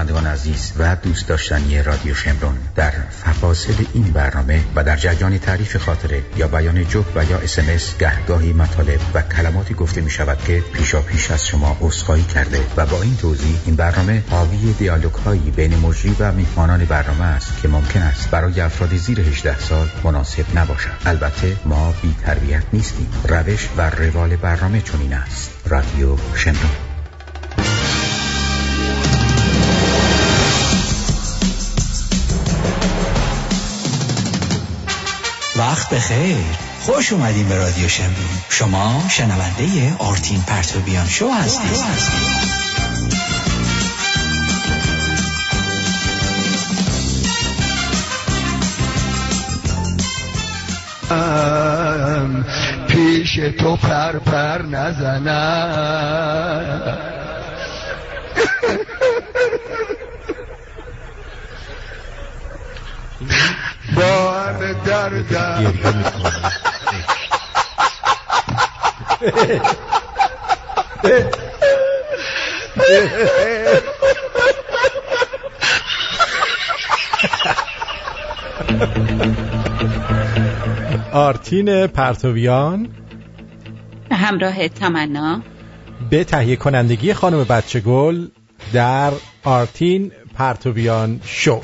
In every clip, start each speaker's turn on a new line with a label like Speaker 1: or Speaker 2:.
Speaker 1: شنوندگان عزیز و دوست داشتنی رادیو شمرون در فواصل این برنامه و در جریان تعریف خاطره یا بیان جوک و یا اسمس گهگاهی مطالب و کلماتی گفته می شود که پیشا پیش از شما اصخایی کرده و با این توضیح این برنامه حاوی دیالوگ هایی بین مجری و میهمانان برنامه است که ممکن است برای افراد زیر 18 سال مناسب نباشد. البته ما بی تربیت نیستیم. روش و روال برنامه چنین است. رادیو شمرون.
Speaker 2: وقت بخیر. خوش اومدین به رادیو شمرون شما شنونده آرتین پرتوبیان شو هستید.
Speaker 3: پیش تو پر پر نزنم. با همه دردم
Speaker 4: آرتین پرتویان.
Speaker 5: همراه تمنا.
Speaker 4: به تهیه کنندگی خانم بچه گل در آرتین پرتویان شو.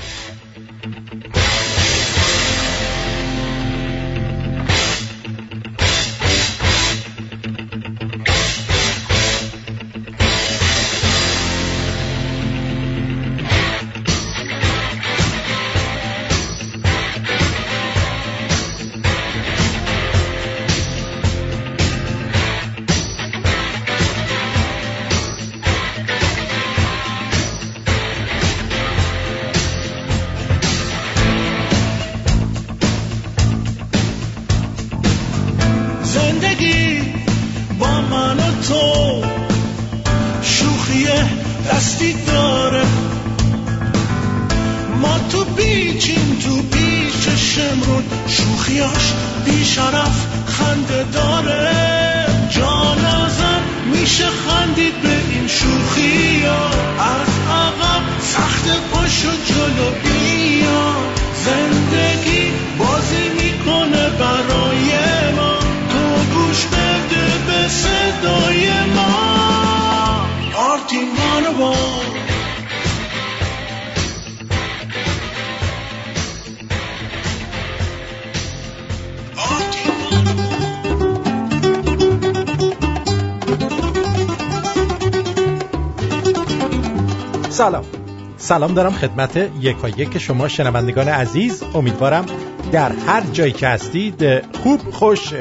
Speaker 4: سلام دارم خدمت یکا یک شما شنوندگان عزیز. امیدوارم در هر جایی که هستید خوب خوش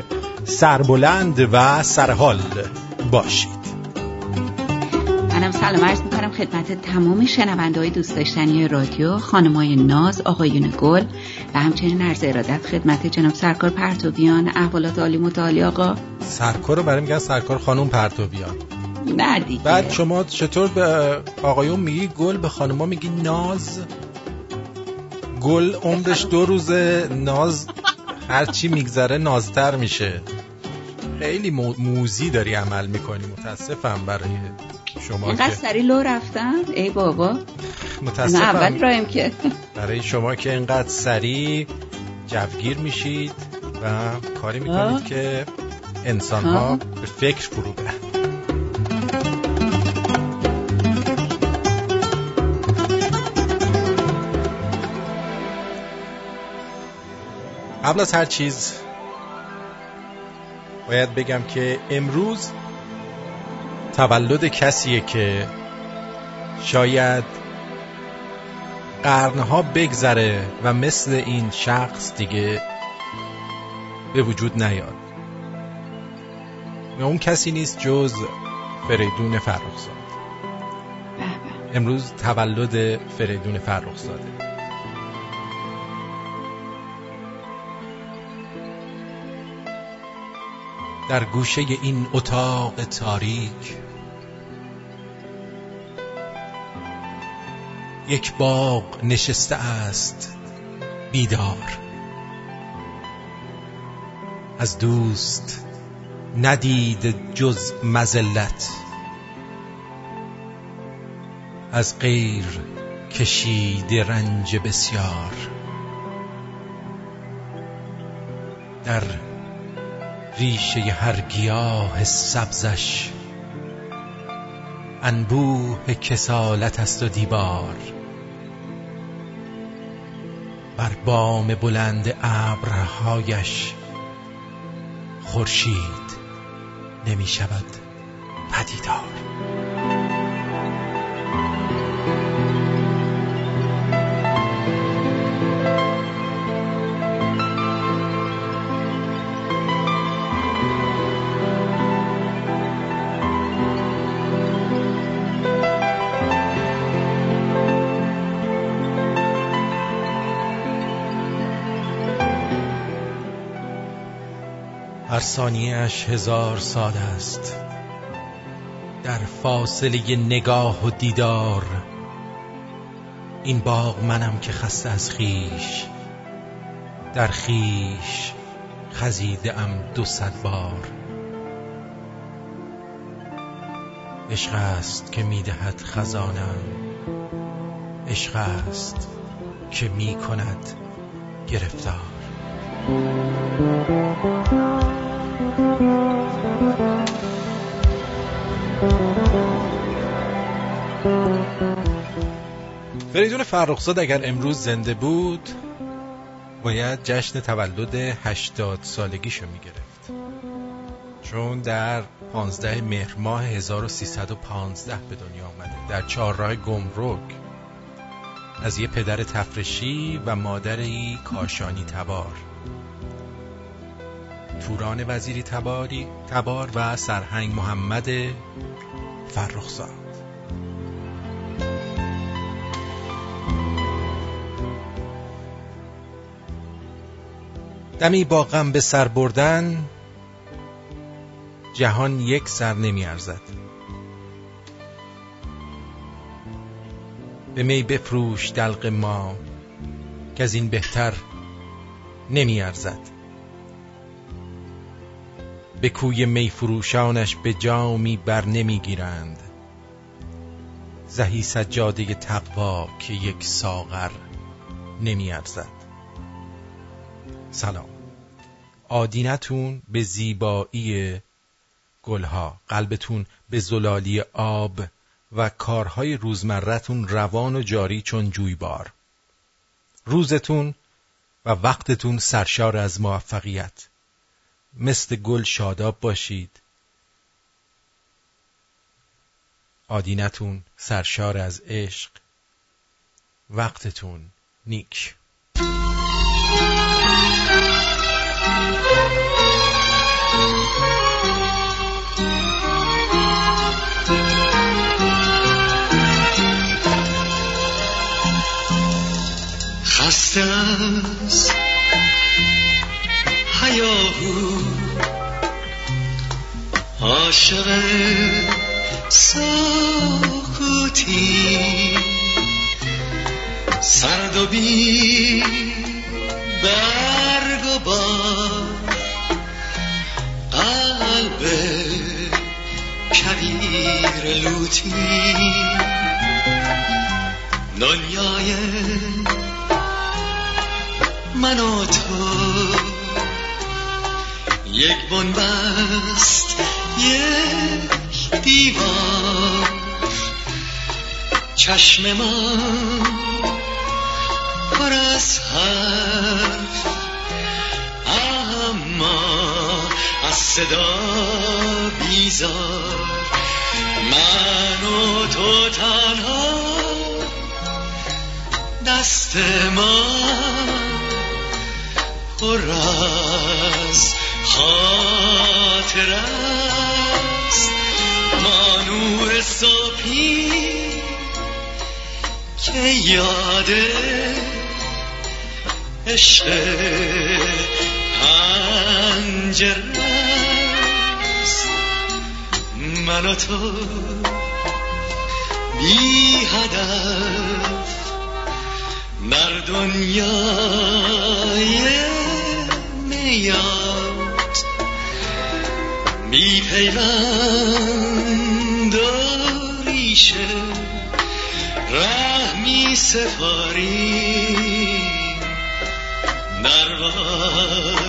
Speaker 4: سربلند و سرحال باشید.
Speaker 5: منم سلام عرض می‌کنم خدمت تمام شنونده های دوست داشتنی رادیو خانمای ناز آقایون گل و همچنین عرض ارادت خدمت جناب سرکار پرتوبیان احوالات عالی متعالی آقا.
Speaker 4: سرکار رو برای میگن سرکار خانم پرتوبیان.
Speaker 5: نه دیگه
Speaker 4: بعد شما چطور به آقایون میگی؟ گل به خانما میگی ناز؟ گل عمرش دو روزه ناز هرچی میگذره نازتر میشه. خیلی مو- موزی داری عمل می‌کنی متاسفم برای شما
Speaker 5: اینقدر
Speaker 4: که.
Speaker 5: سری لو رفتن؟ ای بابا. نه اول
Speaker 4: متاسفم
Speaker 5: رایم که.
Speaker 4: برای شما که اینقدر سریع جوگیر میشید و کاری می‌کنید
Speaker 5: آه.
Speaker 4: که انسان ها. به فکر فرو برن. قبل از هر چیز باید بگم که امروز تولد کسیه که شاید قرنها بگذره و مثل این شخص دیگه به وجود نیاد. و اون کسی نیست جز فریدون فرخزاد.
Speaker 5: به.
Speaker 4: امروز تولد فریدون فرخزاده. در گوشه این اتاق تاریک. یک باغ نشسته است بیدار. از دوست ندید جز مزلت از غیر کشیده رنج بسیار. در ریشه هر گیاه سبزش. انبوه کسالت است و دیوار. بر بام بلند ابرهایش خورشید نمی شود پدیدار. هر ثانیهش هزار سال است. در فاصله نگاه و دیدار این باغ منم که خسته از خیش. در خیش خزیده ام دو صد بار. عشق است که می‌دهد خزانم. عشق است که می کند گرفتار. فریدون فرخزاد اگر امروز زنده بود باید جشن تولد هشتاد سالگیشو می‌گرفت. چون در 15 مهر ماه 1315 به دنیا آمده در چهارراه گمرک از یه پدر تفرشی و مادری کاشانی تبار. توران وزیری تباری تبار و سرهنگ محمد فرخزاد. دمی با غم به سر بردن جهان یک سر نمی ارزد. به می بفروش دلق ما که از این بهتر نمی ارزد. به کوی می فروشانش به جامی بر نمی‌گیرند. زهی سجاده تقوا که یک ساغر نمیارزد. سلام. آدینتون به زیبایی گلها قلبتون به زلالی آب و کارهای روزمرتون روان و جاری چون جویبار. روزتون و وقتتون سرشار از موفقیت. مثل گل شاداب باشید. آدینتون سرشار از عشق. وقتتون نیک.
Speaker 6: خسته هیاهو عاشق ساکوتی سرد و بی برگ و بار قلب کویر لوتی. دنیای من و تو یک بنبست یک دیوار. چشم من پر از حرف اما از صدا بیزار. من و تو تنها دست من پر از خاطر است. ما که یاد عشق پنجره است. من و تو بی هدف در دنیای میاد بی پیوند ریشه رحم می سپاری نروت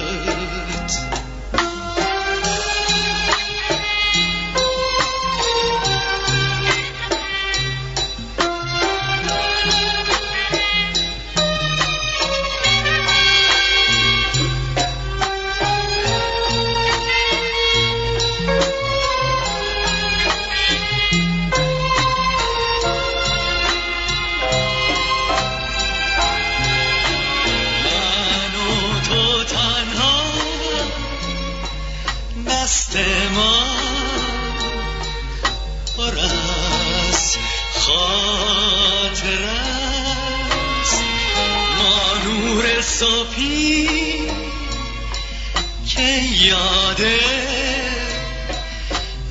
Speaker 6: یاد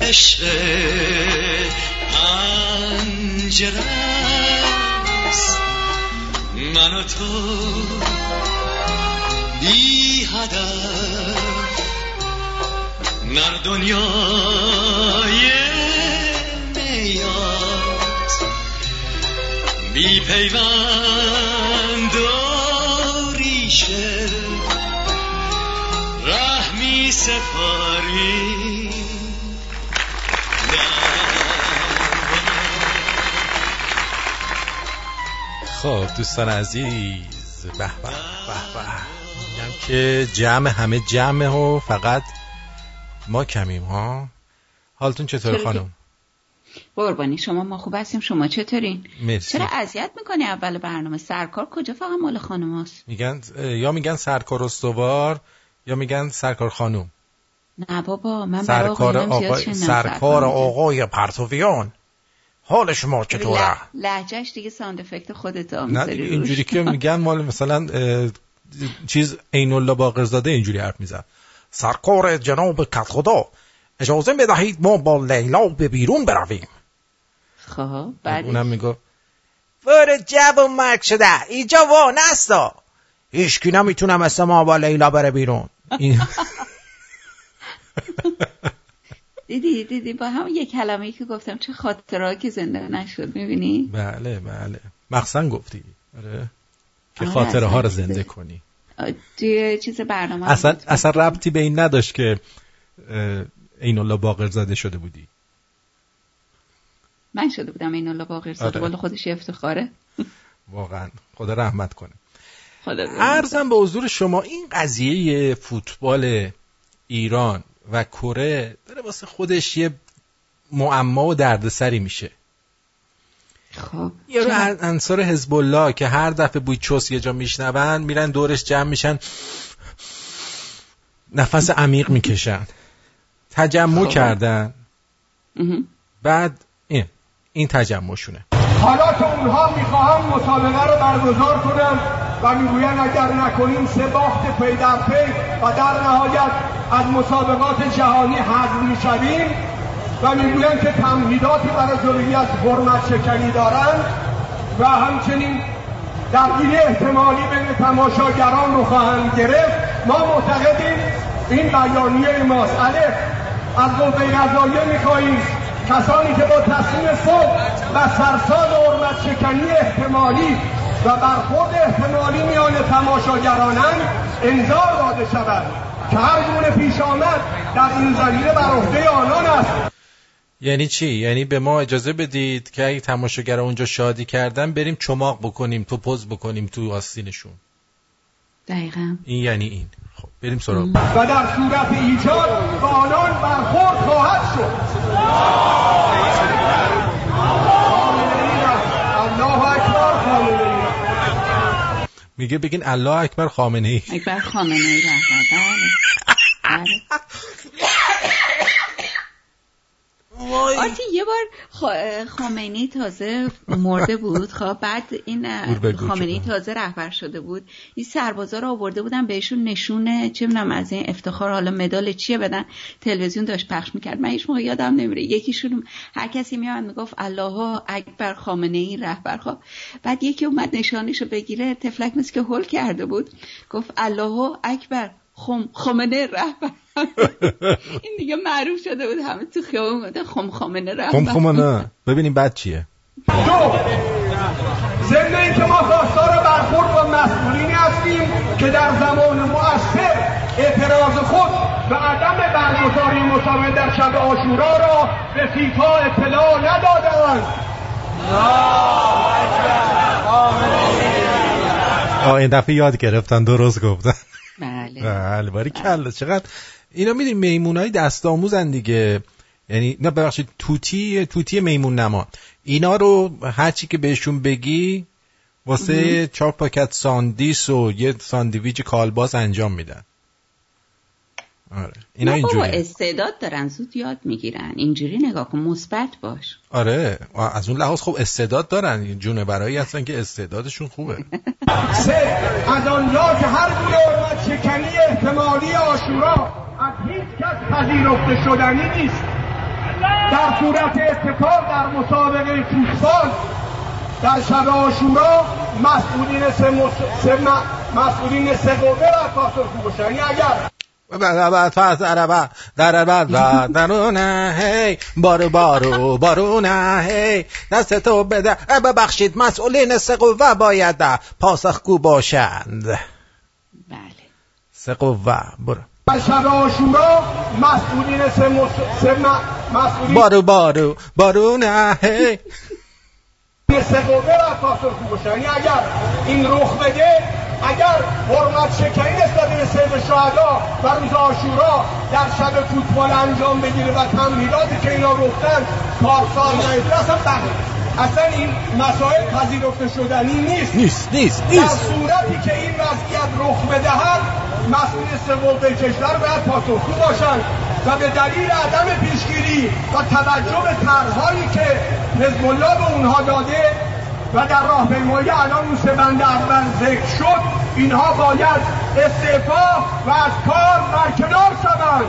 Speaker 6: عشق پنجره من و تو بی هدف. در دنیای میاد بی پیوند و ریشه سپاری.
Speaker 4: خب دوستان عزیز به به به میگم که جمع همه جمع و فقط ما کمیم ها؟ حالتون چطور خانم؟
Speaker 5: قربانی شما ما خوب هستیم. شما چطورین؟
Speaker 4: مرسی.
Speaker 5: چرا اذیت می‌کنی اول برنامه؟ سرکار کجا فقط مال خانماست
Speaker 4: میگن یا میگن سرکار استوار یا میگن سرکار خانم
Speaker 5: نه بابا من برای
Speaker 4: سرکار آقای سرکار. آقای پرتویان. حال شما چطوره؟
Speaker 5: لح- لهجهش دیگه ساند افکت خودت
Speaker 4: نه. اینجوری که میگن مال مثلا اه، چیز عین الله باقرزاده اینجوری حرف میزن. سرکار جناب کت خدا اجازه بدهید ما با لیلا به بیرون برویم.
Speaker 5: خب بعد
Speaker 4: اونم میگه ور جب و مرگ شده. اینجا وا نستا هیچکی نمی‌تونه مثل ما با لیلا بره بیرون. این
Speaker 5: دیدی دیدی با هم یک کلمه ای که گفتم چه خاطرهایی که زنده نشد می‌بینی؟
Speaker 4: بله بله. مخصن گفتی. آره. که
Speaker 5: آره،
Speaker 4: خاطره ها رو. زنده کنی.
Speaker 5: توی چیز برنامه
Speaker 4: اصلا. اصلا ربطی به این نداشت که اه، عین الله باقر زاده شده بودی.
Speaker 5: من شده بودم این الله باقر زاده
Speaker 4: آره.
Speaker 5: خودش یه افتخاره.
Speaker 4: واقعا. خدا رحمت کنه. ارزم به حضور شما این قضیه فوتبال ایران و کره داره واسه خودش یه معما و دردسری میشه
Speaker 5: خب
Speaker 4: یه رو
Speaker 5: چرا؟
Speaker 4: انصار حزب الله که هر دفعه بوی چوس یه جا میشنون میرن دورش جمع میشن نفس عمیق می‌کشن تجمع
Speaker 5: خب.
Speaker 4: کردن. بعد این این تجمعشونه
Speaker 3: حالا که اونها می‌خواهند مسابقه رو برگزار کنم و می‌گویند اگر نکنیم سه باخت پی در پی و در نهایت از مسابقات جهانی حذف می‌شویم و می‌گویند که تمهیداتی برای جلوگیری از حرمت شکنی دارند و همچنین درگیری احتمالی بین تماشاگران رو خواهند گرفت. ما معتقدیم این بیانیه ماست الف از قوه قضاییه می‌خواهیم. کسانی که با تصمیم صلح و سرساد حرمت شکنی احتمالی و برخورد احتمالی میان تماشاگرانند انذار داده شود که هر گونه پیش آمد در این زمینه بر عهده آنان است.
Speaker 4: یعنی چی؟ یعنی به ما اجازه بدید که اگه تماشاگر اونجا شادی کردن بریم چماق بکنیم تو پوز بکنیم تو آستینشون.
Speaker 5: دقیقا.
Speaker 4: این یعنی این. خب بریم سراغ.
Speaker 3: و در صورت ایجاد به آنان برخورد خواهد شد الله اکبر خامنه ای
Speaker 4: میگه بگین الله اکبر خامنه ای
Speaker 5: اکبر خامنه ای آرتی یه بار خا- خامنه‌ای تازه مرده بود. خب بعد این
Speaker 4: شدن.
Speaker 5: تازه رهبر شده بود. این سربازا رو آورده بودن بهشون نشونه چه می‌دونم از این افتخار حالا مدال چیه بدن. تلویزیون داشت پخش می‌کرد. من هیچ موقع یادم نمیره. یکیشون هر کسی میاد می‌گفت الله اکبر خامنه‌ای رهبر. خب بعد یکی اومد نشانشو بگیره. تفلک مثل که هول کرده بود. گفت الله اکبر. خم خامنه رهبر. این دیگه معروف شده بود همه تو خیابون گفته خم خامنه رهبر.
Speaker 4: خم خم نه ببینیم بعد چیه.
Speaker 3: دو. ضمن اینکه ما خواستار برخورد با مسئولینی هستیم که در زمان مؤثر اعتراض خود و عدم برگزاری مسابقه در شب آشورا را به فیفا اطلاع ندادند.
Speaker 4: آه این دفعه یاد گرفتن درست گفتن.
Speaker 5: بله.
Speaker 4: بله باری کلا چقدر؟ اینا می‌دونی میمونای دست آموزن دیگه. یعنی نه ببخشید طوطی طوطی میمون نما اینا رو هرچی که بهشون بگی واسه چهار پاکت ساندیس و یه ساندویچ کالباس انجام میدن. آره. اینا اینجوری
Speaker 5: استعداد دارن زود یاد می‌گیرن. اینجوری نگاه کن مثبت باش.
Speaker 4: آره. از اون لحاظ خب استعداد دارن. جونورایی هستن که استعدادشون خوبه.
Speaker 3: سه از آنجا که هر گونه حرمت شکنی احتمالی عاشورا از هیچ کس پذیرفته شدنی نیست. در صورت اتفاق در مسابقه فوتبال در شب آشورا مسئولین سه, مس... سه م... مسئولین سه قوه باشن یعنی اگر
Speaker 4: درونه هی بارو بارو بارونه هی دست تو بده ببخشید مسئولین سه قوه باید پاسخگو باشند
Speaker 5: بله
Speaker 4: سه قوه برو
Speaker 3: شب آشورا مسئولین سه. مسئولین
Speaker 4: بارو بارو بارونه هی
Speaker 3: سه قوه باید پاسخگو باشن یعنی اگر این رخ بده اگر حرمت شکنی نسبت به سید شهدا و روز آشورا در شب فوتبال انجام بگیره و تمهیداتی که اینا گفتن پارسال نیست اصلا بله. اصلا این مسائل پذیرفته شدنی نیست.
Speaker 4: نیست نیست
Speaker 3: در
Speaker 4: نیست.
Speaker 3: صورتی که این وضعیت رخ بدهد مسئول سوم کشور باید پاسخگو باشند و به دلیل عدم پیشگیری و توجه به طرحهایی که حزب الله به اونها داده و در راهپیمایی الان اون سه بند اول ذکر شد اینها باید استعفا و از کار برکنار شوند.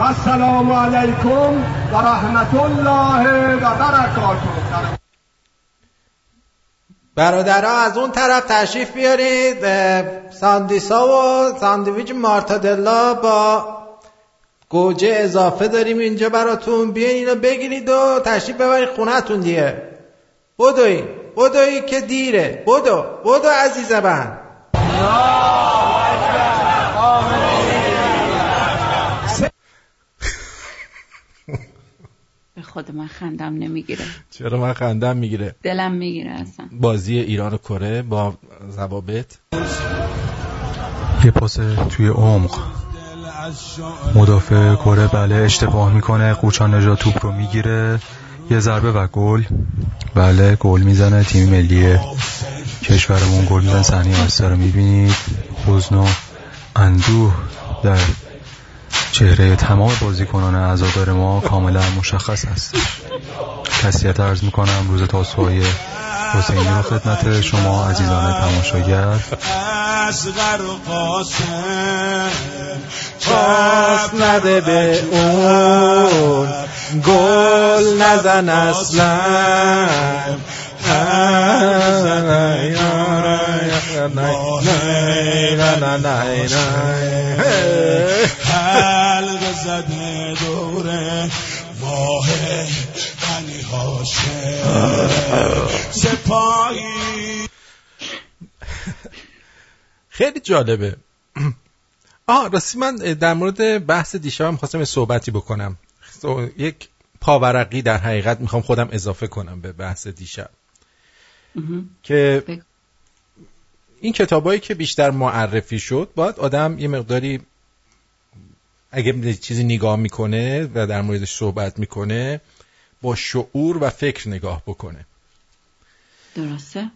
Speaker 3: و السلام علیکم و رحمت الله و برکاته.
Speaker 4: برادرها از اون طرف تشریف بیارید. ساندیسا و ساندویچ مارتادلا با گوجه اضافه داریم اینجا براتون. بیاین اینو بگیرید و تشریف ببرید خونهتون دیگه. بدوین بدوین که دیره. بدو بدو عزیز من.
Speaker 5: خود من خندم نمی‌گیره.
Speaker 4: چرا من خندم می‌گیره؟
Speaker 5: دلم می‌گیره اصلا.
Speaker 4: بازی ایران و کره با ضوابط.
Speaker 7: یه پاس توی عمق. مدافع کره بله اشتباه می‌کنه. قوچان نژاد توپ رو می‌گیره. یه ضربه و گل. بله گل می‌زنه. تیم ملی کشورمون گل می‌زنه. صحنه آسیا رو می‌بینید. حزن و اندوه در چهره تمام بازیکنان عزادار ما کاملا مشخص است. تسلیت عرض می‌کنم روز تاسوهای حسینی رو خدمت شما عزیزان تماشاگر.
Speaker 6: اصغر و قاسم
Speaker 4: پاس نده به اون. گل نزن اصلا
Speaker 6: حلق زده دوره ماه بنی هاشم. سپاهی.
Speaker 4: خیلی جالبه. آه راستی من در مورد بحث دیشبم خواستم یه صحبتی بکنم. سو- یک پاورقی در حقیقت می‌خوام خودم اضافه کنم به بحث دیشب. که. این کتابایی که بیشتر معرفی شد باید آدم یه مقداری اگه به چیزی نگاه می‌کنه و در موردش صحبت می‌کنه با شعور و فکر نگاه بکنه.
Speaker 5: درسته؟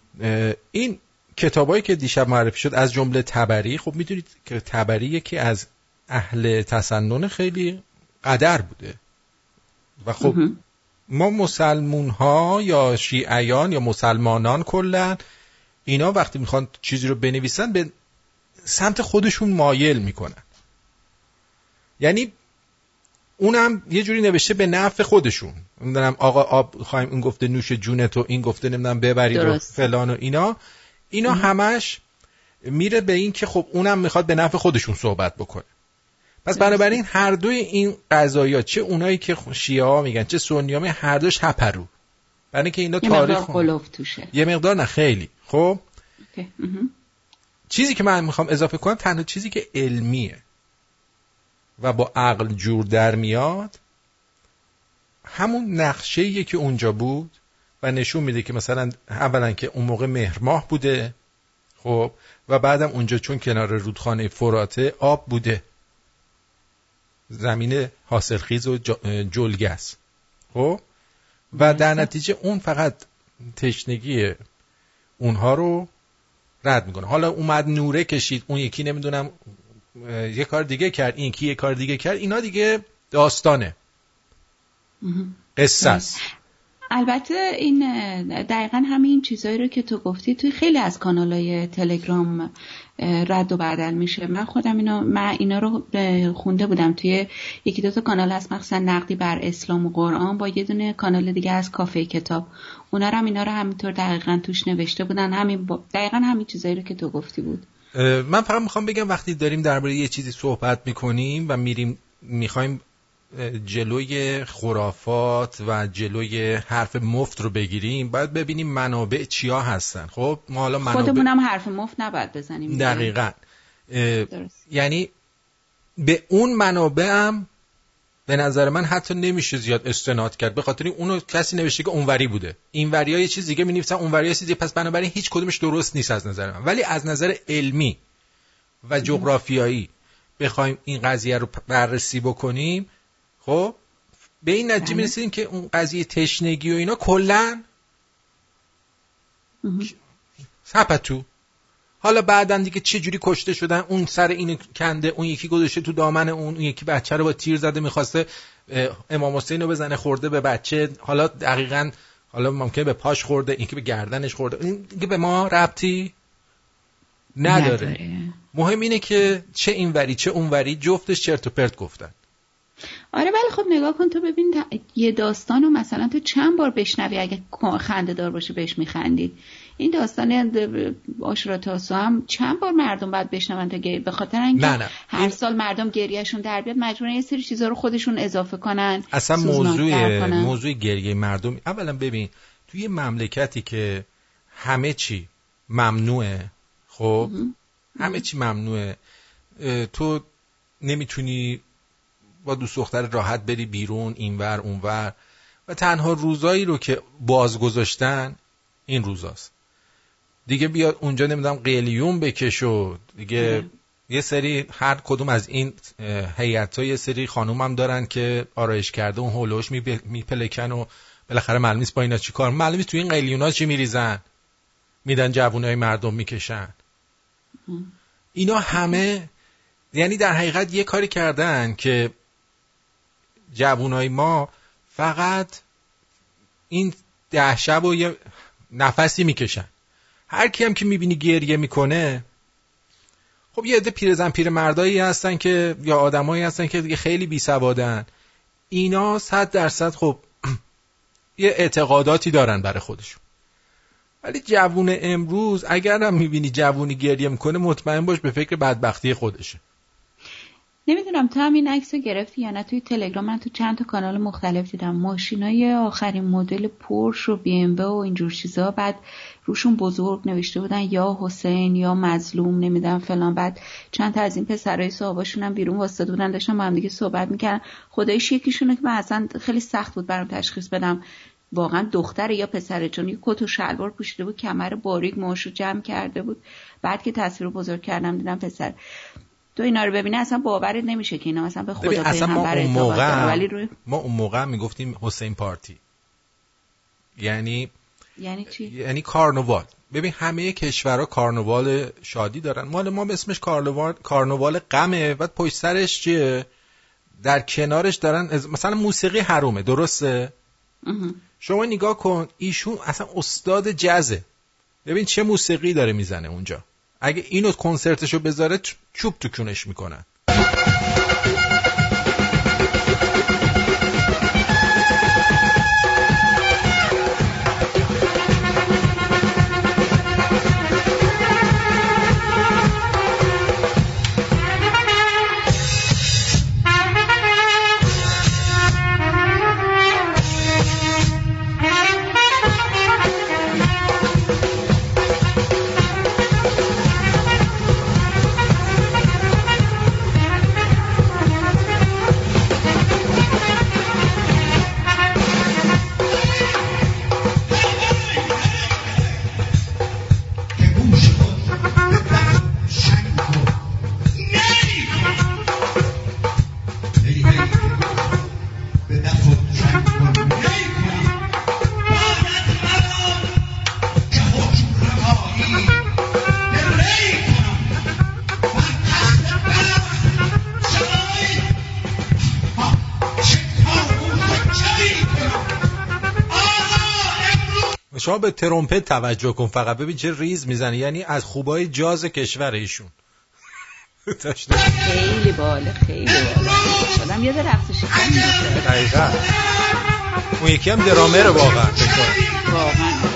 Speaker 4: این کتابایی که دیشب معرفی شد از جمله تبری خب می‌دونید که تبری یکی از اهل تسنن خیلی قدر بوده. و خب
Speaker 5: مهم.
Speaker 4: ما مسلمون ها یا شیعیان یا مسلمانان کلا اینا وقتی می‌خوان چیزی رو بنویسن به سمت خودشون مایل می‌کنن. یعنی اونم یه جوری نوشته به نفع خودشون. نمی‌دونم آقا آب خواهیم این گفته نوش جونتو این گفته نمی‌دونم ببرید و. فلان و اینا. اینا همش میره به این که خب اونم می‌خواد به نفع خودشون صحبت بکنه. پس بنابراین هر دوی این قضایا چه اونایی که شیعه ها میگن چه سنی ها میگن هر دوش هپرو. برای که اینا تاریخ
Speaker 5: توشه.
Speaker 4: یه مقدار نه خیلی. خب. چیزی که من می‌خوام اضافه کنم تنها چیزی که علمیه. و با عقل جور در میاد همون نقشه که اونجا بود و نشون میده که مثلا اولا که اون موقع مهر ماه بوده خب و بعدم اونجا چون کنار رودخانه فراته آب بوده. زمین حاصلخیز و ج- جلگه است خب؟ و در نتیجه اون فقط تشنگی اونها رو رد می‌کنه. حالا اومد نوره کشید اون یکی نمی‌دونم یه کار دیگه کرد این یکی یه کار دیگه کرد اینا دیگه داستانه. قصه است.
Speaker 5: البته این دقیقا همین چیزایی رو که تو گفتی توی خیلی از کانال های تلگرام رد و بدل میشه. من خودم اینا من اینا رو خونده بودم. توی یکی دو تا کانال هست مخصوصا نقدی بر اسلام و قرآن با یه دونه کانال دیگه از کافه کتاب. اونا رو هم اینا رو همینطور دقیقا توش نوشته بودن. همین با... دقیقا همین چیزایی رو که تو گفتی بود.
Speaker 4: من فقط می‌خوام بگم وقتی داریم درباره یه چیزی صحبت می‌کنیم و میریم می‌خوایم جلوی خرافات و جلوی حرف مفت رو بگیریم باید ببینیم منابع چیا هستن. خب ما حالا منابع
Speaker 5: خودمونم حرف مفت نباید بزنیم
Speaker 4: دقیقا. یعنی به اون منابع هم به نظر من حتی نمیشه زیاد استناد کرد. به خاطر این اونو کسی نوشته که اونوری بوده. این ها یه چیز دیگه می‌نویسن چیز دیگه. پس بنابراین هیچ کدومش درست نیست از نظر من. ولی از نظر علمی و جغرافیایی بخوایم این قضیه رو بررسی بکنیم خب به این نتیجه
Speaker 5: بله.
Speaker 4: می‌رسیم که اون قضیه تشنگی و اینا کلا. سپتو حالا بعدا دیگه چه جوری کشته شدن؟ اون سر اینو کنده اون یکی گذاشته تو دامن اون اون یکی بچه رو با تیر زده می‌خواسته امام حسین رو بزنه خورده به بچه. حالا دقیقا حالا ممکنه به پاش خورده این که به گردنش خورده. این دیگه به ما ربطی نداره, مهم اینه که چه اینوری چه اونوری جفتش چرت و پرت گفتن.
Speaker 5: آره ولی خب نگاه کن تو ببین یه داستان رو مثلا تو چند بار بشنوی اگه خنده دار باشه بهش میخندی. این داستان آشورا تاسو هم چند بار مردم باید بشنون تا به خاطر اینکه
Speaker 4: نه، نه.
Speaker 5: هر سال مردم گریهشون در بیاد مجبورن یه سری چیزا رو خودشون اضافه کنن
Speaker 4: اصلا موضوع. موضوع گریه مردم اولا ببین توی یه مملکتی که همه چی ممنوعه خب؟ همه چی ممنوعه. تو نمی‌تونی با دوست دختر راحت بری بیرون اینور اونور. و تنها روزایی رو که باز گذاشتن این روزاست. دیگه بیاد اونجا نمی‌دونم قلیون بکش و دیگه یه سری هر کدوم از این هیئت یه سری خانوم هم دارن که آرایش کرده اون هولوش میپلکن و بالاخره معلوم نیست با اینا چی کار. معلوم نیست توی این قلیونا چی میریزن. میدن جوونای مردم می‌کشن. اینا همه یعنی در حقیقت یه کاری کردن که جوونای ما فقط این ده شب و یه نفسی می‌کشن. هر کی هم که می‌بینی گریه می‌کنه. خب یه عده پیرزن پیر مردایی هستن که یا آدمایی هستن که دیگه خیلی بی سوادن اینا صد درصد خب یه اعتقاداتی دارن برای خودشون. ولی جوون امروز اگر هم می‌بینی جوونی گریه می‌کنه مطمئن باش به فکر بدبختی خودشه.
Speaker 5: نمی‌دونم تو هم این عکس رو گرفتی یا نه. توی تلگرام من تو چند تا کانال مختلف دیدم. ماشینای آخرین مدل پورش و بی ام و اینجور چیزا. بعد روشون بزرگ نوشته بودن یا حسین یا مظلوم نمی‌دونم فلان. بعد چند تا از این پسرای صاحباشون هم بیرون واسطه بودن داشتن با هم دیگه صحبت می‌کردن. خدایش یکیشونه که من اصلا خیلی سخت بود برام تشخیص بدم. واقعا دختر یا پسره چون یه کت و شلوار پوشیده بود کمر باریک موهاشو جمع کرده بود. بعد که تصویر بزرگ کردم دیدم پسر. تو اینا رو ببینه اصلا باورت نمیشه که اینا مثلا به خدا
Speaker 4: اصلا ما اون موقع
Speaker 5: ولی روی...
Speaker 4: ما اون موقع می‌گفتیم حسین پارتی. یعنی
Speaker 5: یعنی چی؟
Speaker 4: یعنی کارنوال ببین همه کشورها کارنوال شادی دارن. مال ما اسمش کارنوال کارنوال غمه. بعد پشت سرش چیه؟ در کنارش دارن مثلا موسیقی حرومه. درسته؟ شما نگاه کن ایشون اصلا استاد جزه ببین چه موسیقی داره می‌زنه اونجا. اگه اینو کنسرتشو بذاره چوب تو کونش می‌کنن. شما به ترومپت توجه کن. فقط ببین چه ریز می‌زنه. یعنی از خوبای جاز کشور ایشون.
Speaker 5: خیلی باله خیلی باله. آدم یاد رقص شکن میفته
Speaker 4: دقیقا. اون یکی هم درامره واقعا.
Speaker 5: واقعا.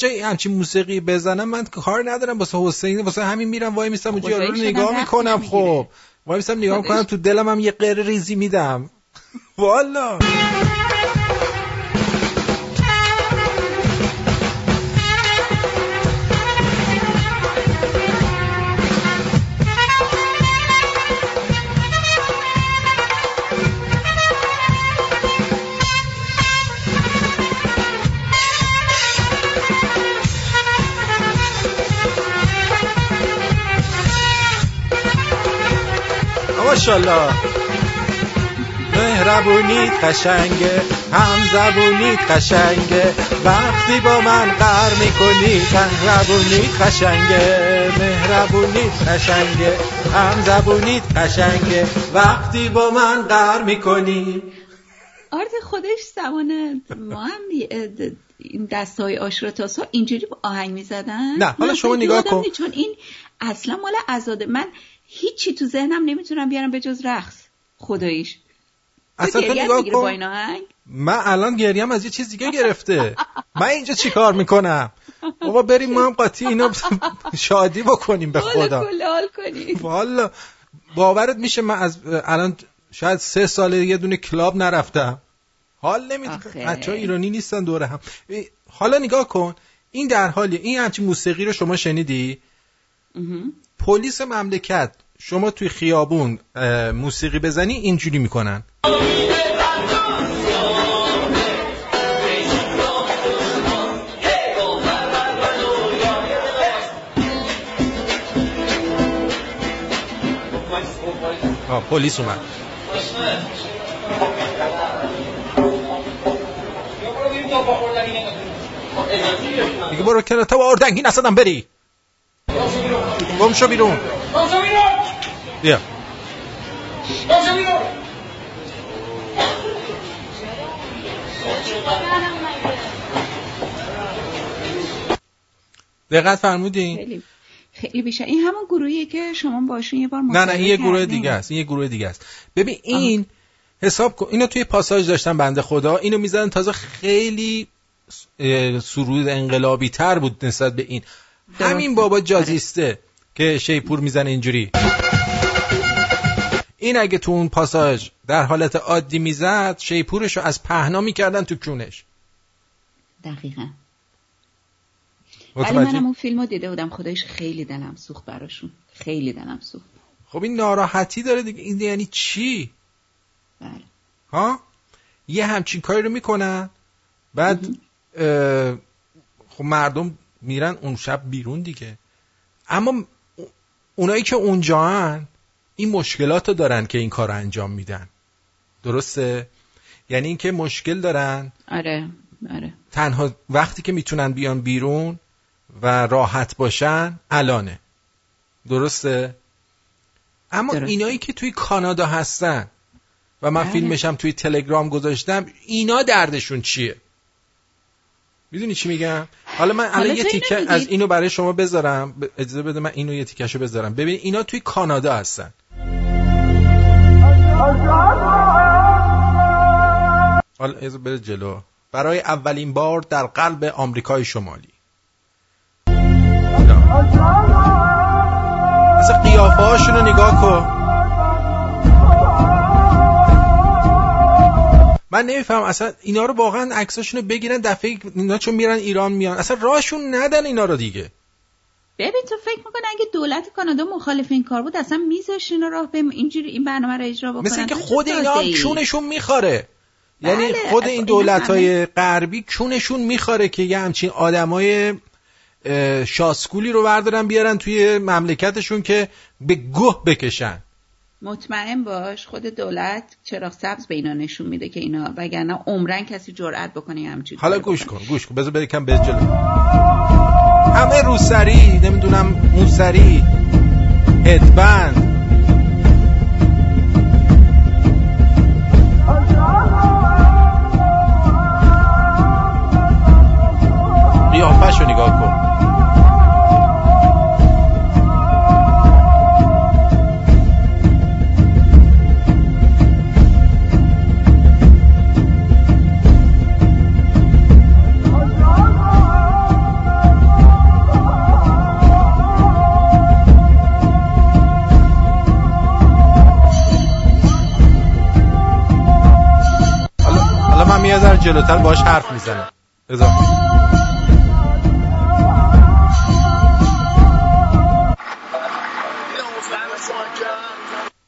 Speaker 4: جایی همچین موسیقی بزنم من کار ندارم. واسه حسین واسه همین میرم وای میستم اونجا رو نگاه می‌کنم. خب. وای میستم نگاه می‌کنم تو دلم هم یه قره ریزی میدم. والا. ماشاءالله. مهربونیت قشنگه هم زبونیت قشنگه وقتی با من قر می‌کنی مهربونیت قشنگه مهربونیت قشنگه هم زبونیت قشنگه وقتی با من قر می‌کنی.
Speaker 5: آرت خودش زمان ما هم این دسته های آشراتاسا اینجوری با آهنگ می‌زدن؟
Speaker 4: نه، حالا شما نگاه کن.
Speaker 5: چون این اصلا مال ازاده من هیچی تو ذهنم نمی‌تونم بیارم به جز رقص. خداییش.
Speaker 4: اصلا نگاه
Speaker 5: با
Speaker 4: کن. من الان گریم از یه چیز دیگه گرفته. من اینجا چیکار می‌کنم؟ بابا بریم ما هم قاطی اینو شادی بکنیم به خدا. والا باورت میشه من از الان شاید سه ساله یه دونه کلاب نرفتم. حال نمیده.
Speaker 5: آخه.
Speaker 4: بچه ایرانی نیستن دوره هم. حالا نگاه کن. این در حالیه. این همچین موسیقی رو شما شنیدی. پلیس مملکت شما توی خیابون موسیقی بزنی اینجوری می‌کنن. پلیس اومد. دیگه برو کنار تا با اردنگی نسدم بری. گم شو بیرون. بیا. دقت فرمودین
Speaker 5: خیلی. خیلی بیشتر. این همون گروهیه که شما باشون یه بار
Speaker 4: نه نه این یه گروه. دیگه است. این یه گروه دیگه است. ببین این حساب کن. اینو توی پاساژ داشتن بنده خدا. اینو می‌زدن تازه خیلی سرود انقلابی تر بود نسبت به این. همین بابا جازیسته. که شیپور می‌زنه اینجوری. این اگه تو اون پاساژ در حالت عادی می‌زد شیپورش رو از پهنا می‌کردن تو کونش.
Speaker 5: دقیقا. ولی منم اون فیلم رو دیده بودم. خدایش خیلی دلم سوخت براشون. خیلی دلم سوخت.
Speaker 4: خب این ناراحتی داره دیگه. این یعنی چی؟
Speaker 5: بله.
Speaker 4: ها؟ یه همچین کاری رو می‌کنن. بعد خب مردم میرن اون شب بیرون دیگه. اما اونایی که اونجا هن این مشکلات رو دارن که این کار رو انجام میدن. درسته؟ یعنی اینکه مشکل دارن.
Speaker 5: آره آره.
Speaker 4: تنها وقتی که می‌تونن بیان بیرون و راحت باشن الانه. درسته؟ اما
Speaker 5: درسته.
Speaker 4: اینایی که توی کانادا هستن و من
Speaker 5: بله.
Speaker 4: فیلمشم توی تلگرام گذاشتم اینا دردشون چیه؟ می‌دونی چی میگم؟ حالا من الان یه
Speaker 5: اینو
Speaker 4: تیکه؟ از اینو برای شما بذارم. اجازه بده من اینو یه تیکشو بذارم. ببین اینا توی کانادا هستن. حالا اجازه بده جلو. برای اولین بار در قلب آمریکای شمالی. اصلا قیافه رو نگاه کن. من نمیفهم اصلا اینا رو واقعا عکساشون رو بگیرن دفعه اینا چون میرن ایران میان. اصلا راهشون ندن اینا رو دیگه.
Speaker 5: ببین تو فکر می‌کنه اگه دولت کانادا مخالف این کار بود اصلا میذاشت اینا راه به اینجوری این برنامه رو اجرا بکنن؟
Speaker 4: مثل
Speaker 5: چه
Speaker 4: خود اینا هم میخواره یعنی
Speaker 5: بله،
Speaker 4: خود
Speaker 5: اصلا
Speaker 4: این دولت های غربی چونشون میخواره که یه همچین آدمای شاسکولی رو بردارن بیارن توی مملکتشون که به گوه بکشن.
Speaker 5: مطمئن باش خود دولت چراغ سبز به اینا نشون میده که اینا وگرنه عمرن کسی جرئت بکنه همچین
Speaker 4: حالا گوش کن گوش کن بذار کم به جلو. همه روسری نمی‌دونم موسری هدبند. قیافش رو نگاه جلوتر باش حرف می‌زنه. اضافه.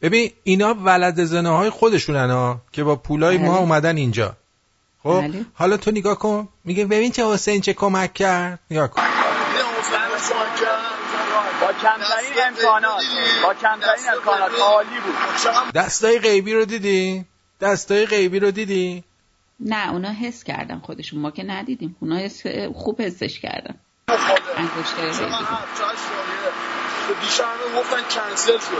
Speaker 4: ببین اینا ولد زنه های خودشونن ها که با پولای ما بله. اومدن اینجا. خب بله. حالا تو نگاه کن. میگه ببین چه حسین چه کمک کرد. نگاه کن. با کمترین امکانات. با کمترین امکانات. عالی بود. دستای غیبی رو دیدی؟ دستای غیبی رو دیدی؟
Speaker 5: نه اونا حس کردن خودشون. ما که ندیدیم. اونا حس خوب حسش کردن. انگشتر
Speaker 8: دیشب گفتن کنسل شده.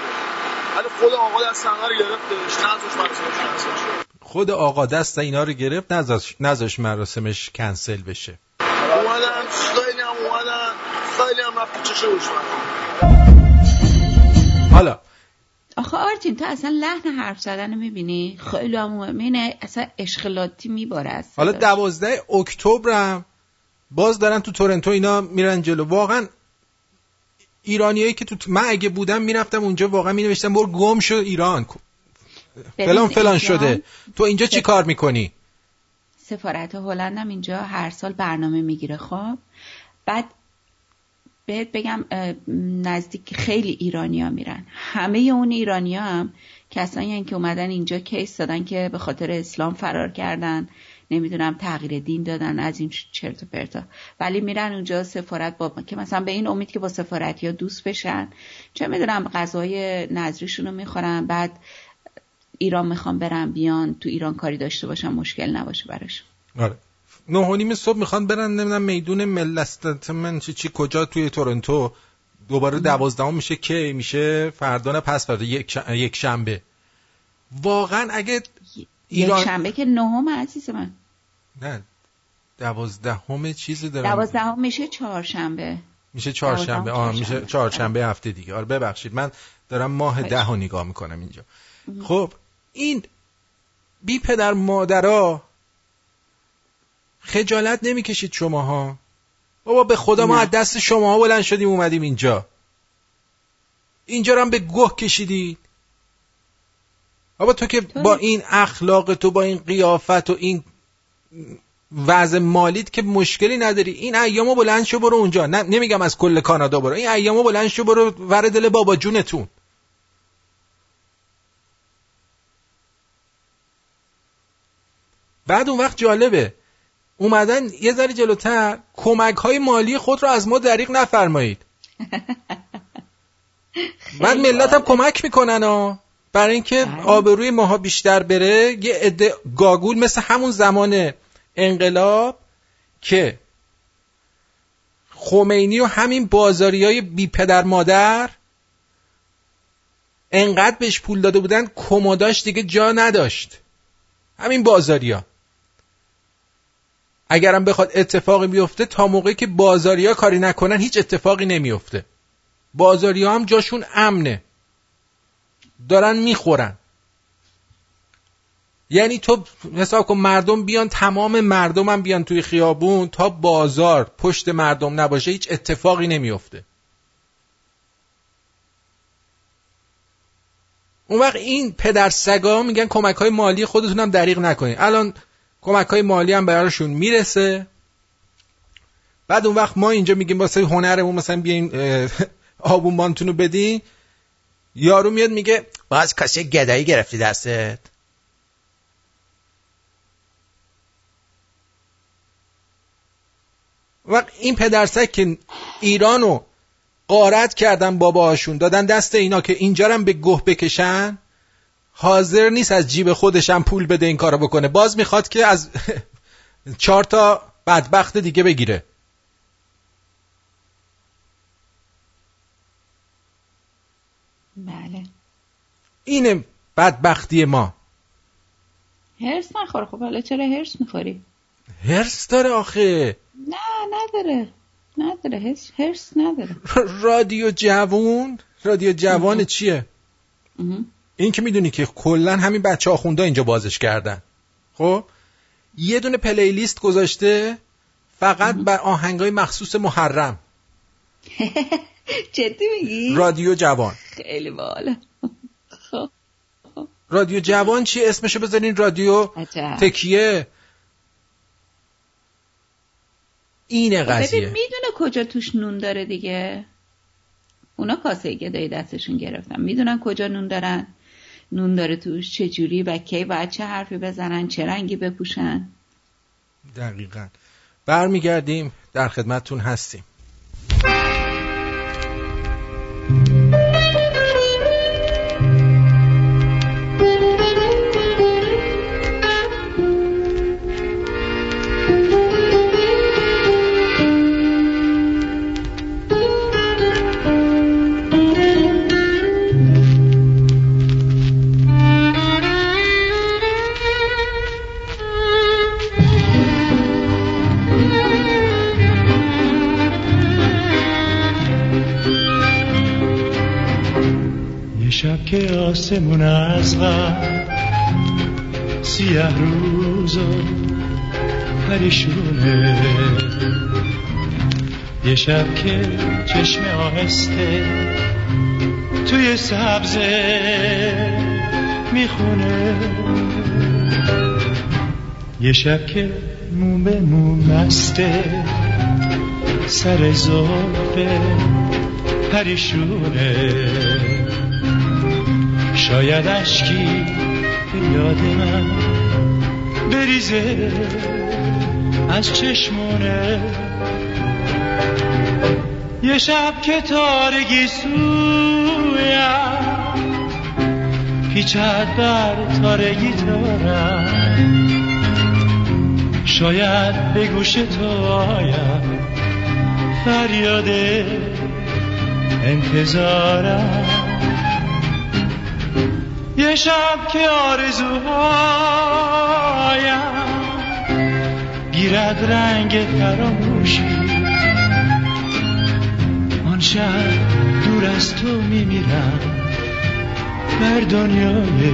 Speaker 8: ولی خود آقا دست اینا رو گرفتش نذاش مراسمش کنسل شد
Speaker 4: خود آقا دست اینا رو گرفت نذاش نذاش مراسمش کنسل بشه.
Speaker 8: اومدن خیلی هم اومدن. خیلی هم رفت چشه
Speaker 4: حالا
Speaker 5: آخه آرتین تو اصلا لحن حرف زدن می‌بینی؟ خیلی همونه اصلا اشخلاتی میباره
Speaker 4: حالا دوازده اکتبرم باز دارن تو تورنتو اینا میرن جلو. واقعا ایرانیایی که تو من اگه بودم می‌رفتم اونجا واقعا مینوشتم برو گم شو ایران. فلان فلان شده. تو اینجا چی کار می‌کنی؟
Speaker 5: سفارت هلندم اینجا هر سال برنامه می‌گیره خب؟ بعد بهت بگم نزدیک خیلی ایرانیا میرن. همه اون ایرانیا هم کسانی یعنی که اومدن اینجا کیس دادن که به خاطر اسلام فرار کردن نمی‌دونم تغییر دین دادن از این چرت و پرتا. ولی میرن اونجا سفارت با که مثلا به این امید که با سفارت یا دوست بشن. چه می‌دونم غذای نظریشون رو می‌خورن بعد ایران می‌خوام برن بیان تو ایران کاری داشته باشن مشکل نباشه براش.
Speaker 4: آره. نه و نیم صبح می‌خوان برن نمی‌دونم میدون ملستمن چی چی کجا توی تورنتو؟ دوباره دوازدهم میشه که میشه فردا نه پس فردا یک, یک شنبه. واقعا اگه
Speaker 5: ایران یک شنبه که نهم عزیز من.
Speaker 4: نه. دوازدهم چیزی دارم.
Speaker 5: دوازدهم میشه چهارشنبه.
Speaker 4: میشه چهارشنبه. آه میشه چهارشنبه. هفته دیگه. آره ببخشید. من دارم ماه ده ها نگاه می‌کنم اینجا. خب این بی پدر مادرها خجالت نمی‌کشید شماها. بابا به خدا ما از دست شما بلند شدیم اومدیم اینجا. اینجا رو هم به گوه کشیدید. بابا تو که با این اخلاق تو با این قیافت و این وضع مالیت که مشکلی نداری. این ایامو بلند شو برو اونجا. نمیگم از کل کانادا برو. این ایامو بلند شو برو ور دل بابا جونتون. بعد اون وقت جالبه. اومدن یه ذره جلوتر کمک های مالی خود رو از ما دریغ نفرمایید. بعد ملت هم کمک می‌کنن ها. برای اینکه. آبروی ماها بیشتر بره یه عده گاگول مثل همون زمان انقلاب که خمینی و همین بازاری های بی پدر مادر انقدر بهش پول داده بودن کمداش دیگه جا نداشت. همین بازاری ها اگرم بخواد اتفاقی بیفته تا موقعی که بازاریا کاری نکنن هیچ اتفاقی نمیفته بازاریا هم جاشون امنه. دارن می‌خورن. یعنی تو حساب کن مردم بیان تمام مردم هم بیان توی خیابون تا بازار پشت مردم نباشه هیچ اتفاقی نمیفته اون وقت این پدر سگا میگن کمک های مالی خودتون هم دریغ نکنید الان کمک های مالی هم براشون می‌رسه. بعد اون وقت ما اینجا میگیم واسه هنرمون مثلا بیاین آبونبانتون رو بدین. یارو میاد میگه باز کاسه گدایی گرفتی دستت؟ وقت این پدرسک که ایرانو قارت کردن باباهاشون دادن دست اینا که اینجا به گوه بکشن؟ حاضر نیست از جیب خودش هم پول بده این کارو بکنه. باز می‌خواد که از چهار تا بدبخت دیگه بگیره.
Speaker 5: بله.
Speaker 4: اینه بدبختی ما.
Speaker 5: هرس نخور. خب حالا چرا هرس می‌خوری؟
Speaker 4: هرس داره آخه.
Speaker 5: نه نداره. نداره. هرس, هرس نداره.
Speaker 4: رادیو جوون رادیو جوان چیه. این که می‌دونی که کلا همین بچه آخونده اینجا بازش کردن. خب؟ یه دونه پلیلیست گذاشته فقط بر آهنگای مخصوص محرم.
Speaker 5: جدی میگی؟
Speaker 4: رادیو جوان.
Speaker 5: خیلی بالا خب.
Speaker 4: رادیو جوان چی اسمشو بذارین رادیو. تکیه. اینه
Speaker 5: ببین
Speaker 4: قضیه.
Speaker 5: می‌دونه کجا توش نون داره دیگه. اونا کاسه گدایی دستشون گرفتن. می‌دونن کجا نون دارن. نون داره توش چه جوری و کی باید چه حرفی بزنن چه رنگی بپوشن.
Speaker 4: دقیقا. برمیگردیم در خدمتتون هستیم.
Speaker 9: آسمون از غم. سیه روز و پریشونه. یه شب که چشم آهسته توی سبزه می‌خونه. یه شب که مو به مو مسته سر زلفه پریشونه. شاید اشکی به یاد من بریزه از چشمونه. یه شب که تارگی سویم پیچد بر تارگی تارم شاید به گوش تو آیم فریاد انتظارم. یه شب که آرزوهایم گیرد رنگ فراموشی آن شب دور از تو میمیرم بر دنیای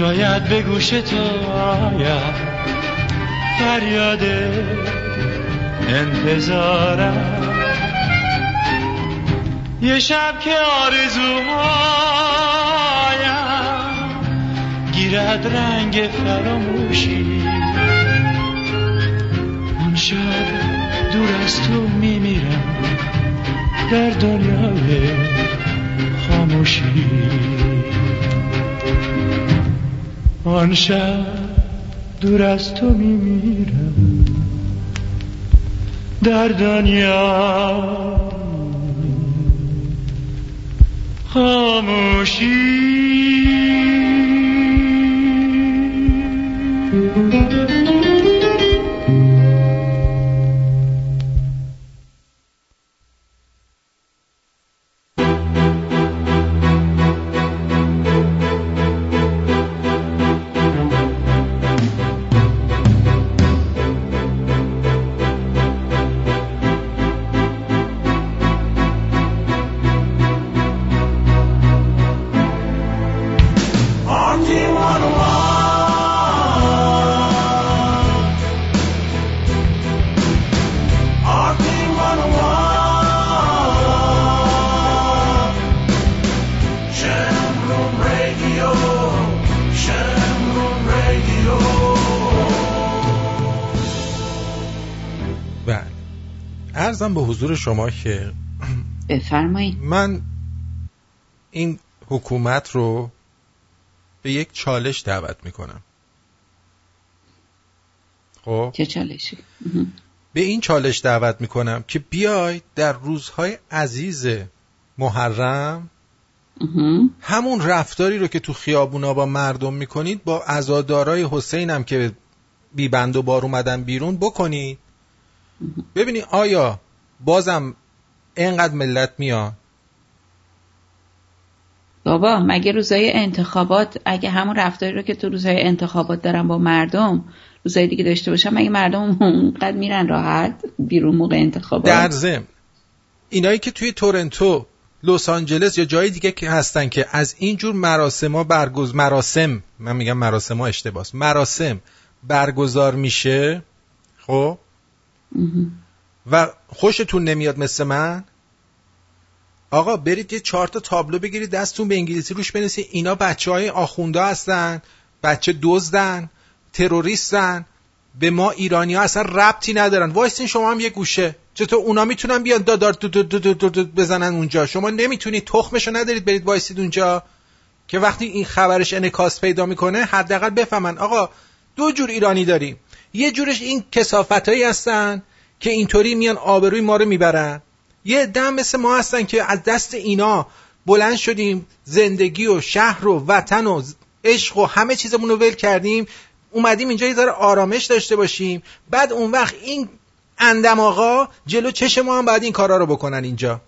Speaker 9: شاید به گوش تو آید فریاد انتظارم. یه شب که آرزوهایم گیرد رنگ فراموشی. آن شب دور از تو میمیرم در دنیای خاموشی. آن شب دور از تو میمیرم. در دنیا خاموشی
Speaker 4: بله. ارزم به حضور شما که
Speaker 5: بفرمایید.
Speaker 4: من این حکومت رو به یک چالش دعوت می‌کنم. خب؟
Speaker 5: چه چالشی؟
Speaker 4: به این چالش دعوت می‌کنم که بیای در روزهای عزیز محرم همون رفتاری رو که تو خیابونا با مردم می‌کنید با ازادارای حسین هم که بی بند و بار اومدن بیرون بکنید. ببینی آیا بازم اینقدر ملت میان
Speaker 5: بابا مگه روزای انتخابات اگه همون رفتاری رو که تو روزای انتخابات دارن با مردم روزای دیگه داشته باشن مگه مردم اونقدر میرن راحت بیرون موقع انتخابات؟
Speaker 4: در ضمن اینایی که توی تورنتو لس آنجلس یا جای دیگه که هستن که از اینجور مراسم برگز مراسم من میگم مراسم ها اشتباس مراسم برگزار میشه خب؟ و خوشتون نمیاد مثل من؟ آقا برید یه چهار تا تابلو بگیرید دستتون به انگلیسی روش بنویسید اینا بچه های آخونده هستن بچه دزدن تروریستن. به ما ایرانی ها اصلا ربطی ندارن. وایسین شما هم یه گوشه. چطور اونا می‌تونن بیان دادار دو دو دو دو دو بزنن اونجا؟ شما نمی‌تونید تخمشو ندارید برید وایسید اونجا. که وقتی این خبرش انکاس پیدا می‌کنه حداقل بفهمن. آقا دو جور ایرانی داریم. یه جورش این کسافتایی هستن که اینطوری میان آبروی ما رو می‌برن. یه دم مثل ما هستن که از دست اینا بلند شدیم زندگی و شهر و وطن و عشق و همه چیزمون رو ول کردیم. اومدیم اینجا یه ذره آرامش داشته باشیم. بعد اون وقت این اندم آقا جلو چش ما هم باید این کارا رو بکنن اینجا.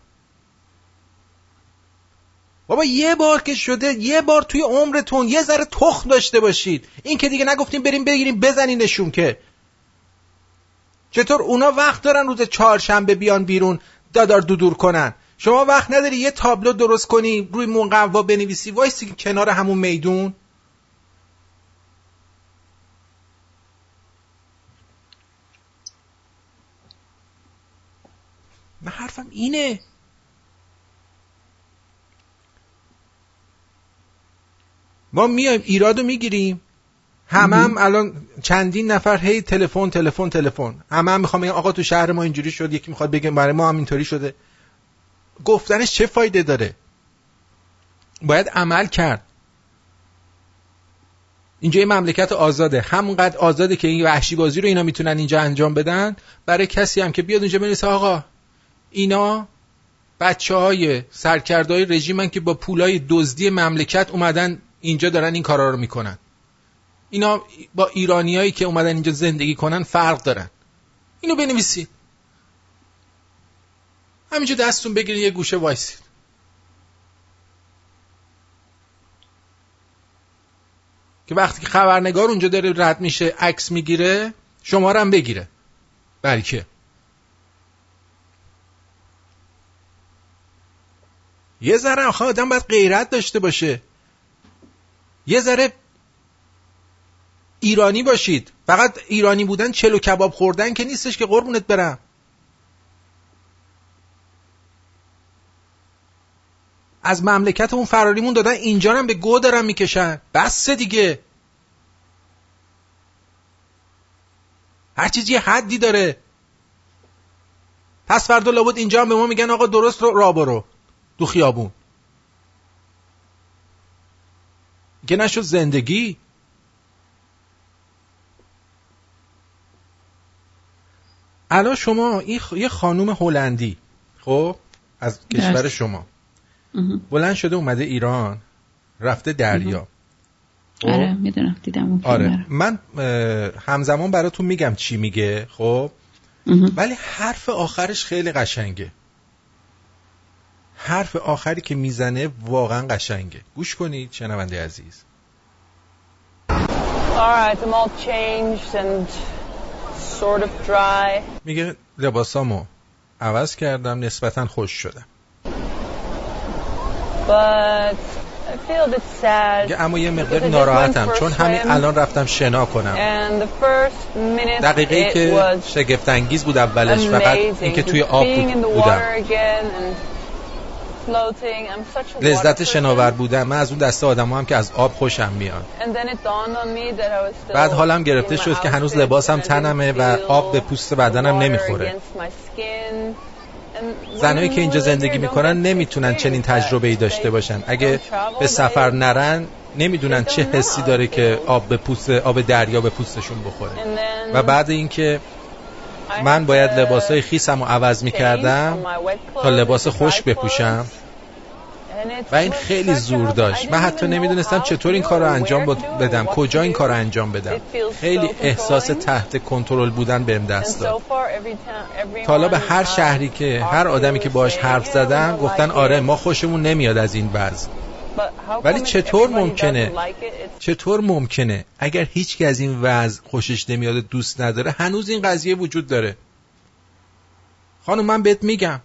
Speaker 4: بابا یه بار که شده یه بار توی عمرتون یه ذره تخم داشته باشید. این که دیگه نگفتیم بریم بگیریم بزنینشون که. چطور؟ اونا وقت دارن روز چهارشنبه بیان بیرون دادار دودور کنن. شما وقت نداری یه تابلو درست کنی روی مقوا بنویسی وایسی کنار همون میدون؟ من حرفم اینه. ما میایم ایرادو می‌گیریم. همه هم الان چندین نفر هی تلفن تلفن تلفن. همه هم می‌خوام بگم آقا تو شهر ما اینجوری شد یکی می‌خواد بگه برای ما هم اینطوری شده. گفتنش چه فایده داره؟ باید عمل کرد. اینجا یه مملکت آزاده. همونقدر آزاده که این وحشی بازی رو اینا می‌تونن اینجا انجام بدن برای کسی هم که بیاد اونجا بنویسه آقا اینا بچه های سرکردهای رژیمن که با پولای دزدی مملکت اومدن اینجا دارن این کارا رو می‌کنن. اینا با ایرانیایی که اومدن اینجا زندگی کنن فرق دارن. اینو بنویسید. همینجا دستتون بگیرید یه گوشه وایسید. که وقتی که خبرنگار اونجا داره رد میشه عکس می‌گیره شما هم بگیره. بلکه یه ذره آخه آدم باید غیرت داشته باشه. یه ذره ایرانی باشید. فقط ایرانی بودن چلو کباب خوردن که نیستش که قربونت برم. از مملکت اون فراریمون دادن اینجا هم به گو دارن می‌کشن. بس دیگه. هر چیز یه حدی داره. پس فردا لابد اینجا هم به ما میگن آقا درست رو را برو. دو خیابون. که نشد زندگی. الان شما این یه خانوم هلندی خب از کشور شما. بلند شده اومده ایران رفته دریا.
Speaker 5: خب؟ آره می‌دونم دیدم اون
Speaker 4: آره. من همزمان براتون میگم چی میگه خب؟ ولی حرف آخرش خیلی قشنگه. حرف آخری که می‌زنه واقعا قشنگه گوش کنید شنونده عزیز. میگه لباسامو عوض کردم نسبتا خوش شدم
Speaker 10: But I feel a bit sad.
Speaker 4: میگه اما یه مقدار ناراحتم چون همین الان رفتم شنا کنم دقیقه ای که
Speaker 10: was
Speaker 4: شگفت انگیز بود اولش فقط. اینکه توی آب بودم لذت. شناور بودن. من از اون دسته آدم هم که از آب خوشم میاد. بعد حالم گرفته شد که هنوز لباسم تنمه و آب به پوست بدنم نمی‌خوره. زنایی که اینجا زندگی می‌کنن نمی‌تونن چنین تجربه ای. داشته باشن. اگه به سفر نرن نمی‌دونن چه حسی داره که آب به پوست آب دریا به پوستشون بخوره. و بعد اینکه من
Speaker 10: had
Speaker 4: باید لباسای خیسم رو عوض
Speaker 10: my wet
Speaker 4: تا لباس خوش بپوشم. و این خیلی زور داشت. من حتی نمی‌دونستم چطور این کار رو انجام بدم. کجا این. کار رو انجام بدم؟ خیلی احساس. تحت کنترل بودن بهم دست داد. تا حالا به هر شهری که هر آدمی که باهاش حرف زدم گفتن آره ما خوشمون نمیاد از این وضع. ولی چطور ممکنه؟ چطور ممکنه؟ اگر هیچ که از این وضع خوشش نمیاد و دوست نداره هنوز این قضیه وجود داره. خانم من بهت میگم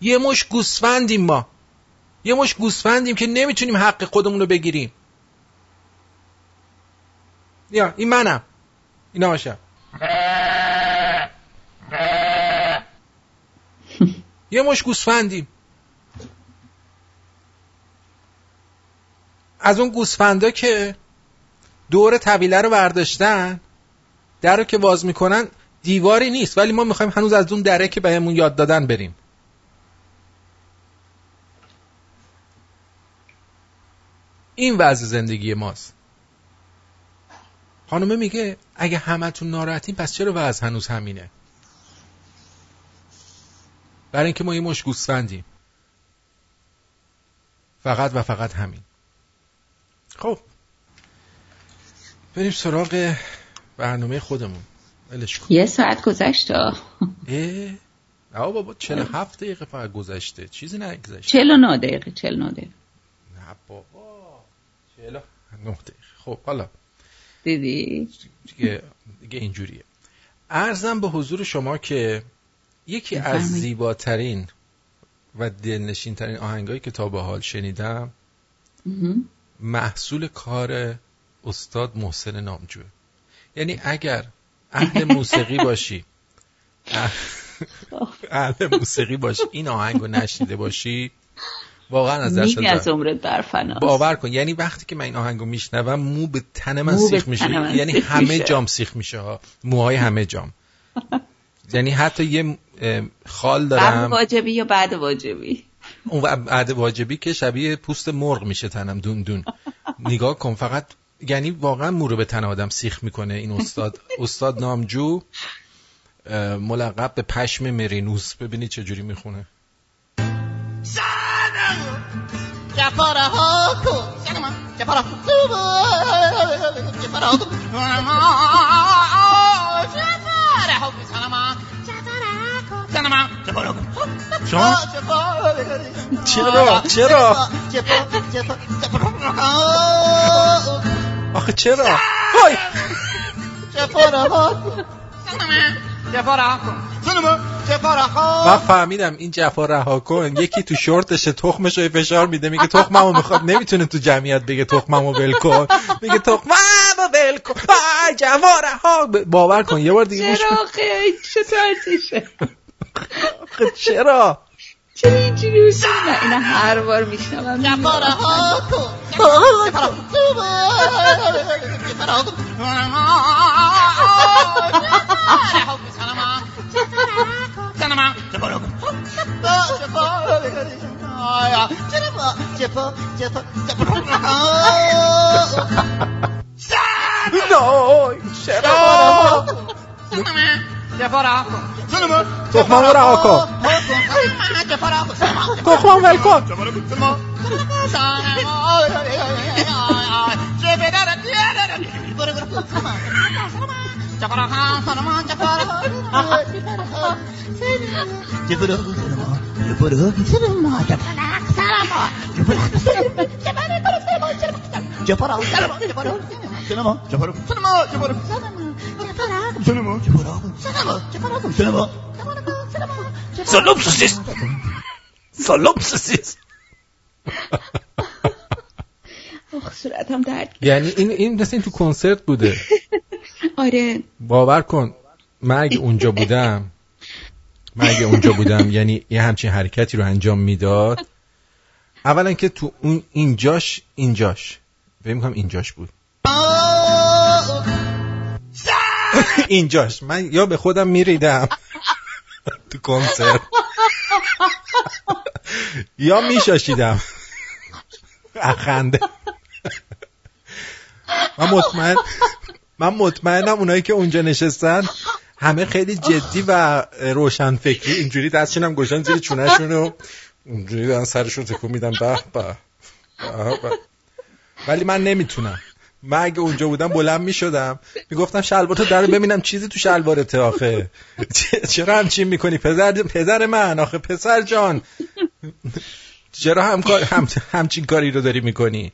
Speaker 4: یه مش گوسفندیم ما. یه مش گوسفندیم که نمی‌تونیم حق خودمون رو بگیریم. یا این منم. این آشم یه مش گوسفندیم. از اون گوسفندا که دور طویله رو برداشتن در رو که باز می‌کنن دیواری نیست. ولی ما می‌خوایم هنوز از اون دره که بهمون یاد دادن بریم. این وضع زندگی ماست. خانومه میگه اگه همتون ناراحتین پس چرا وضع هنوز همینه؟ برای اینکه ما یه مش گوسفندیم. فقط و فقط همین. خب. بریم سراغ برنامه خودمون.
Speaker 5: یه ساعت گذشت اه.
Speaker 4: نه بابا 47 دقیقه فقط گذشته. چیزی نگذشته
Speaker 5: 49 دقیقه 49 دقیقه.
Speaker 4: نه بابا. 49 دقیقه. خب حالا.
Speaker 5: دیدی؟
Speaker 4: دیگه دیگه اینجوریه. ارزم به حضور شما که یکی از. زیباترین و دلنشین ترین آهنگایی که تا به حال شنیدم
Speaker 5: مهم.
Speaker 4: محصول کار استاد محسن نامجوه یعنی اگر اهل موسیقی باشی اه- اهل موسیقی باشی این آهنگ رو نشنیده باشی واقعا از دست
Speaker 5: از. عمرت برفناست.
Speaker 4: باور کن. یعنی وقتی که من این آهنگ رو میشنوم مو به تن من سیخ میشه. یعنی
Speaker 5: سیخ
Speaker 4: همه
Speaker 5: میشه.
Speaker 4: جام سیخ میشه ها. موهای همه جام. یعنی حتی یه خال
Speaker 5: قبل
Speaker 4: دارم
Speaker 5: واجبی یا بعد واجبی؟
Speaker 4: اون واجبی که شبیه پوست مرغ میشه تنم دون دون. نگاه کن فقط یعنی واقعا مو رو به تن آدم سیخ می‌کنه. این استاد استاد نامجو ملقب به پشم مرینوس. ببینید چه جوری می‌خونه. شما؟ چرا؟ چرا؟ آخه چرا؟ های! من فهمیدم این جفا رها کن یکی تو شورتشه تخمش رو فشار میده میگه تخممو می‌خواد نمی‌تونه تو جمعیت بگه تخممو ول کن. میگه تخممو ول کن. جفا رها باور کن یه بار دیگه
Speaker 5: چرا
Speaker 4: کن.
Speaker 5: خیلی
Speaker 4: آخه چرا؟
Speaker 5: چرا اینجوری میشه نه هر بار میشنوم
Speaker 4: نه چرا تخممو رها کن تخممو ول کن سلام سوسیس سلام سوسیس
Speaker 5: آخ صورتم درد
Speaker 4: یعنی این این مثل این تو کنسرت بوده.
Speaker 5: آره.
Speaker 4: باور کن من اگه اونجا بودم من اگه اونجا بودم یعنی یه همچین حرکتی رو انجام می‌داد اولا که تو اون اینجاش اینجاش. فکر می‌کنم اینجاش بود. اینجاش. من یا به خودم میریدم. تو کنسرت. یا میشاشیدم. اخنده. من مطمئن من مطمئنم اونایی که اونجا نشستن همه خیلی جدی و روشن فکری اینجوری دستشون هم گوشن زیر چونهشون و اونجوری دارن سرشون تکون میدن. به به. ولی من نمی‌تونم. من اگه اونجا بودم بلند می‌شدم. می‌گفتم شلوارتو در ببینم چیزی تو شلوارته آخه. چرا همچین می‌کنی؟ پدر پدر من آخه پسر جان. چرا هم هم همچین کاری رو داری می‌کنی؟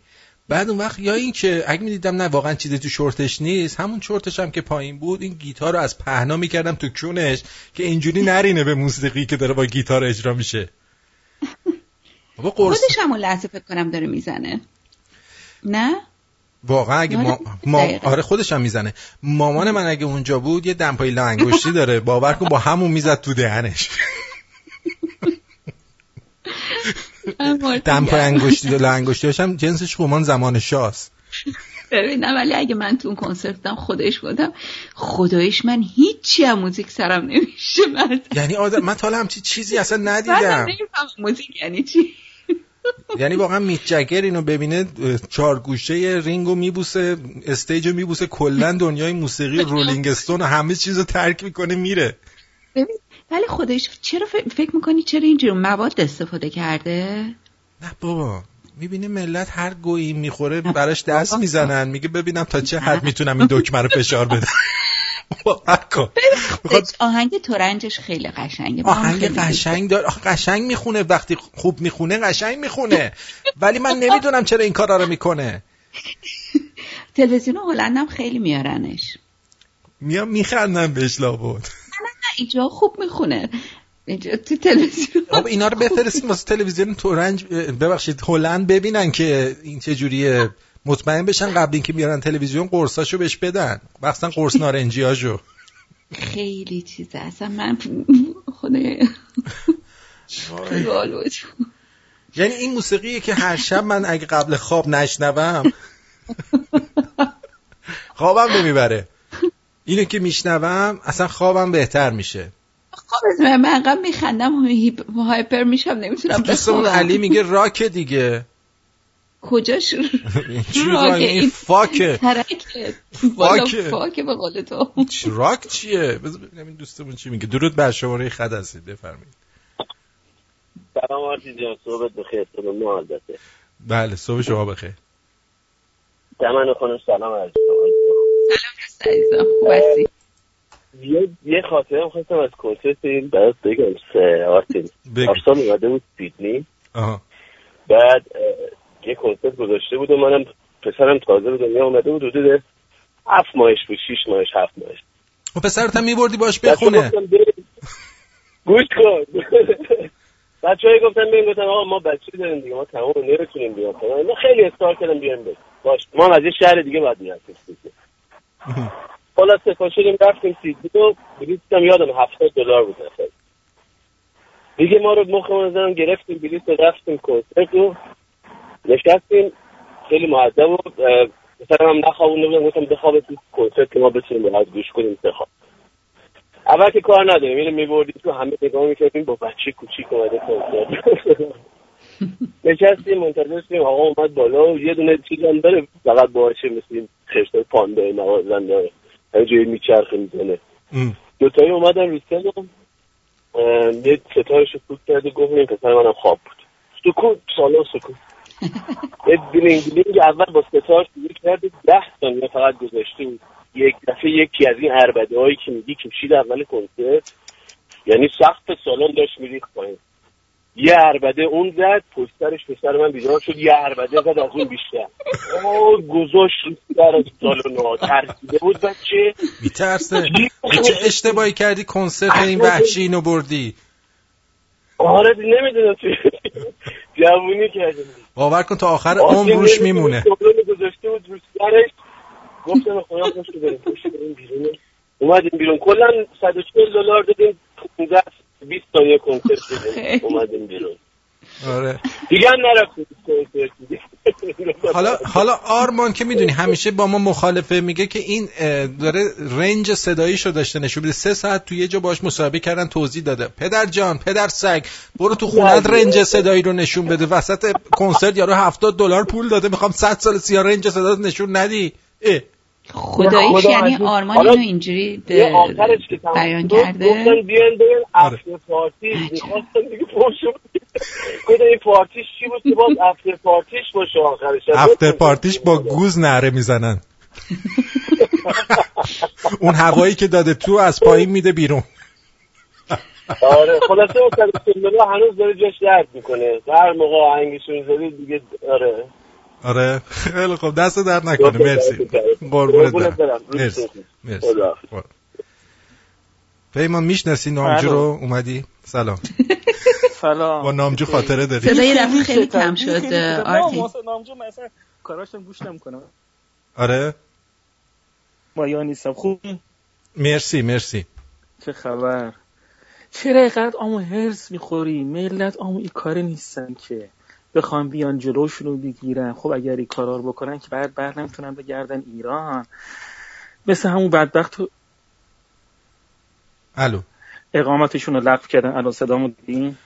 Speaker 4: بعد اون وقت یا این که اگه می‌دیدم نه واقعا چیزی تو شورتش نیست همون شورتش هم که پایین بود این گیتار رو از پهنا می‌کردم تو کونش که اینجوری نرینه به موسیقی که داره با گیتار اجرا میشه. بابا
Speaker 5: خودش هم اون لحظه فکر کنم داره می‌زنه. نه؟
Speaker 4: واقعا اگه ما, ما. آره خودش هم می‌زنه. مامان من اگه اونجا بود یه دمپایی انگشتی داره. باور کن با همون می‌زد تو دهنش. دمپای انگشتی داره انگشتیاش هم جنسش خمان زمان شاست.
Speaker 5: ببینم ولی اگه من تو اون کنسرت بودم خودش بودم خدایش من هیچی از موزیک سرم نمیشه.
Speaker 4: یعنی آدم من تا حالا همچین چیزی اصلا
Speaker 5: من
Speaker 4: ندیدم.
Speaker 5: نمی‌فهمم موزیک یعنی چی.
Speaker 4: یعنی واقعا میک جگر اینو ببینه چهار گوشه رینگو میبوسه stage و میبوسه کلا دنیای موسیقی رولینگ استون و همه چیزو ترک می‌کنه میره.
Speaker 5: ببین ولی خودش چرا فکر می‌کنی چرا اینجور مواد استفاده کرده؟
Speaker 4: نه بابا می‌بینه ملت هر گهی می‌خوره براش دست می‌زنن میگه ببینم تا چه حد می‌تونم این دکمه رو فشار بدم. باور. می‌خواد
Speaker 5: آهنگ تورنجش خیلی قشنگه.
Speaker 4: آهنگ قشنگ داره. قشنگ می‌خونه. وقتی خوب می‌خونه قشنگ می‌خونه. ولی من نمی‌دونم چرا این کارا رو می‌کنه.
Speaker 5: تلویزیون هلندم خیلی میارنش.
Speaker 4: میام میخندم بهش لابد.
Speaker 5: نه اینجا خوب می‌خونه. اینجا تو تلویزیون.
Speaker 4: بابا اینا رو بفرستیم واسه تلویزیون تورنج ببخشید هلند ببینن که این چه جوریه. مطمئن بشن قبل اینکه بیارن تلویزیون قرصاشو بهش بدن. مثلا قرص نارنجیاشو
Speaker 5: خیلی چیزه. اصلا من خدای بود.
Speaker 4: یعنی این موسیقیه که هر شب من اگه قبل خواب نشنوم خوابم نمی‌بره. اینو که میشنوم اصلا خوابم بهتر میشه.
Speaker 5: خب از من من انقدر میخندم هایپر میشم نمی‌تونم
Speaker 4: دوست اون
Speaker 5: بخوابم.
Speaker 4: علی میگه راک دیگه.
Speaker 5: راکه؟
Speaker 4: راک این فاکه.
Speaker 5: ترکه.
Speaker 4: فاکه.
Speaker 5: فاکه به قول تو.
Speaker 4: راک چیه؟ بذار ببینم این دوستمون چی میگه. درود بر شماره خط هستید بفرمایید.
Speaker 11: سلام آرتین جان صحبت بخیر. صبح ما البته
Speaker 4: بله صبح شما بخیر.
Speaker 11: دمن خانم سلام عرض
Speaker 5: سلام عزیزم
Speaker 11: یه یه خاطره خواستم از کنسرت این برات بگم سه آرتین. پارسال اومده بود سیدنی.
Speaker 4: آها.
Speaker 11: بعد یه کنسرت گذاشته بود و منم پسرم تازه به دنیا اومده بود حدود هفت ماهش بود شیش ماهش هفت ماهش.
Speaker 4: و پسرت هم میبردی باش بخونه.
Speaker 11: گوش کن. بچه های گفتن بیم گفتن آقا ما بچه داریم دیگه ما تمام نمی‌تونیم بیام. فلان. ما خیلی اصرار کردم بیام بریم. باش ما از یه شهر دیگه باید می‌رفتیم. سیدنی خلاصه پا شدیم رفتیم سیدنی و بلیطم یادم هفتاد دلار بود دیگه ما رو مخمون زدن گرفتیم بلیط رو رفتیم کنسرت رو نشستیم. خیلی معدب و پسرم هم نخوابونده بودم گفتم بخواب تو کنسرت که ما بتونیم راحت گوش کنیم بخواب. اول که کار نداریم. اینو میبردیم تو همه نگاه می‌کردیم. با بچه کوچیک اومده کنسرت. نشستیم منتظر شدیم آقا اومد بالا و یه دونه چیز هم داره. فقط باشه مثل این خرسای پاندا نوازن داره همینجوری میچرخه می‌زنه. دوتایی اومدن رو سن و اه، یه ستارش رو فوت کرد و گفت این پسر منم خواب بود. سکوت سالن سکوت. یه بلینگ بلینگ اول با ستار شروع کرد و ده ثانیه فقط گذاشته بود یک دفعه یکی از این عربده هایی که میگی کشید اول کنسرت یعنی سقف سالن داشت میریخت پایین. یه عربده اون زد پشترش پسر من بیدار شد یه عربده زد از اون بیشتر. آه گذاشت رو سالن ها. ترسیده بود بچه.
Speaker 4: میترسه. چه اشتباهی کردی؟ کنسرت این وحشی اینو بردی.
Speaker 11: آره نمی‌دونم جوونی کردیم.
Speaker 4: باور کن تا آخر عمر روش میمونه.
Speaker 11: گذاشته بود رو سرش. گفتم خدا خوش بریم پشت بریم بیرون. اومدیم بیرون. کلا 140 دلار دادیم. 15 20 ثانیه کنسرت دیدیم اومدیم بیرون.
Speaker 4: آره.
Speaker 11: دیگه هم نرفتیم
Speaker 4: حالا حالا آرمان که می‌دونی همیشه با ما مخالفه میگه که این داره رنج صداییشو داشته نشون میده. سه ساعت تو یه جا باش مصاحبه کردن توضیح داده. پدر جان پدر سگ برو تو خونت رنج صدایی رو نشون بده. وسط کنسرت یارو 70 دلار پول داده می‌خوام 100 سال سیاه رنج صدا نشون ندی. اه.
Speaker 5: خداییش
Speaker 11: خدا
Speaker 5: یعنی. آرمان اینو اینجوری
Speaker 11: یه
Speaker 5: ب-
Speaker 11: آخرش که تموم
Speaker 5: بیان کرده.
Speaker 11: گفتن بیان بیان افتر پارتی می‌خواستم دیگه گفتن این پارتیش چی بود که باز افتر پارتیش باشه آخرش.
Speaker 4: افتر پارتیش با گوز نره می‌زنن. اون هوایی که داده تو از پایین میده بیرون.
Speaker 11: آره خلاصه اون هنوز داره جاش درد می‌کنه. هر موقع آهنگشو می‌ذاری دیگه آره.
Speaker 4: آره. خیلی خب دست در نکنه. مرسی. قربونت برم. مرسی. مرسی.
Speaker 11: خدا.
Speaker 4: پیمان می‌شناسی نامجو. رو؟ اومدی؟ سلام.
Speaker 12: سلام.
Speaker 4: با نامجو خاطره داری؟
Speaker 5: صدای رفت خیلی. کم شد. آرتی.
Speaker 12: نامجو من اصلا کاراشم گوش نمی‌کنم.
Speaker 4: آره.
Speaker 12: ما یا نیستم. خوب؟
Speaker 4: مرسی مرسی.
Speaker 12: چه خبر؟ چرا اینقدر آمو هرس می‌خوری؟ ملت آمو این کاره نیستن که. بخوام بیان جلوشون رو بگیرن. خب اگر این کارا رو بکنن که بعد بر نمی‌تونن بگردن ایران. مثل همون بدبخت تو
Speaker 4: الو.
Speaker 12: اقامتشون رو لغو کردن. الان صدامو دیدین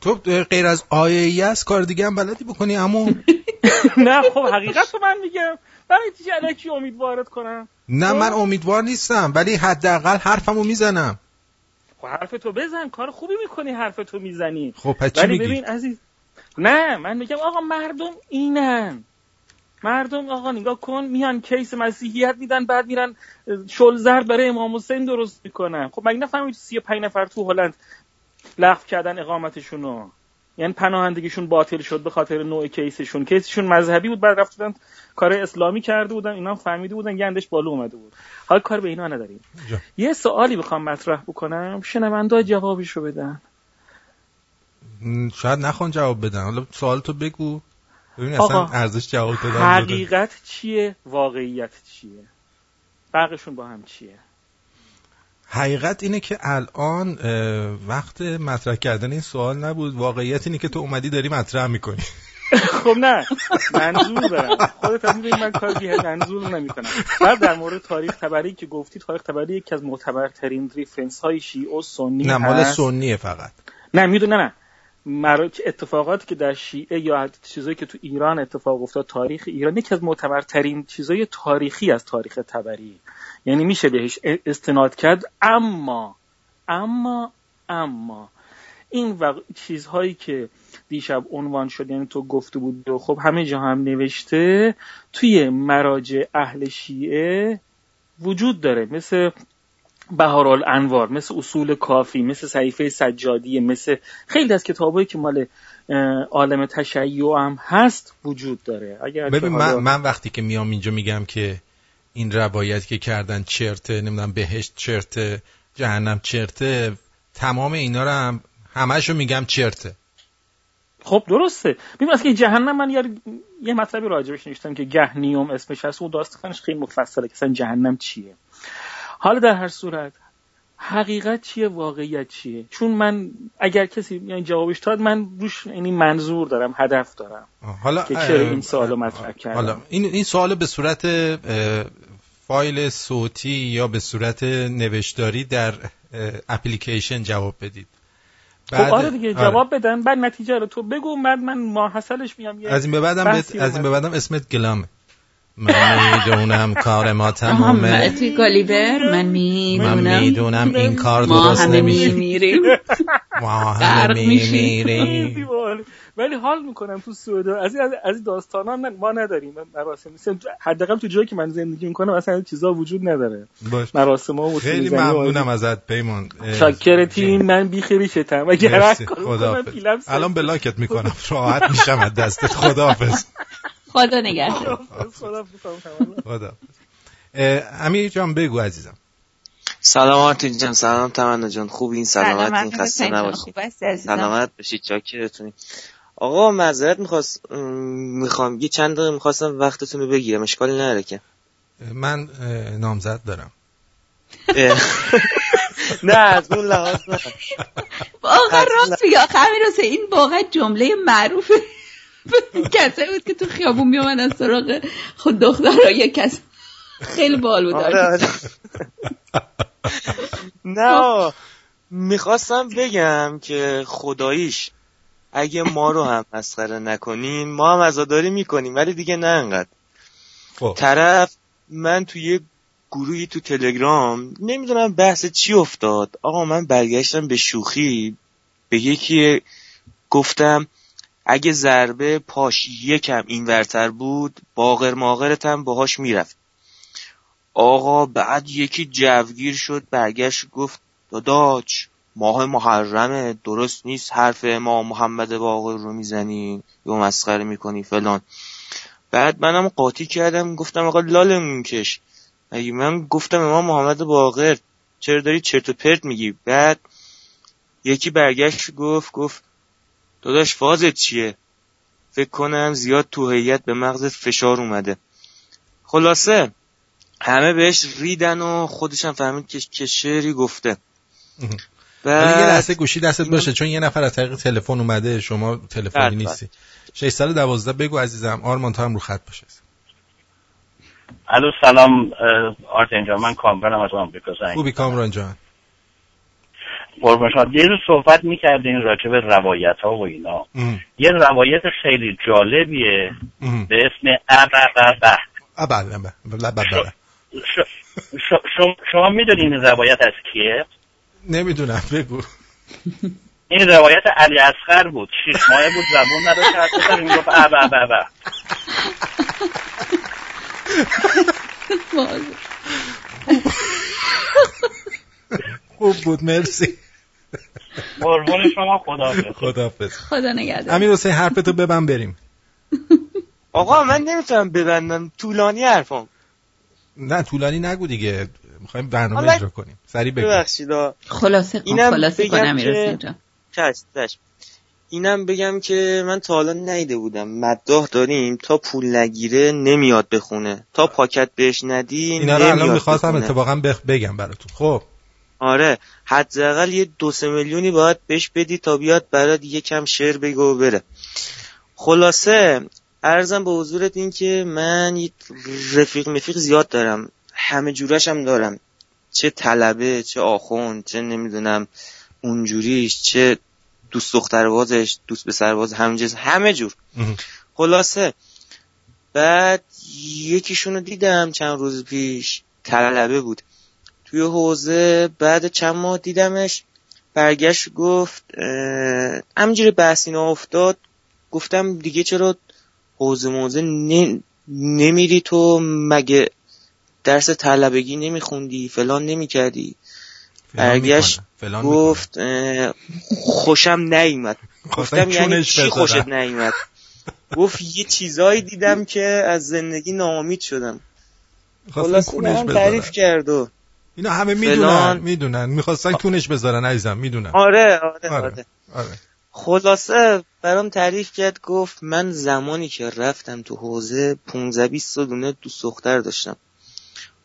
Speaker 4: تو غیر از آیه است کار دیگه هم بلدی بکنی امو
Speaker 12: نه خب حقیقت رو من میگم. برای چی الکی امید وارد کنم؟
Speaker 4: نه من امیدوار نیستم ولی حداقل حرفمو می‌زنم.
Speaker 12: خب حرف تو بزن کار خوبی می‌کنی حرف تو می‌زنی.
Speaker 4: خب پس چی
Speaker 12: ولی
Speaker 4: میگی؟
Speaker 12: ببین عزیز نه من میگم آقا مردم اینن. مردم آقا نگاه کن میان کیس مسیحیت میدن بعد میرن شل زرد برای امام حسین درست می‌کنن. خب مگه نفهمید 35 نفر تو هلند لغو کردن اقامتشون رو یعنی پناهندگیشون باطل شد به خاطر نوع کیسشون. کیسشون مذهبی بود بعد رفتن کار اسلامی کرده بودن اینا هم فهمیده بودن گندش بالا اومده بود. حال کار به اینا نداریم.
Speaker 4: جا.
Speaker 12: یه سوالی بخوام مطرح بکنم. شنونده جوابش رو بدن.
Speaker 4: شاید نخوان جواب بدن. حالا سوال تو بگو. ببین اصلا ارزش جواب دادن.
Speaker 12: حقیقت چیه؟ واقعیت چیه؟ فرقشون با هم چیه؟
Speaker 4: حقیقت اینه که الان وقت مطرح کردن این سوال نبود. واقعیت اینه که تو اومدی داری مطرح می‌کنی.
Speaker 12: خب نه. منظور دارم. خودت هم من کار بی منظور نمی‌کنم. بعد در مورد تاریخ تبری که گفتی تاریخ تبری یکی از معتبرترین ریفرنس های شیعه و سنی
Speaker 4: نه مال. سنیه فقط.
Speaker 12: نه می‌دونه نه. مرا- اتفاقاتی که در شیعه یا چیزایی که تو ایران اتفاق افتاد تاریخ ایران یکی از معتبرترین چیزای تاریخی از تاریخ تبری. یعنی میشه بهش استناد کرد اما اما اما. این وق... چیزهایی که دیشب عنوان شد یعنی تو گفته بود و خب همه جا هم نوشته توی مراجع اهل شیعه وجود داره. مثل بهارالانوار مثل اصول کافی مثل صحیفه سجادیه مثل خیلی از کتابایی که مال عالم تشیع هم هست وجود داره. اگر
Speaker 4: ببین من, من وقتی که میام اینجا میگم که این روایت که کردن چرته نمی‌دونم بهشت چرته جهنم چرته تمام اینا رو هم همشو میگم چرته.
Speaker 12: خب درسته. ببین که جهنم من یه, یه مطلبی راجبش نوشتم که گهنیوم اسمش هست. و داستانش خیلی مفصله که اصلا جهنم چیه. حالا در هر صورت حقیقت چیه واقعیت چیه؟ چون من اگر کسی یعنی جوابش داد من روش یعنی منظور دارم هدف دارم
Speaker 4: حالا
Speaker 12: که چرا این سوالو مطرح کردم.
Speaker 4: حالا این این سوال به صورت فایل صوتی یا به صورت نوشتاری در اپلیکیشن جواب بدید.
Speaker 12: خب آره دیگه جواب بدن بعد نتیجه رو تو بگو بعد من ماحصلش میام
Speaker 4: از این به بعدم از این به بعدم اسمت گلامه. من می‌دونم کار ما
Speaker 5: آها
Speaker 4: تمومه
Speaker 5: توی گالیبر من
Speaker 4: من
Speaker 5: می‌دونم
Speaker 4: این کار
Speaker 5: ما
Speaker 4: درست
Speaker 5: همه
Speaker 4: نمیشه.
Speaker 5: میمیریم
Speaker 4: ما همه. میمیریم
Speaker 12: خیلی. ولی حال می‌کنم تو سوئد از این از این داستانا من- ما نداریم. مراسم حداقل تو جایی که من زندگی می‌کنم اصلا این چیزا وجود نداره.
Speaker 4: باش.
Speaker 12: مراسم ها و
Speaker 4: خیلی ممنونم ازت پیمان اه،
Speaker 12: شاکرتیم من بی شتم اگر.
Speaker 4: الان بلاکت می‌کنم. راحت میشم از دستت. خداحافظ.
Speaker 5: خدا نگهدار.
Speaker 12: خدا
Speaker 4: امیر جان بگو عزیزم.
Speaker 13: سلام آرتین جان سلام تمنا جان. خوبین؟ سلامت این
Speaker 5: سلامت
Speaker 13: خسته
Speaker 5: خوب هستی عزیزم؟
Speaker 13: سلامت باشید چاکرتونی. آقا معذرت می‌خواست می‌خوام. یه چند دقیقه می‌خواستم وقتتون رو بگیرم. اشکالی نداره که.
Speaker 4: من نامزد دارم.
Speaker 13: نه از اون لحاظ نه.
Speaker 5: واقعا راست میگه آخه این واقعا جمله معروفه. کسایی بود که تو خیابون میومدن سراغ خود دخترها کس خیلی بال بود
Speaker 13: آره، آره. نه می‌خواستم بگم که خداییش اگه ما رو هم مسخره نکنیم ما هم ازاداری می‌کنیم ولی دیگه نه انقدر
Speaker 4: خب.
Speaker 13: طرف من توی یه گروهی تو تلگرام نمی‌دونم بحث چی افتاد آقا من برگشتم به شوخی به یکی گفتم اگه ضربه پاش یکم اینورتر بود باغر ماغرت هم باهاش می‌رفت. آقا بعد یکی جوگیر شد برگشت گفت داداچ ماه محرمه درست نیست حرف ما محمد باقر رو می‌زنی یا مسخره می‌کنی فلان. بعد منم قاطی کردم گفتم آقا لالمون کش. اگه من گفتم امام محمد باقر چرا داری چرت و پرت میگی؟ بعد یکی برگشت گفت گفت داداش فازت چیه؟ فکر کنم زیاد تو هیئت به مغزت فشار اومده. خلاصه همه بهش ریدن و خودشم فهمید که که شعری گفته.
Speaker 4: ولی یه لحظه گوشی دستت باشه چون یه نفر از طریق تلفن اومده شما تلفنی
Speaker 13: بله،
Speaker 4: نیستی. 612 بگو عزیزم آرمان تو هم رو خط باشه.
Speaker 14: الو سلام آرتین جان من کامرانم از آمریکا زنگ
Speaker 4: خوبی کامران جان.
Speaker 14: قربان شما یه روز صحبت می‌کردین راجع به روایت ها و اینا.
Speaker 4: ام.
Speaker 14: یه روایت خیلی جالبیه
Speaker 4: ام.
Speaker 14: به اسم ابرقبه
Speaker 4: ابل بله بله بله
Speaker 14: ش- ش- شما, می‌دونین این روایت از کیه؟
Speaker 4: نمی‌دونم بگو.
Speaker 14: این روایت علی اصغر بود. شیش ماه بود زبون نداشت حرف بزنه می‌گفت ابه
Speaker 4: خوب بود مرسی.
Speaker 14: قربون شما خدا
Speaker 4: خداحافظ.
Speaker 5: خدا نگهدار.
Speaker 4: امیر حسین حرفتو ببن بریم.
Speaker 13: آقا من نمی‌تونم ببندم. طولانی حرفم
Speaker 4: نه طولانی نگو دیگه. می‌خوایم برنامه اجرا کنیم. سریع بگو.
Speaker 13: ببخشید.
Speaker 5: خلاصه کن
Speaker 13: اینم
Speaker 5: خلاصه کن
Speaker 13: بگم
Speaker 5: امیر
Speaker 13: که-
Speaker 5: حسین جان.
Speaker 13: چشم چشم. اینم بگم که من تا حالا نیده بودم. مداح داریم. تا پول نگیره نمیاد بخونه. تا پاکت بهش ندی
Speaker 4: اینا رو الان می‌خواستم. اتفاقا بخ- بگم براتون. خب.
Speaker 13: آره حداقل یه دو سه میلیونی باید بهش بدی تا بیاد برات یه کم شعر بگه و بره. خلاصه ارزم به حضورت این که من یه رفیق مفیق زیاد دارم. همه جورش هم دارم. چه طلبه چه آخوند چه نمی‌دونم اونجوریش چه دوست دختربازش دوست به سرباز همجنس همه جور. خلاصه بعد یکیشون رو دیدم چند روز پیش. طلبه بود. توی حوزه. بعد چند ماه دیدمش. برگشت گفت همینجوری بحث اینا افتاد. گفتم دیگه چرا حوزه موزه نمیری تو؟ مگه درس طلبگی نمیخوندی؟ فلان نمی‌کردی؟ برگشت
Speaker 4: فلان
Speaker 13: گفت خوشم نیومد. گفتم یعنی چی. خوشت نیومد؟ گفت یه چیزایی دیدم که از زندگی ناامید شدم.
Speaker 4: خواستن
Speaker 13: خلاص من
Speaker 4: بذارن.
Speaker 13: تعریف کرد و
Speaker 4: اینا همه می‌دونن. می‌دونن می‌خواستن کونش بذارن عزیزم می‌دونن
Speaker 13: آره آره
Speaker 4: آره.
Speaker 13: آره
Speaker 4: آره.
Speaker 13: خلاصه برام تعریف کرد گفت من زمانی که رفتم تو حوزه 15 20 تا دونه دوست دختر داشتم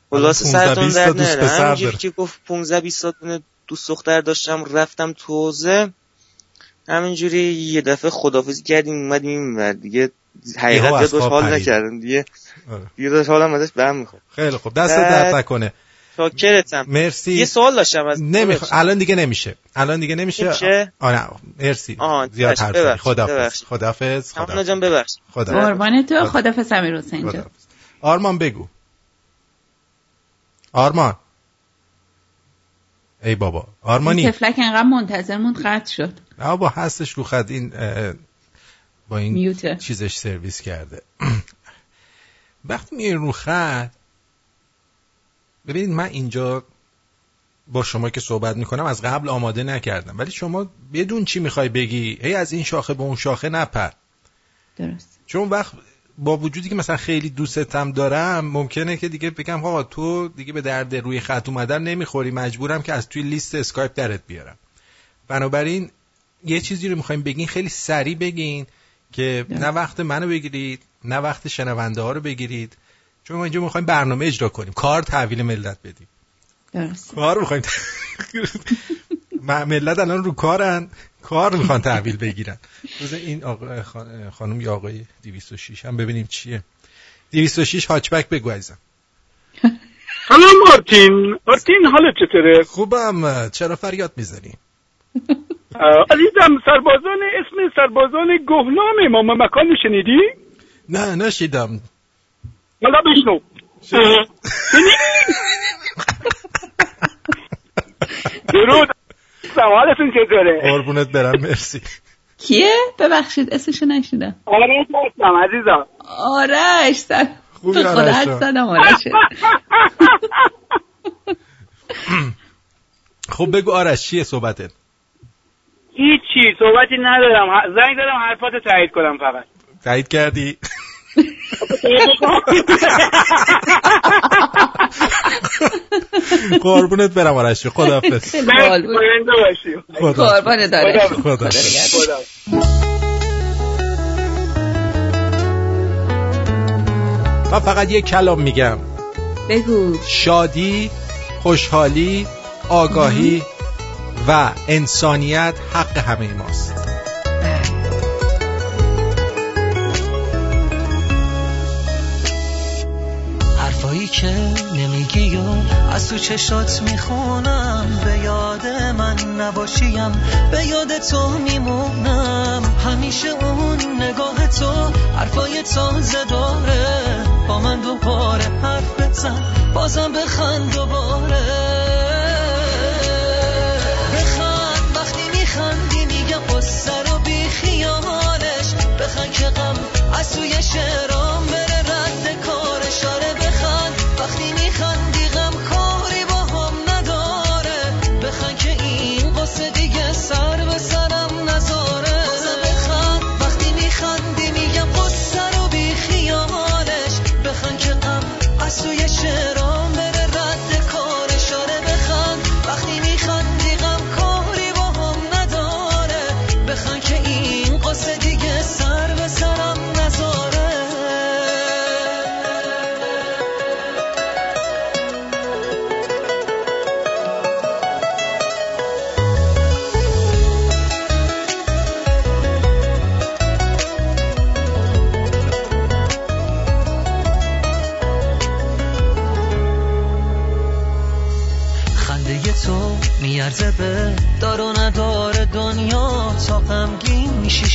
Speaker 13: خلاصه
Speaker 4: 15
Speaker 13: سرتون
Speaker 4: 20 تا
Speaker 13: در نره. که گفت 15 20 تا دونه دوست دختر داشتم رفتم تو حوزه همینجوری یه دفعه خدافزی کردیم اومدیم این ور دیگه حقیقت
Speaker 4: خواب
Speaker 13: حال. نکردم دیگه
Speaker 4: آره.
Speaker 13: دیگه حالم ازش به هم می‌خورد
Speaker 4: خیلی خوب دست درد نکنه
Speaker 13: شاکرتم
Speaker 4: مرسی.
Speaker 13: یه سوال داشتم از
Speaker 4: نمیخوا... الان دیگه نمیشه. الان دیگه نمیشه؟
Speaker 13: نمیشه؟
Speaker 4: آه نه. مرسی.
Speaker 13: آه،
Speaker 4: زیاد حرف. خداحافظ.
Speaker 13: همونا
Speaker 4: خداحافظ
Speaker 13: جان ببخش.
Speaker 5: قربان تو خدافظ امیر حسین جان.
Speaker 4: آرمان بگو. آرمان. ای بابا. آرمانی.
Speaker 5: این تفلک انقدر منتظر موند قطع شد.
Speaker 4: نه بابا هستش رو خط. این با این
Speaker 5: میوته.
Speaker 4: چیزش سرویس کرده. وقتی میای رو خط ببینید من اینجا با شما که صحبت می‌کنم از قبل آماده نکردم. ولی شما بدون چی می‌خوای بگی؟ هی از این شاخه به اون شاخه نپر.
Speaker 5: درست.
Speaker 4: چون وقت با وجودی که مثلا خیلی دوستم دارم ممکنه که دیگه بگم آقا تو دیگه به درد روی خط اومدن نمی‌خوری. مجبورم که از توی لیست اسکایپ درت بیارم. بنابراین یه چیزی رو می‌خوایم بگین خیلی سریع بگین که نه وقت منو بگیرید نه وقت شنونده ها رو بگیرید. چون ما اینجا می‌خوایم برنامه اجرا کنیم. کار تحویل ملت بدیم.
Speaker 5: درست.
Speaker 4: کار می‌خوایم ملت الان رو کارن. کار می‌خوان تحویل بگیرن. روز این آقا خان- خانم یا آقای 206 هم ببینیم چیه. 206 هاچبک بگو عزیزم.
Speaker 15: سلام مارتین. مارتین حالت چطوره؟
Speaker 4: خوبم. چرا فریاد می‌زنی؟
Speaker 15: عزیزم سربازان اسم سربازان گهنام امام مکان شنیدی؟
Speaker 4: نه نشیدم.
Speaker 15: حالا بشنو؟ درود حالتون چطوره
Speaker 4: قربونت برم مرسی.
Speaker 5: کیه؟ ببخشید اسمشو نشیدم.
Speaker 15: آرش هستم عزیزم.
Speaker 5: آرش سر
Speaker 4: خوبی آرش.
Speaker 5: زدم آرشه
Speaker 4: خب بگو آرش چیه صحبتت؟
Speaker 15: هیچی صحبتی ندارم. زنگ دارم حرفاتو تایید کنم فقط.
Speaker 4: تایید کردی؟ قربونت برم آرش خداحافظ.
Speaker 5: قربان داره
Speaker 4: خدا من فقط یه کلام میگم.
Speaker 5: بگو.
Speaker 4: شادی خوشحالی آگاهی و انسانیت حق همه ماست.
Speaker 16: که نمیگی و از تو چشات می‌خونم. به یاد من نباشیم به یاد تو میمونم. همیشه اون نگاه تو حرفای تازه داره. با من دوباره حرف بزن بازم بخند دوباره. بخند وقتی میخندی میگم قصه رو بی خیالش بخند که غم از توی شعرام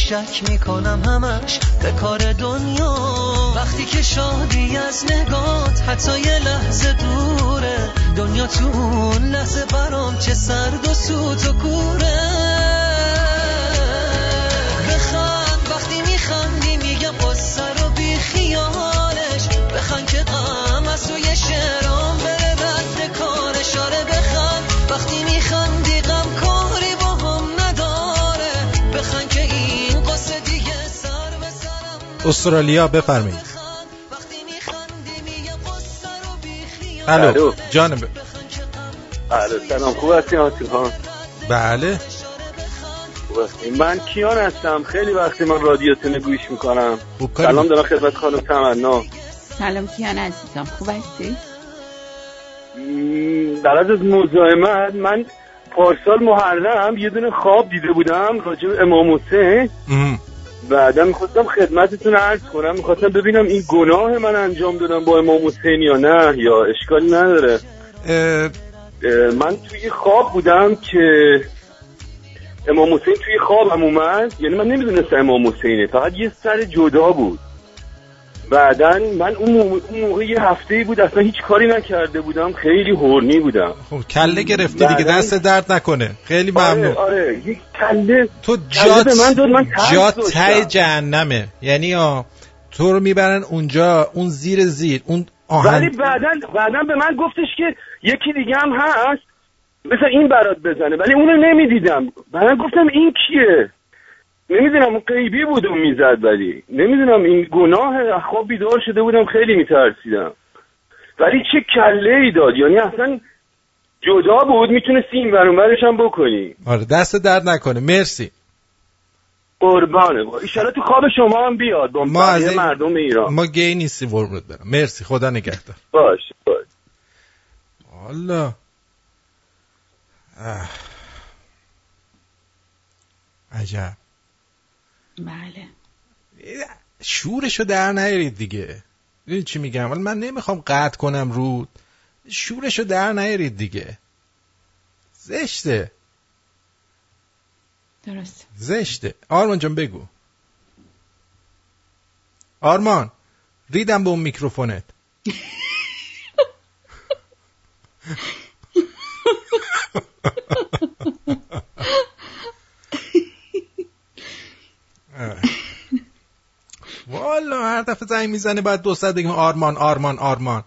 Speaker 16: شک می‌کنم همش به کار دنیا. وقتی که شادی از نگات حتی یه لحظه دوره دنیا تو اون لحظه برام چه سرد و سوت و کوره. بخند وقتی میخندی میگم قصه رو بی خیالش. بخند که غم از توی شعرام بره رد کارش. آره بخند وقتی میخندی
Speaker 4: استرالیا بفرمایید.
Speaker 17: الو.
Speaker 4: الو. جانم.
Speaker 17: بله سلام. خوب هستی آسیل خان؟
Speaker 4: بله.
Speaker 17: من کیان هستم. خیلی وقتی من رادیوتون رو گوش می‌کنم. سلام دارم خدمت خانم تمنا.
Speaker 5: سلام کیان عزیزم. خوب هستی؟
Speaker 17: در از مزاحمت من پارسال محرم یه دونه خواب دیده بودم راجع به امام حسین. بعدا می‌خواستم خدمتتون عرض کنم. می‌خواستم ببینم این گناه من انجام دادم با امام حسین یا نه یا اشکالی نداره. اه، من توی خواب بودم که امام حسین توی خوابم اومد. یعنی من نمی‌دونستم امام حسینه. فقط یه سر جدا بود. بعدا من اون موقع, یه هفته بود اصلا هیچ کاری نکرده بودم. خیلی هورنی بودم.
Speaker 4: خب کله گرفتی دیگه دست درد نکنه. خیلی ممنون.
Speaker 17: آره. آره یک کله
Speaker 4: تو جات
Speaker 17: من من
Speaker 4: جات. ته جهنمه. یعنی آ تو رو می‌برن اونجا اون زیر زیر اون
Speaker 17: ولی
Speaker 4: آهن
Speaker 17: بعدا بعدا به من گفتش که یکی دیگه هم هست مثل این برات بزنه. ولی اونو نمی‌دیدم. بعدا گفتم این کیه؟ نمی‌دونم اون قیبی بود اون می‌زد ولی. نمی‌دونم این گناه خواب بیدار شده بودم خیلی میترسیدم. ولی چه کله ای داد. یعنی اصلا جدا بود می‌تونستی این ورانورش هم بکنی.
Speaker 4: آره دست درد نکنه. مرسی.
Speaker 17: قربانه. با ایشالا تو خواب شما هم بیاد. با
Speaker 4: ما از این-
Speaker 17: مردم ایران.
Speaker 4: ما گی نیستیم قربونت برم. مرسی. خدا نگهدار.
Speaker 17: باش باش
Speaker 4: والا. عجب.
Speaker 5: بله.
Speaker 4: شورشو در نیارید دیگه. این چی میگم؟ ولی من نمی‌خوام قطع کنم رود. شورشو در نیارید دیگه. زشته.
Speaker 5: درست
Speaker 4: زشته. آرمان جان بگو. آرمان ریدم به اون میکروفونت والا هر دفعه زنگ می‌زنه بعد دو ساعت بگیم آرمان آرمان آرمان.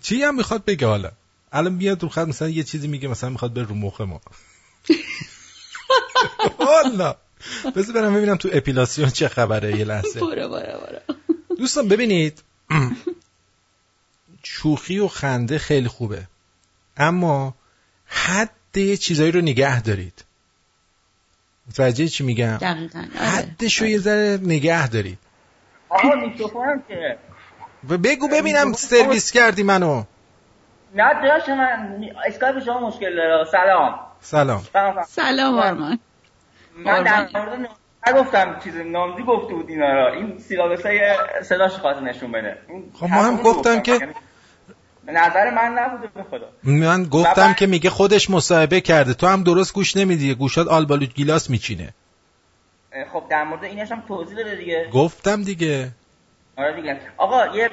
Speaker 4: چی هم می‌خواد بگه حالا؟ الان بیاد رو خط مثلا یه چیزی میگه مثلا می‌خواد به رو مخ ما. والا. بذار برم ببینم تو اپیلاسیون چه خبره یه لحظه.
Speaker 5: برو برو برو.
Speaker 4: دوستان ببینید. شوخی و خنده خیلی خوبه. اما حد یه چیزایی رو نگه دارید. متوجه چی میگم؟
Speaker 5: دقیقا آره.
Speaker 4: حدش رو یه ذره نگه دارید.
Speaker 18: آقا میکروفونم که
Speaker 4: و بگو ببینم سرویس کردی منو.
Speaker 18: نه داشت من اسکایپ شما مشکل داره. سلام.
Speaker 4: سلام.
Speaker 5: سلام آرمان.
Speaker 18: من در مورد نگفتم چیز نامزی گفته بود اینا را این سیلابس های صداش خواست نشون بده.
Speaker 4: خب ما هم گفتم. که-
Speaker 18: یعنی به نظر من نبوده به خدا.
Speaker 4: من گفتم که میگه خودش مصاحبه کرده. تو هم درست گوش نمیدی. گوشات آلبالوت گیلاس میچینه.
Speaker 18: خب در مورد اینش هم توضیح بده دیگه.
Speaker 4: گفتم دیگه.
Speaker 18: آره دیگه. آقا یه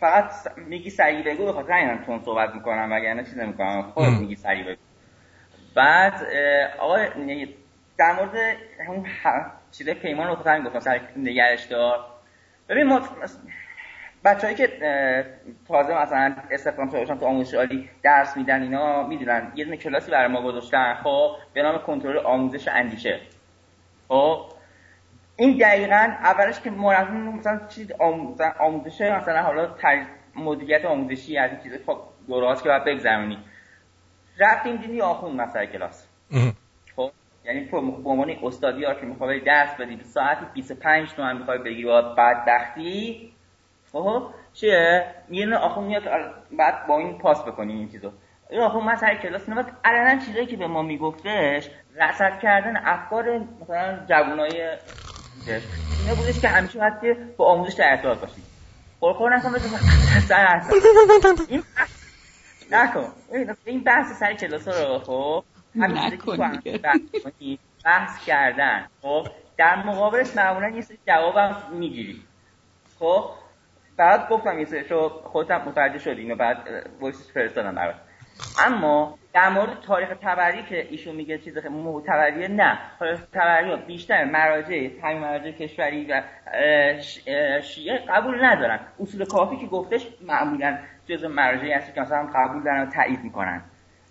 Speaker 18: فقط میگی سریع بگو به خاطر اینم تون صحبت می‌کنم وگرنه چیز نمی‌کنم. خودت
Speaker 4: ام.
Speaker 18: میگی سریع بگو. بعد آقا نه- در مورد همون چیزای پیمان رو خاطر می‌گفتم سر نگرش دار. ببین بچه‌ای که تازه مثلا استخدام شده باشن تو آموزش عالی درس میدن اینا می‌دونن. یه دونه کلاسی برای ما گذاشتن. خب به نام کنترل آموزش اندیشه. خب این دقیقا اولش که مربی مثلا چیز آموزش مثلا حالا تر... مدیریت آموزشی از این چیز خب دورهاست که باید بگذرونی. رفتیم دیدی آخون مثلا کلاس. خب یعنی به عنوان استادی ها که می‌خوای درس بدی. به ساعتی 25 تومن می‌خوای بگیری با بدبختی خب چیه؟ یه نه آخون میاد بعد با این پاس بکنی این چیزو. این آخون من سر کلاس نمید علنا چیزایی که به ما میگفتش رصد کردن افکار مثلا جوانای. اینا بودش که همیشه باید که با آموزش در ارتباط باشی خورخور نکن بزن سر. این نکن. این- بحث سر کلاس رو خب؟
Speaker 5: نکن
Speaker 18: هم. بحث کردن خب؟ در مقابلش معمولا یه سری جوابم می‌گیری. خب؟ بعد گفتم یه شو خودم متوجه شدی اینو بعد وایسش فرستادم برات. اما در مورد تاریخ تبری که ایشون میگه چیز معتبریه نه. تاریخ تبری بیشتر مراجع همین مراجع کشوری و شیعه قبول ندارن. اصول کافی که گفتش معمولا جز مراجعی هست که مثلا قبول دارن و تایید می‌کنن.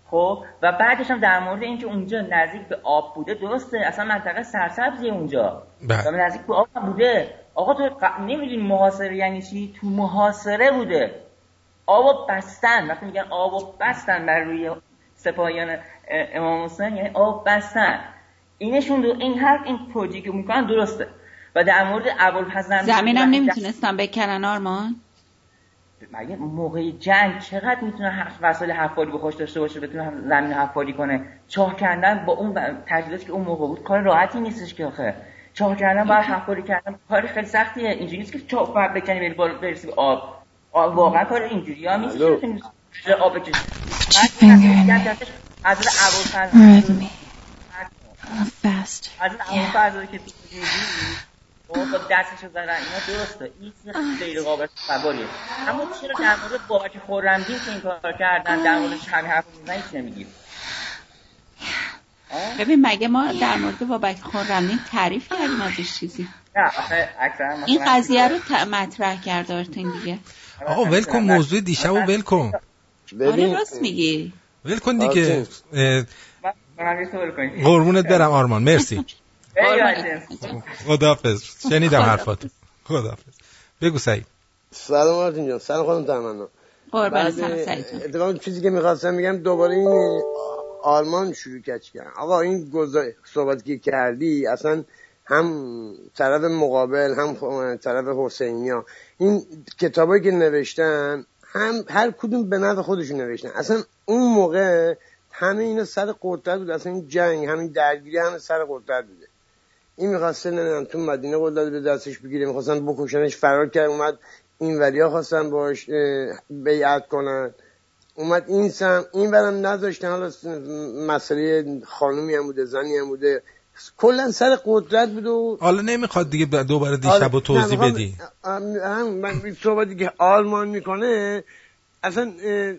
Speaker 18: خب؟ و بعدش هم در مورد اینکه اونجا نزدیک به آب بوده درسته. اصلا منطقه سرسبزی اونجا.
Speaker 4: بله.
Speaker 18: نزدیک به آب بوده. آقا تو ق... نمی‌دونی محاصره یعنی چی؟ تو محاصره بوده. آب بستن. وقتی میگن آب بستن بر روی سپاهیان اه، امام حسین یعنی آب بستن. اینشون دو... این حرف این توجیه که می‌کنن درسته. و در مورد ابوالفضل
Speaker 5: زمینم نمی‌تونستم بکنن آرمان؟
Speaker 18: مگه موقع جنگ چقدر می‌تونه حف... وسایل حفاری به خوش داشته باشه بتونه زمین حفاری کنه؟ چاه کندن با اون تجهیزاتی که اون موقع بود کار راحتی نیستش که آخه. چاه کردن باید حفاری کردن. کار خیلی سختیه. اینجوری نیست که چاه فقط بکنی بری بالا برسی به آب. واقعا کار اینجوری ها نیست. که آب بکشی. حضرت ابوالفضل که تو خب با دستشو زدن اینا درسته. این چیز غیر قابل تصوریه اما چرا در مورد بابک خرمدین که این کار کردن در موردش همین حرف می‌زنن هیچ نمیگی؟
Speaker 5: ببین مگه ما در مورد بابک خرمدین تعریف کردیم ازش چیزی؟
Speaker 18: نه آخه اکثرا مثلا
Speaker 5: این قضیه رو مطرح کرده آرتین دیگه.
Speaker 4: آقا ول کن موضوع دیشب و ول کن.
Speaker 5: آره راست میگی.
Speaker 4: ول کن دیگه. قربونت برم آرمان. مرسی. خداحافظ. شنیدم حرفاتو. خداحافظ. بگو سعید.
Speaker 19: سلام آرتین جان. سلام خانم تمنا.
Speaker 5: قربان سعید.
Speaker 19: اتفاقا چیزی که می‌خواستم بگم دوباره این آلمان شروع کچ کرد آقا این صحبتی که کردی اصلا هم طرف مقابل هم طرف حسینیا این کتابایی که نوشتن هم هر کدوم به نفع خودشون نوشتن. اصلا اون موقع همه اینا سر قدرت بود. اصلا این جنگ همین درگیری همه سر قدرت بوده. این می‌خواسته نمی‌دونم تو مدینه قدرت به دستش بگیره. می‌خواستن بکشنش فرار کرد اومد این وریا خواستن باش بیعت کنن. اومد این سم این برم نذاشتن حالا مسئله خانومی هم بوده زنی هم بوده. کلا سر قدرت بود و
Speaker 4: حالا نمی‌خواد دیگه دوباره دیشب و توضیح بدی.
Speaker 19: هم من صحبتی که آلمان می‌کنه اصلا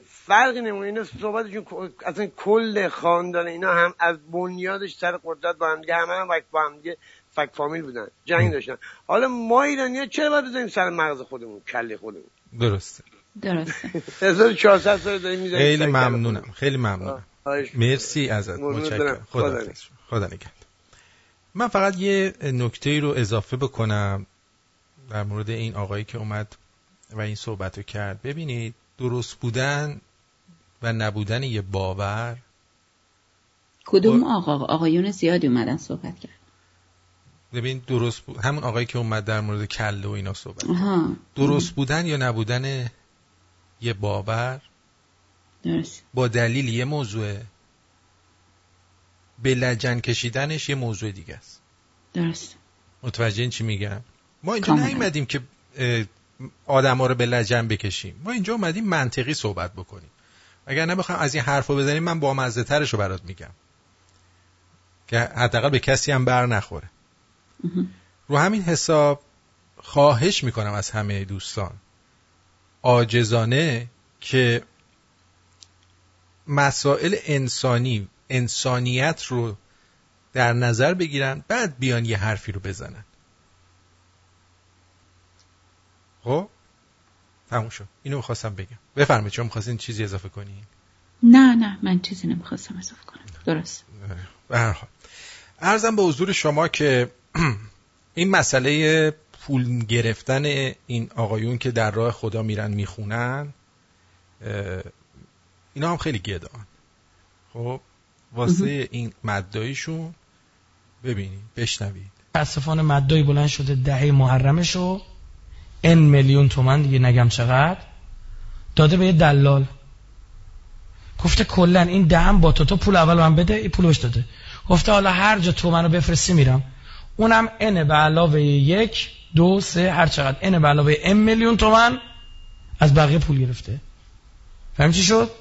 Speaker 19: فرقی نمونه اینا صحبتشون اصلا کل خاندان اینا هم از بنیادش سر قدرت با هم دیگه همه هم با هم دیگه فک فامیل بودن جنگ داشتن. حالا ما ایرانی چرا باید بزنیم سر مغز خودمون کله خودمون؟
Speaker 4: درسته.
Speaker 5: درسته.
Speaker 19: 1400 سال داریم می‌زنیم
Speaker 4: خیلی ممنونم. خیلی ممنونم. مرسی ازت. متشکرم. خدا خدا نگهدار. من فقط یه نکته رو اضافه بکنم در مورد این آقایی که اومد و این صحبت رو کرد. ببینید درست بودن و نبودن یه باور.
Speaker 5: کدوم آقا؟ آقایون زیادی اومدن صحبت کرد.
Speaker 4: ببین درست بود. همون آقایی که اومد در مورد کله و اینا صحبت درست بودن یا نبودن یه باور؟
Speaker 5: درست.
Speaker 4: با دلیل یه موضوعه به لجن کشیدنش یه موضوع دیگه است.
Speaker 5: درست.
Speaker 4: متوجه این چی میگم؟ ما اینجا نیومدیم که آدم ها رو به لجن بکشیم. ما اینجا اومدیم منطقی صحبت بکنیم. اگر نبخوام از این حرف رو بزنیم من با مزه ترش رو برات میگم. که حداقل به کسی هم بر نخوره. رو همین حساب خواهش می‌کنم از همه دوستان. آجزانه که مسائل انسانی انسانیت رو در نظر بگیرن بعد بیان یه حرفی رو بزنن. خب؟ تموم شد. اینو می‌خواستم بگم. بفرمایید چون می‌خواستین چیزی اضافه کنین؟
Speaker 5: نه نه من چیزی نمی‌خواستم اضافه کنم. درست.
Speaker 4: به هر حال. ارزم به حضور شما که این مسئله پول گرفتن این آقایون که در راه خدا میرن می‌خونن اینا هم خیلی گدان خب واسه این مداییشون ببینید بشنوید.
Speaker 20: متاسفانه مدایی بلند شده دهه محرمشو ان میلیون تومن دیگه نگم چقدر. داده به یه دلال. گفته کلا این دهم با تو تو پول اول من بده این پولش داده. گفته حالا هر جا تو منو بفرستی میرم. اونم ان به علاوه یک دو سه هر چقدر. ان به علاوه ام میلیون تومن از بقیه پول گرفته. فهم چی شد؟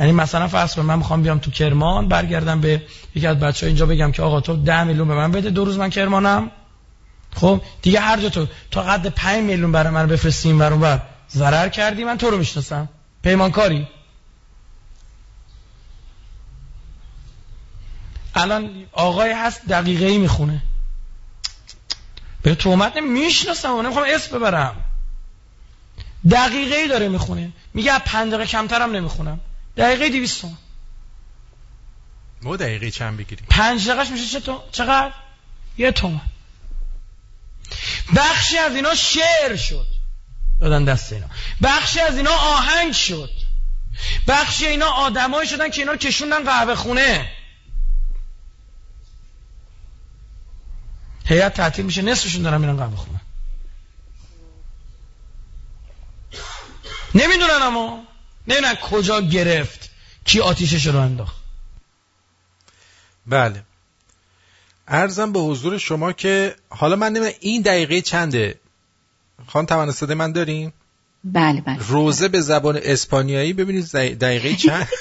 Speaker 20: یعنی مثلا فرض کن من می‌خوام بیام تو کرمان برگردم به یکی از بچه اینجا بگم که آقا تو ده میلیون به من بده دو روز من کرمانم. خب؟ دیگه هر جا تو تا قد 5 میلیون برای من بفرستیم ور بر ضرر کردی من تو رو می‌شناسم. پیمانکاری. الان آقای هست دقیقه ای می‌خونه. به تومت می‌شناسم و نمی‌خوام اسم ببرم. دقیقه ای داره می‌خونه. میگه از پنج دقیقه کمترم نمی‌خونم. دقیقه دیویست تومن.
Speaker 4: ما دقیقه چند بگیریم؟
Speaker 20: پنج دقیقهش میشه چطور؟ چقدر؟ یه تومن. بخشی از اینا شعر شد. دادن دست اینا. بخشی از اینا آهنگ شد. بخشی اینا آدمایی شدن که اینا کشوندن قهوه خونه. هیئت تعطیل میشه نصفشون دارن میرن قهوه خونه. نمی‌دونن اما. نمی‌دونن کجا گرفت کی آتیشش رو انداخت.
Speaker 4: بله. ارزم به حضور شما که حالا من نمی‌دونم این دقیقه چنده؟ خان توانستده من داریم
Speaker 5: بله بله.
Speaker 4: روزه به زبان اسپانیایی ببینید دقیقه چند.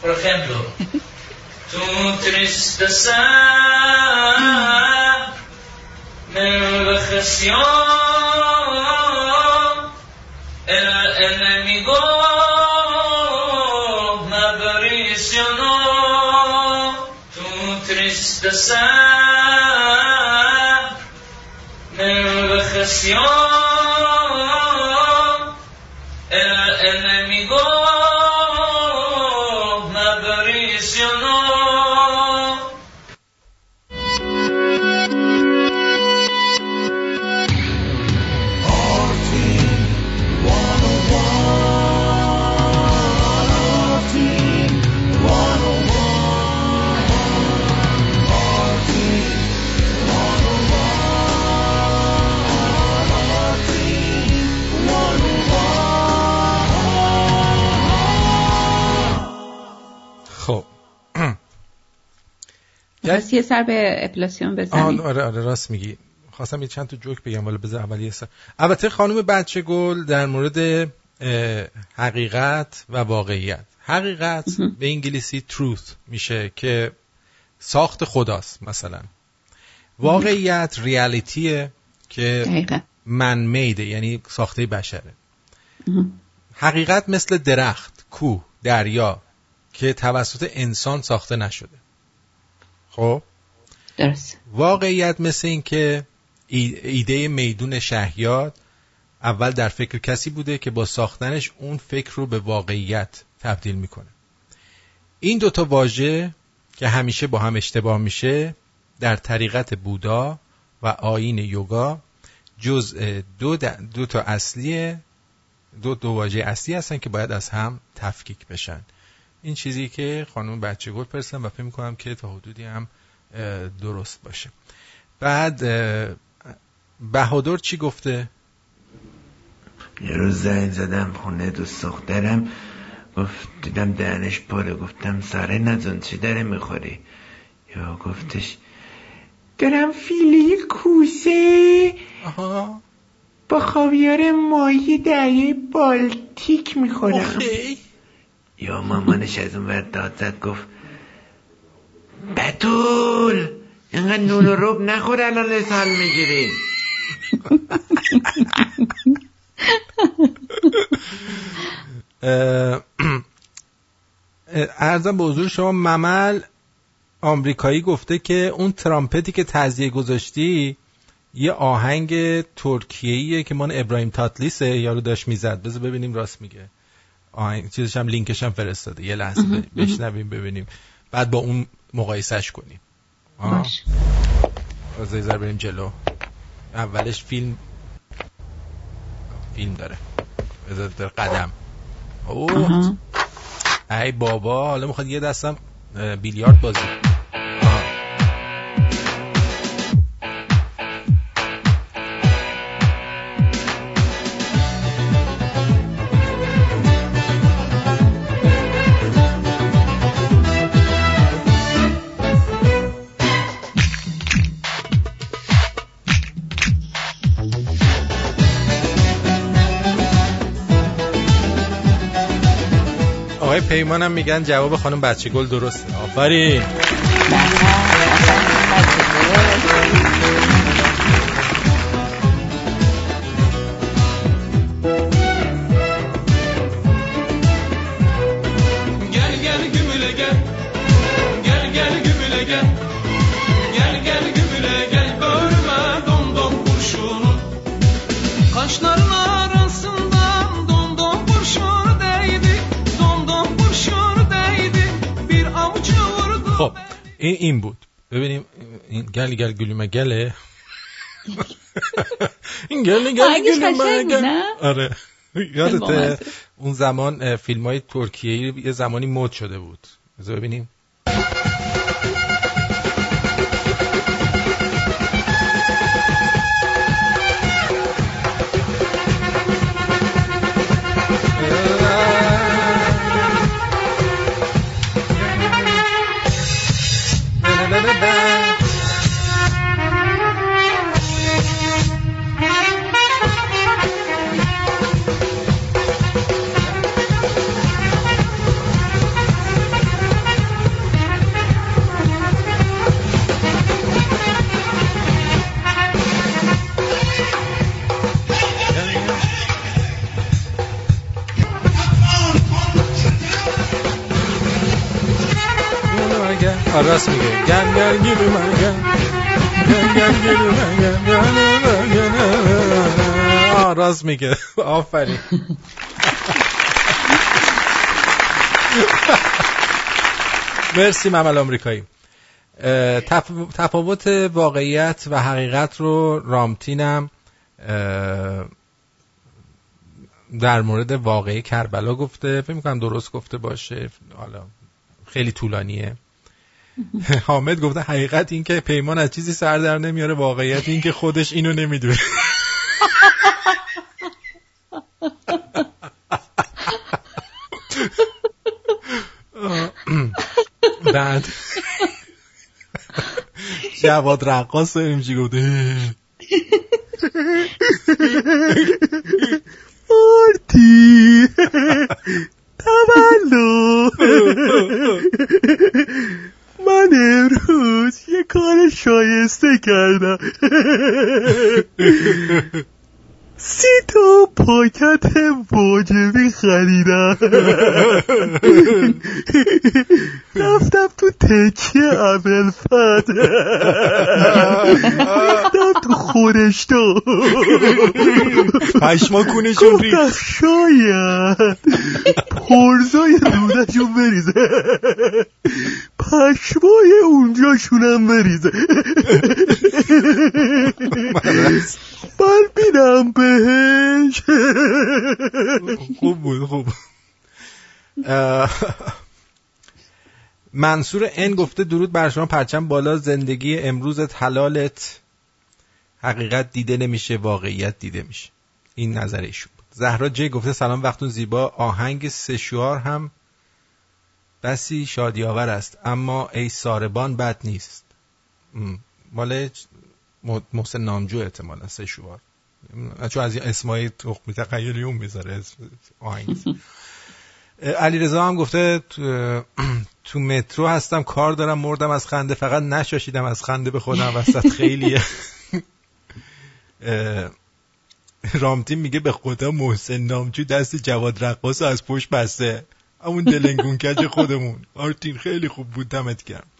Speaker 20: Por ejemplo, tu tristeza me envejeció, el enemigo me aprisionó, tu tristeza me envejeció,
Speaker 5: پس یه سر به اپلاسیون بزنیم
Speaker 4: آره آره راست میگی. خواستم یه چند تا جوک بگم ولی بذار اول یه سر. البته خانم بچه گل در مورد حقیقت و واقعیت. حقیقت به انگلیسی truth میشه که ساخت خداست مثلا. واقعیت ریالیتیه که من میده یعنی ساخته بشره. حقیقت مثل درخت کوه دریا که توسط انسان ساخته نشده. خب؟
Speaker 5: درست.
Speaker 4: واقعیت مثل این که ایده میدون شهیاد اول در فکر کسی بوده که با ساختنش اون فکر رو به واقعیت تبدیل می‌کنه. این دوتا واژه که همیشه با هم اشتباه میشه در طریقت بودا و آین یوگا جزء دو, دو تا اصلیه دو دو واژه اصلی هستن که باید از هم تفکیک بشن. این چیزی که خانم بچه گل پرسن و فکر می‌کنم که تا حدودی هم درست باشه. بعد بهادر چی گفته؟
Speaker 21: یه روز زنگ زدم خونه دوست دخترم. گفت دیدم دهنش پاره گفتم ساره نزن چی داره می‌خوری؟ یا گفتش دارم فیلی کوسه
Speaker 4: آها.
Speaker 21: با خاویار ماهی دریای بالتیک می‌خورم. یا مامانش از اون ور داد زد گفت بطول اینقدر نون و رب نخور الان لسان می‌گیری.
Speaker 4: ارزم به حضور شما ممل آمریکایی گفته که اون ترامپتی که تزیه گذاشتی یه آهنگ ترکیه‌ایه که من ابراهیم تاتلیسه یارو داشت می‌زد. بذار ببینیم راست میگه. آهنگ چیزش هم لینکش هم فرستاده. یه لحظه بشنویم ببینیم. بعد با اون مقایسش کنیم.
Speaker 5: باش.
Speaker 4: از بریم جلو. اولش فیلم. فیلم داره. بذار قدم. اوه. ای بابا حالا می‌خواد یه دستم بیلیارد بازی. پیمانم میگن جواب خانم بچه گل درسته. آفرین. این بود. ببینیم این گل گل گلومه گله. این گل گل گلومه
Speaker 5: قشنگ بود،
Speaker 4: گل
Speaker 5: نه؟
Speaker 4: آره. یادت
Speaker 5: بامزه.
Speaker 4: اون زمان فیلم های ترکیه یه زمانی مد شده بود. بذار ببینیم. آره میگه گل گل گل گل گل گلومه گل گل گل. آه راست میگه آفرین. مرسی ممل آمریکایی. تفاوت واقعیت و حقیقت رو رامتینم در مورد واقعی کربلا گفته. فکر می‌کنم درست گفته باشه. حالا خیلی طولانیه. حامد گفته حقیقت این که پیمان از چیزی سر در نمیاره واقعیت این که خودش اینو نمی‌دونه. بعد جواد رقاص امجی گفته؟
Speaker 22: آرتی تولو من امروز یه کار شایسته کردم. سی تا پاکت واجبی خریدم. رفتم تو تکیه اول فت رفتم تو خورشتا
Speaker 4: پشما کونشون ریخت.
Speaker 22: گفتم شاید. پرزای دودشون بریزه. پشمای اونجاشونم بریزه. من بیدم بهش.
Speaker 4: خوب بود خوب منصور ان گفته درود بر شما پرچم بالا زندگی امروزت حلالت. حقیقت دیده نمیشه واقعیت دیده میشه. این نظر ایشون بود. زهرا جی گفته سلام وقتون زیبا. آهنگ سشوار هم بسی شادیاور است اما ای ساربان بد نیست. مال محسن نامجو احتمالا سشوار چون از این اسمای تخمی تخیلی اون می‌ذاره آهنگ. علی رضا هم گفته تو, تو مترو هستم کار دارم مردم از خنده فقط نشاشیدم از خنده به خودم وسط خیلیه. اه، رامتین میگه به خدا محسن نامجو دست جواد رقاص از پشت بسته. همون دلنگون کج خودمون. آرتین خیلی خوب بود دمت گرم. اه،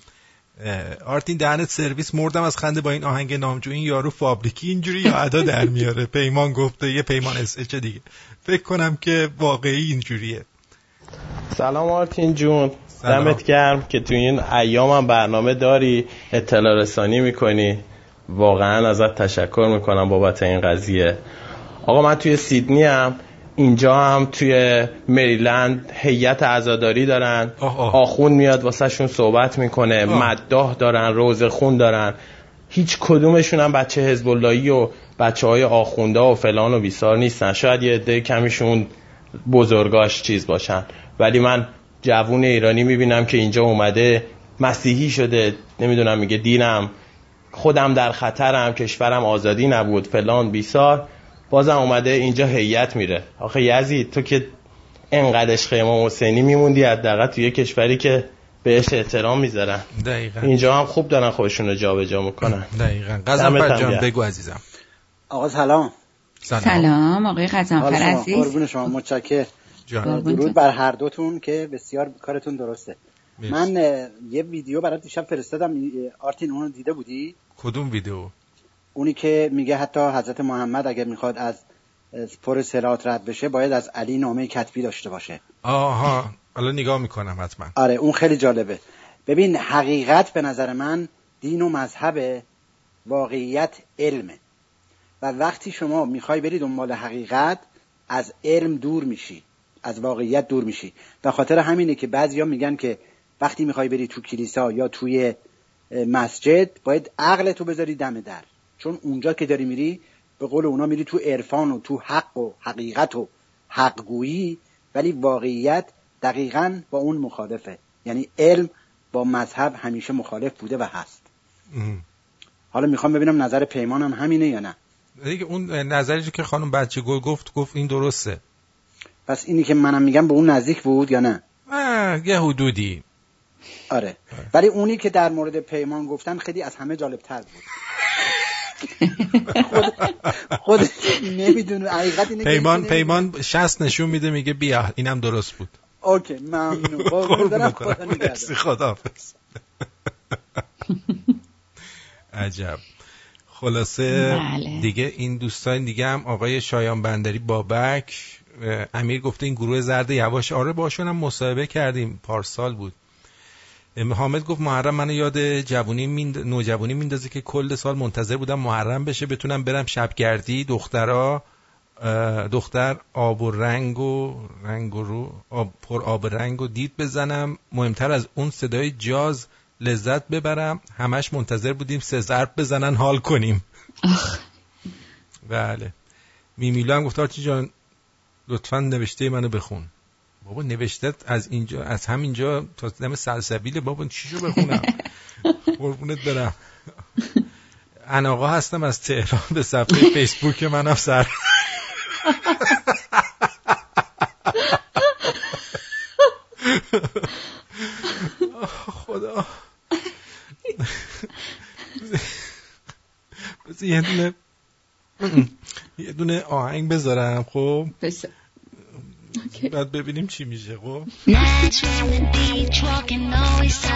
Speaker 4: آرتین دهنت سرویس مردم از خنده با این آهنگ نامجو این یارو فابریکی اینجوری یا ادا در میاره؟ پیمان گفته یه پیمان SH دیگه. فکر کنم که واقعی اینجوریه.
Speaker 23: سلام آرتین جون.
Speaker 4: سلام.
Speaker 23: دمت گرم که تو این ایام هم برنامه داری اطلاع رسانی می‌کنی. واقعا ازت تشکر می‌کنم بابت این قضیه. آقا من توی سیدنی هم اینجا هم توی مریلند هیئت عزاداری دارن. آخون میاد واسه شون صحبت می‌کنه. مداح دارن روز خون دارن. هیچ کدومشون هم بچه حزب اللهی و بچه های آخونده و فلان و بیسار نیستن. شاید یه عده کمیشون بزرگاش چیز باشن. ولی من جوون ایرانی می‌بینم که اینجا اومده مسیحی شده. نمی‌دونم میگه دینم. خودم در خطرم کشورم آزادی نبود فلان بیسار. بازم اومده اینجا هیئت میره. آخه یزید تو که انقدر عشق امام حسینی میموندی حداقل تو یه کشوری که بهش احترام می‌ذارن.
Speaker 4: دقیقا.
Speaker 23: اینجا هم خوب دارن خودشون رو جابجا می‌کنن.
Speaker 4: دقیقا.
Speaker 23: هم
Speaker 4: جان. بگو عزیزم.
Speaker 24: آقا سلام.
Speaker 5: سلام. آقای قزنفر
Speaker 24: حال شما؟
Speaker 5: عزیز.
Speaker 24: قربون شما متشکر درود. بر هر دوتون که بسیار کارتون درسته. من یه ویدیو برات دیشب فرستادم. آرتین اونو دیده بودی؟
Speaker 4: کدوم ویدیو؟
Speaker 24: اونی که میگه حتی حضرت محمد اگر می‌خواد از پر سلات رد بشه باید از علی نامه کتبی داشته باشه.
Speaker 4: آها حالا نگاه می‌کنم حتما.
Speaker 24: آره اون خیلی جالبه. ببین حقیقت به نظر من دین و مذهب واقعیت علمه. و وقتی شما می‌خوای بری دنبال حقیقت از علم دور میشی از واقعیت دور میشی. به خاطر همینه که بعضیا میگن که وقتی می‌خوای بری تو کلیسا یا توی مسجد باید عقل تو بذاری دم در. چون اونجا که داری میری به قول اونا میری تو عرفان و تو حق و حقیقت و حقگویی ولی واقعیت دقیقا با اون مخالفه. یعنی علم با مذهب همیشه مخالف بوده و هست. حالا می‌خوام ببینم نظر پیمانم همینه یا نه؟
Speaker 4: دیگه اون نظری که خانم بچه گل گفت گفت این درسته.
Speaker 24: پس اینی که منم میگم به اون نزدیک بود یا نه؟
Speaker 4: یه حدودی.
Speaker 24: آره. ولی اونی که در مورد پیمان گفتن خیلی از همه جالب تر بود. خود خود نمی‌دونه. حقیقت اینه
Speaker 4: پیمان پیمان شست نشون میده میگه بیا اینم درست بود.
Speaker 24: اوکی ممنون. دارم خدا.
Speaker 4: مرسی خداحافظ. عجب. خلاصه
Speaker 5: بله.
Speaker 4: دیگه این دوستان دیگه هم آقای شایان بندری بابک امیر گفته این گروه زرد یواش. آره باشون هم مصاحبه کردیم. پارسال بود. حامد گفت محرم منو یاد جوونی میند... نوجوانی میندازه که کل سال منتظر بودم محرم بشه بتونم برم شبگردی دخترا دختر آب و رنگ و رنگ و رو آب پر آب رنگ و دید بزنم. مهمتر از اون صدای جاز لذت ببرم. همش منتظر بودیم سه ضرب بزنن حال کنیم. بله. میمیلو هم گفت آرچی جان لطفا نوشته منو بخون. بابا نوشته از اینجا از همینجا تا دم سلسبیل بابا چیشو بخونم؟ قربونت برم. اناقا هستم از تهران به صفحه فیسبوک منم سر. خدا. یه دونه یه دونه آهنگ بذارم خب؟ بعد ببینیم چی میشه خب
Speaker 25: Natural and beach walking, always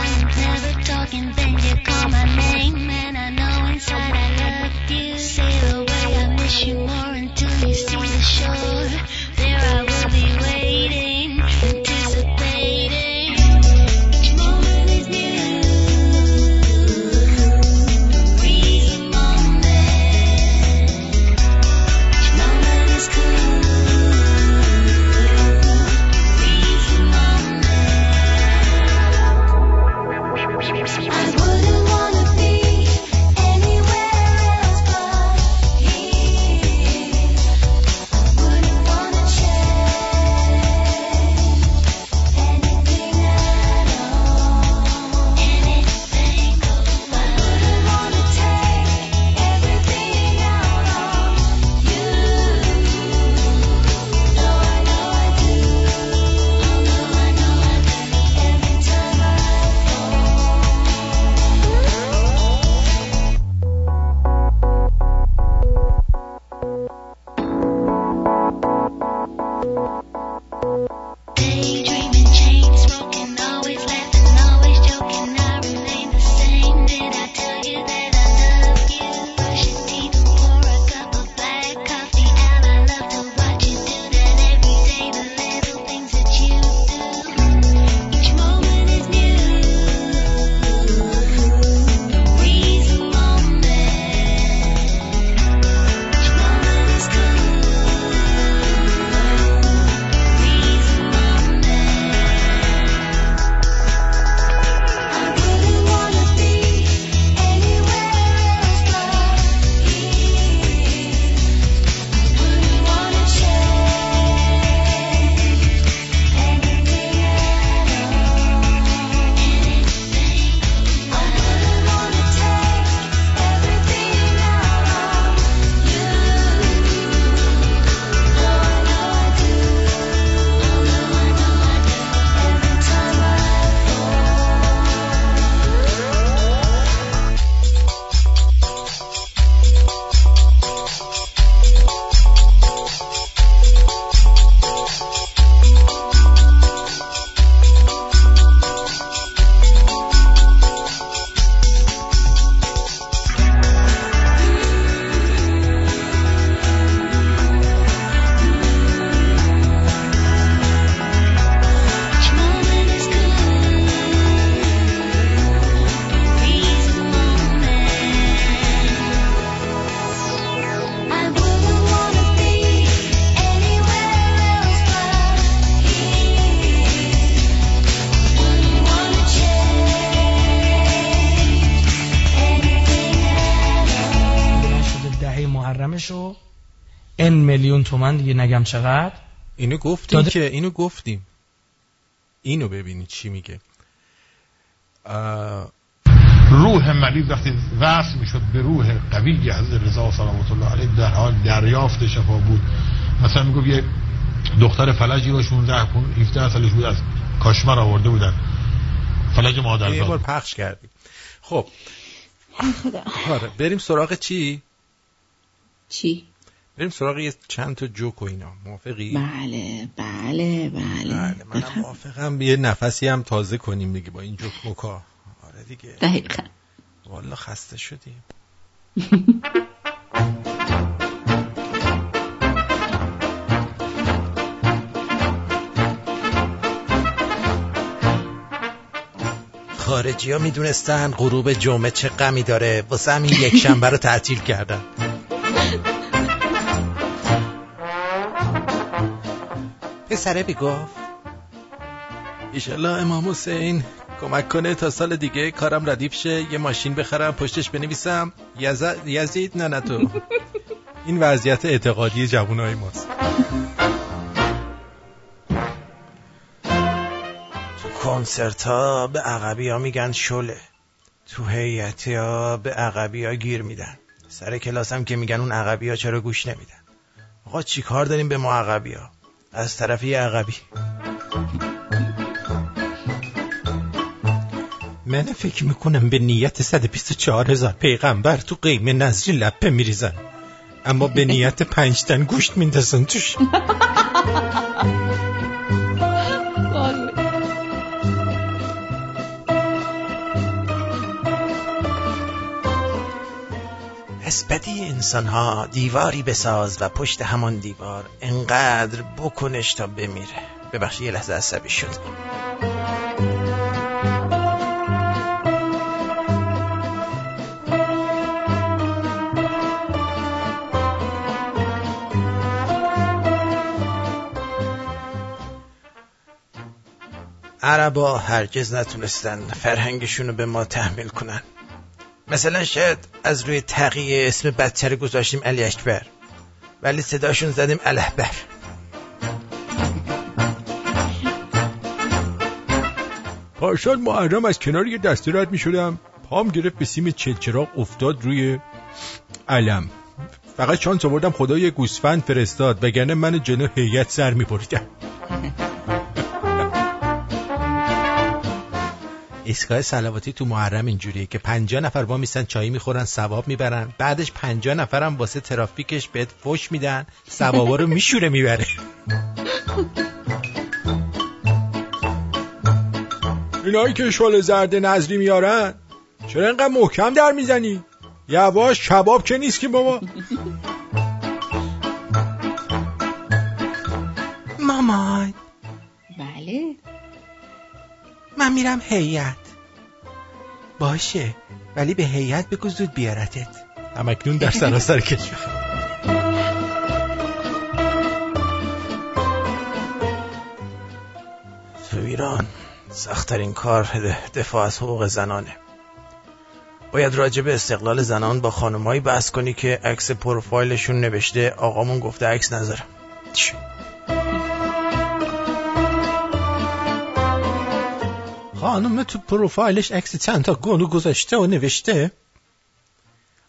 Speaker 20: تومن دیگه نگم چقدر.
Speaker 4: اینو گفتیم
Speaker 20: داده-
Speaker 4: که اینو گفتیم. اینو ببینید چی میگه. اه،
Speaker 26: روح مریض وقتی وصل می‌شد به روح قوی حضرت رضا صلوات الله علیه در حال دریافت شفا بود. مثلا می‌گفت یه دختر فلجی با 16 17 سالش بود از کاشمر آورده بودن. فلج
Speaker 4: یه بار پخش کردیم. خب. آره بریم سراغ چی؟
Speaker 5: چی؟
Speaker 4: بریم سراغ یه چند تا جوک و اینا. موافقی؟
Speaker 5: بله بله بله.
Speaker 4: بله منم موافقم. یه نفسی هم تازه کنیم دیگه با این جوک موکا. آره دیگه.
Speaker 5: دقیقا.
Speaker 4: والا خسته شدیم. خارجی ها می‌دونستن غروب جمعه چه غمی داره. واسه همین یک شنبه رو تعطیل کردن. پسره بگفت. ایشالله امام حسین کمک کنه تا سال دیگه کارم ردیف شه. یه ماشین بخرم پشتش بنویسم. یز... یزید نه نه تو. این وضعیت اعتقادی جوانای ماست. تو کنسرت ها به عقبی ها میگن شله.
Speaker 27: تو هیئتی ها به عقبی ها گیر میدن. سر کلاس هم که میگن اون عقبی ها چرا گوش نمیدن؟ آقا چی کار داریم به ما عقبی ها از طرف یه عقبی. من فکر می‌کنم به نیت 124 هزار پیغمبر تو قیم نظری لپه میریزن. اما به نیت پنج تن گوشت میندازن توش. از بدی انسان ها دیواری بساز و پشت همان دیوار انقدر بکنش تا بمیره. ببخشید یه لحظه عصبی شد. عربا هرگز نتونستن فرهنگشون رو به ما تحمیل کنن. مثلا شاید از روی تقیه اسم بدتر گذاشتیم علی اکبر ولی صداشون زدیم الهبر.
Speaker 4: پارسال محرم از کنار یه دسته رد می شدم پام گرفت به سیم چلچراغ افتاد روی علم. فقط شانس آوردم خدا یه گوسفند فرستاد وگرنه من جلو هیئت سر می بریدم.
Speaker 27: ایستگاه سلواتی تو محرم اینجوریه که 50 نفر با میسن چای می‌خورن ثواب می‌برن. بعدش 50 نفرم واسه ترافیکش بهت فش میدن. ثوابا رو میشوره می‌بره.
Speaker 4: اینایی که شل زرد نظری میارن چرا اینقدر محکم در می‌زنی؟ یواش کباب که نیست که بابا.
Speaker 27: مامان.
Speaker 5: بله.
Speaker 27: من میرم هیئت. باشه ولی به هیئت بگو زود بیارتت.
Speaker 4: همکنون در سراسر کشور.
Speaker 27: تو ایران سختترین کار دفاع از حقوق زنانه. باید راجع به استقلال زنان با خانمایی بحث کنی که عکس پروفایلشون نوشته آقامون گفته عکس نذارم. خانم تو پروفایلش عکس چند تا گونو گذاشته و نوشته.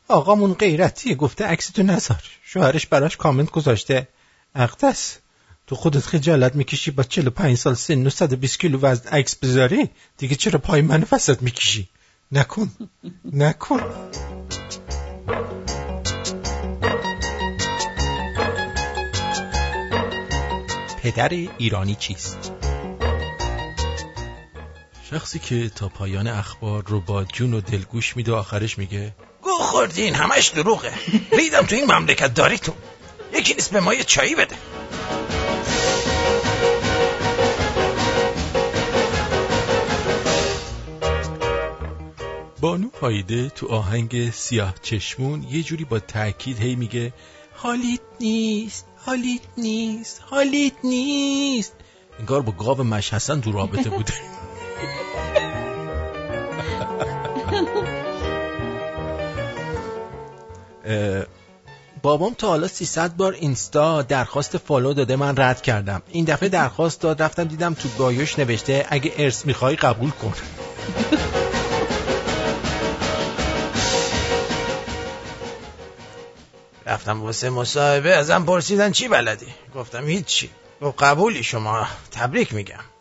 Speaker 27: آقامون غیرتیه گفته عکس تو نذار. شوهرش براش کامنت گذاشته. اقدس تو خودت خجالت می‌کشی با 45 سال سن و 120 کیلو وزن عکس بذاری؟ دیگه چرا پای من وسط می‌کشی؟ نکن. نکن. پدر ایرانی چیست؟ شخصی که تا پایان اخبار رو با جون و دلگوش میده و آخرش میگه گو خوردین همش دروغه. ریدم تو این مملکت داریتون یکی نیست به ما یه چایی بده. بانو هایده تو آهنگ سیاه چشمون یه جوری با تاکید هی میگه حالیت نیست حالیت نیست حالیت نیست. انگار با گاو مش حسن تو رابطه بوده. بابام تا حالا 300 بار اینستا درخواست فالو داده من رد کردم. این دفعه درخواست داد رفتم دیدم تو بایوش نوشته اگه ارث می‌خوای قبول کن. رفتم واسه مصاحبه ازم پرسیدن چی بلدی؟ گفتم هیچی. گفت قبولی شما تبریک میگم.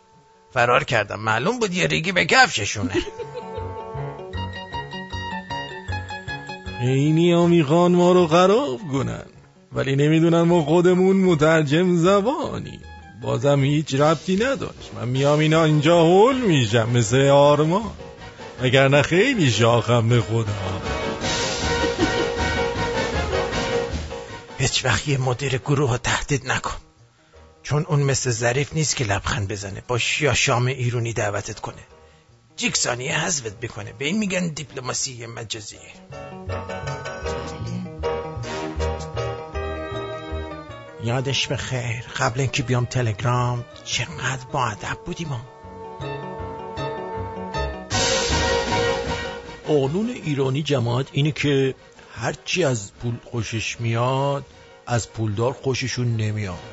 Speaker 27: فرار کردم. معلوم بود یه ریگی به کفششونه.
Speaker 4: اینی ها می‌خوان ما رو خراب کنن. ولی نمی‌دونن ما خودمون مترجم زبانی. بازم هیچ ربطی نداشت. من میام اینا اینجا هول میشم مثل آرمان. اگر نه خیلی شاخم به خودم
Speaker 27: هیچ وقت یه مدیر گروه رو تهدید نکن. چون اون مثل ظریف نیست که لبخند بزنه. با یا شام ایرونی دعوتت کنه. جیک ثانیه حذفت بکنه. به این میگن دیپلماسی مجازی یادش به خیر قبل اینکه بیام تلگرام چقدر با ادب بودیم ما قانون ایرانی جماعت اینه که هرچی از پول خوشش میاد از پولدار خوششون نمیاد.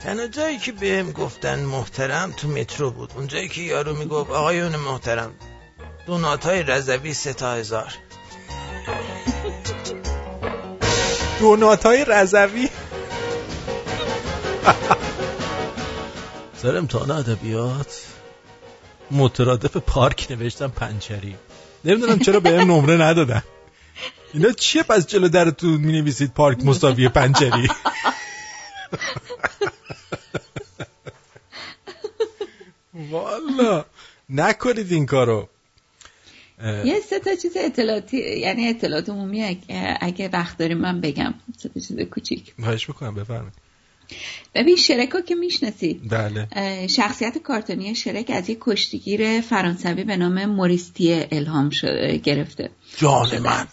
Speaker 27: تنها جایی که بهم گفتن محترم تو مترو بود. اونجایی که یارو می‌گفت آقایون محترم. دونات های رضوی سه تا هزار.
Speaker 4: دونات های رضوی؟
Speaker 27: سر امتحان ادبیات. مترادف پارک نوشتم پنچری.
Speaker 4: نمی‌دونم چرا به نمره ندادن. اینا چیه پس جلو درتون می نویسید پارک مساوی پنچری والا. نکنید این کارو.
Speaker 5: یه سه تا چیز اطلاعاتی یعنی اطلاعات عمومی اگه, اگه وقت داریم من بگم. سه تا چیز کوچیک.
Speaker 4: خواهش می‌کنم بفرمایید.
Speaker 5: ببین شرکا که می‌شناسید.
Speaker 4: بله.
Speaker 5: شخصیت کارتونی شرک از یک کشتیگیر فرانسوی به نام موریستیه الهام شده گرفته.
Speaker 27: جان
Speaker 5: شده
Speaker 27: من.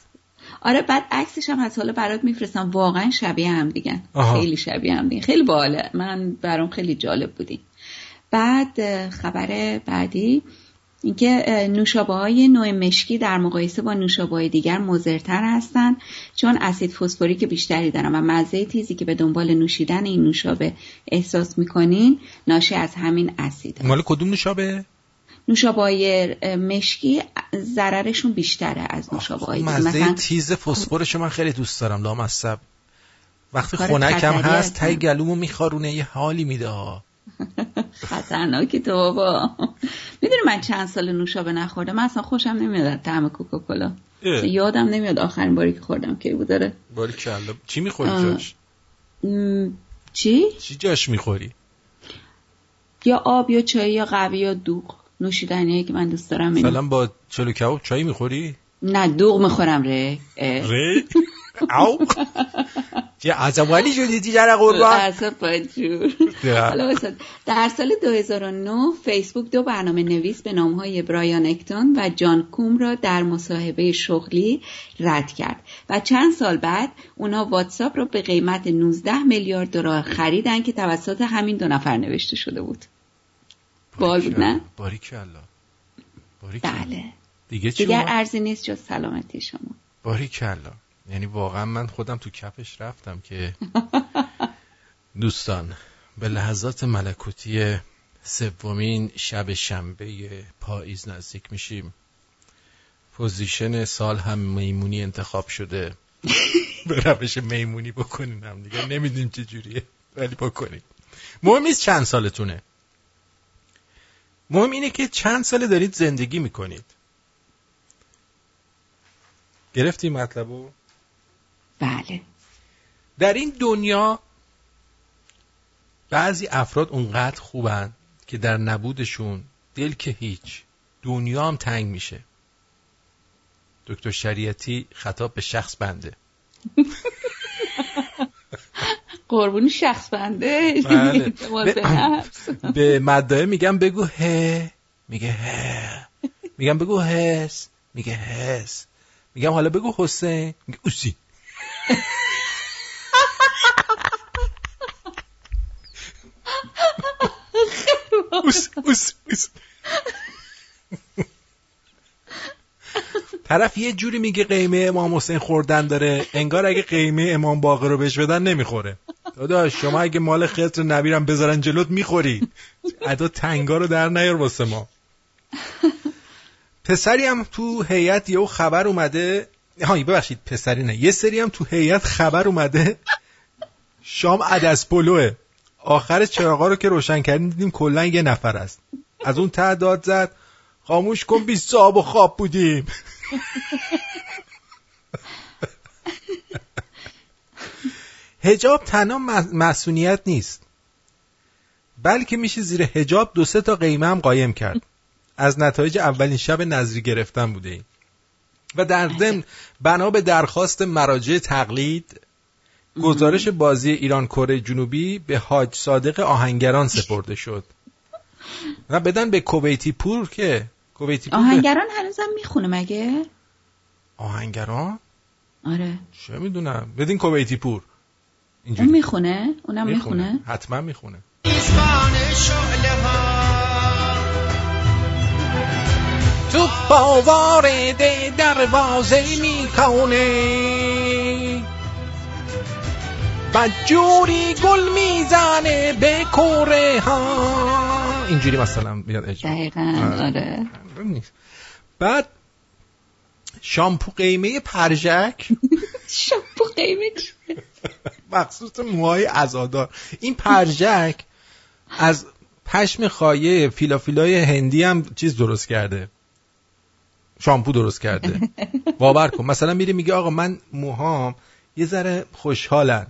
Speaker 5: آره بعد عکسش هم از حالا برات میفرستم. واقعا شبیه هم دیگن
Speaker 27: آها.
Speaker 5: خیلی شبیه هم دیگن خیلی باله. من برام خیلی جالب بودیم بعد خبر بعدی. اینکه نوشابه های نوع مشکی در مقایسه با نوشابه های دیگر مضرتر هستند چون اسید فسفوریک بیشتری دارن و مزه تیزی که به دنبال نوشیدن این نوشابه احساس می‌کنین ناشی از همین اسید
Speaker 4: مال کدوم نوشابه؟
Speaker 5: نوشابه های مشکی ضررشون بیشتره از نوشابه های
Speaker 4: مزه تیز فسفرشو من خیلی دوست دارم لامصب. وقتی خنکم هست. تای گلومو میخارونه یه حالی میده. ها
Speaker 5: خطرناکی تو بابا. می‌دونی من چند سال نوشابه نخوردم؟ من اصلا خوشم نمیاد طعم کوکاکولا. یادم نمیاد آخرین باری که خوردم کی بود. داره
Speaker 4: باری کلا چی می‌خوری. جاش؟
Speaker 5: چی؟
Speaker 4: چی جاش می‌خوری؟
Speaker 5: یا آب یا چای یا قهوه یا دوغ. نوشیدنیه که من دوست دارم.
Speaker 4: مثلا با چلو کباب چای می‌خوری؟
Speaker 5: نه دوغ می‌خورم ره.
Speaker 4: ری او چه عصبانی شدی دیگر قربان.
Speaker 5: در سال 2009 فیسبوک دو برنامه نویس به نامهای برایان اکتون و جان کوم را در مصاحبه شغلی رد کرد. و چند سال بعد اونا واتساپ را به قیمت 19 میلیارد دلار خریدن که توسط همین دو نفر نوشته شده بود. بال بود نه؟
Speaker 4: باری کلا باری
Speaker 5: بله.
Speaker 4: دیگه چی
Speaker 5: دیگر؟ ارزی نیست جز سلامتی شما.
Speaker 4: باری کلا یعنی واقعا من خودم تو کفش رفتم که دوستان به لحظات ملکوتی سومین شب شنبه پاییز نزدیک میشیم. پوزیشن سال هم میمونی انتخاب شده. به روش میمونی بکنین هم دیگه. نمی‌دونیم چه جوریه ولی بکنین مهم نیست چند سالتونه. مهم اینه که چند ساله دارید زندگی می‌کنید. گرفتی مطلبو؟
Speaker 5: بله.
Speaker 4: در این دنیا بعضی افراد اونقدر خوبن که در نبودشون دل که هیچ دنیا هم تنگ میشه. دکتر شریعتی خطاب به شخص بنده.
Speaker 5: قربونی شخص بنده.
Speaker 4: بله.
Speaker 5: به
Speaker 4: به- مدعه میگم بگو هه. میگه هه. میگم بگو هس. میگه هس. میگم حالا بگو حسین. میگه اوسی. اوس اوس اوس. طرف یه جوری میگه قیمه امام حسین خوردن داره انگار اگه قیمه امام باقر رو بهش بدن نمی‌خوره. داداش شما اگه مال خطر نبیرم بذارن جلوت می‌خوری. ادا تنگا رو در نیار واسه ما. پسری هم تو هیئت یهو خبر اومده. ها ببخشید پسری نه. یه سری هم تو هیئت خبر اومده. شام عدس پلوه آخر چراغا رو که روشن کردیم دیدیم کلا یه نفر است. از اون ته داد زد. خاموش کن بی صاحب و خواب بودیم. هجاب تنها مسئولیت نیست. بلکه میشه زیر هجاب دو سه تا قیمه هم قایم کرد. از نتایج اولین شب نظری گرفتن بوده این و در ضمن بنا به درخواست مراجع تقلید گزارش بازی ایران کره جنوبی به حاج صادق آهنگران سپرده شد. و بدن به کویتی پور که کویتی
Speaker 5: آهنگران هنوزم می‌خونه مگه؟
Speaker 4: آهنگران؟
Speaker 5: آره.
Speaker 4: چه می‌دونم. بدین کویتی پور.
Speaker 5: اون می‌خونه؟ اونم می‌خونه.
Speaker 4: حتما می‌خونه. تو با وارد دروازه می‌کنه بدجوری گل می‌زنه به کوره ها. اینجوری مثلا میاد اجرا.
Speaker 5: دقیقا آره.
Speaker 4: نیست. بعد شامپو قیمه پرژک.
Speaker 5: شامپو قیمه
Speaker 4: مخصوص موهای ازادار. این پرژک از پشم خایه فیلافیلای هندی هم چیز درست کرده. شامپو درست کرده. باور کن. مثلا میره میگه آقا من موهام یه ذره خوشحالن.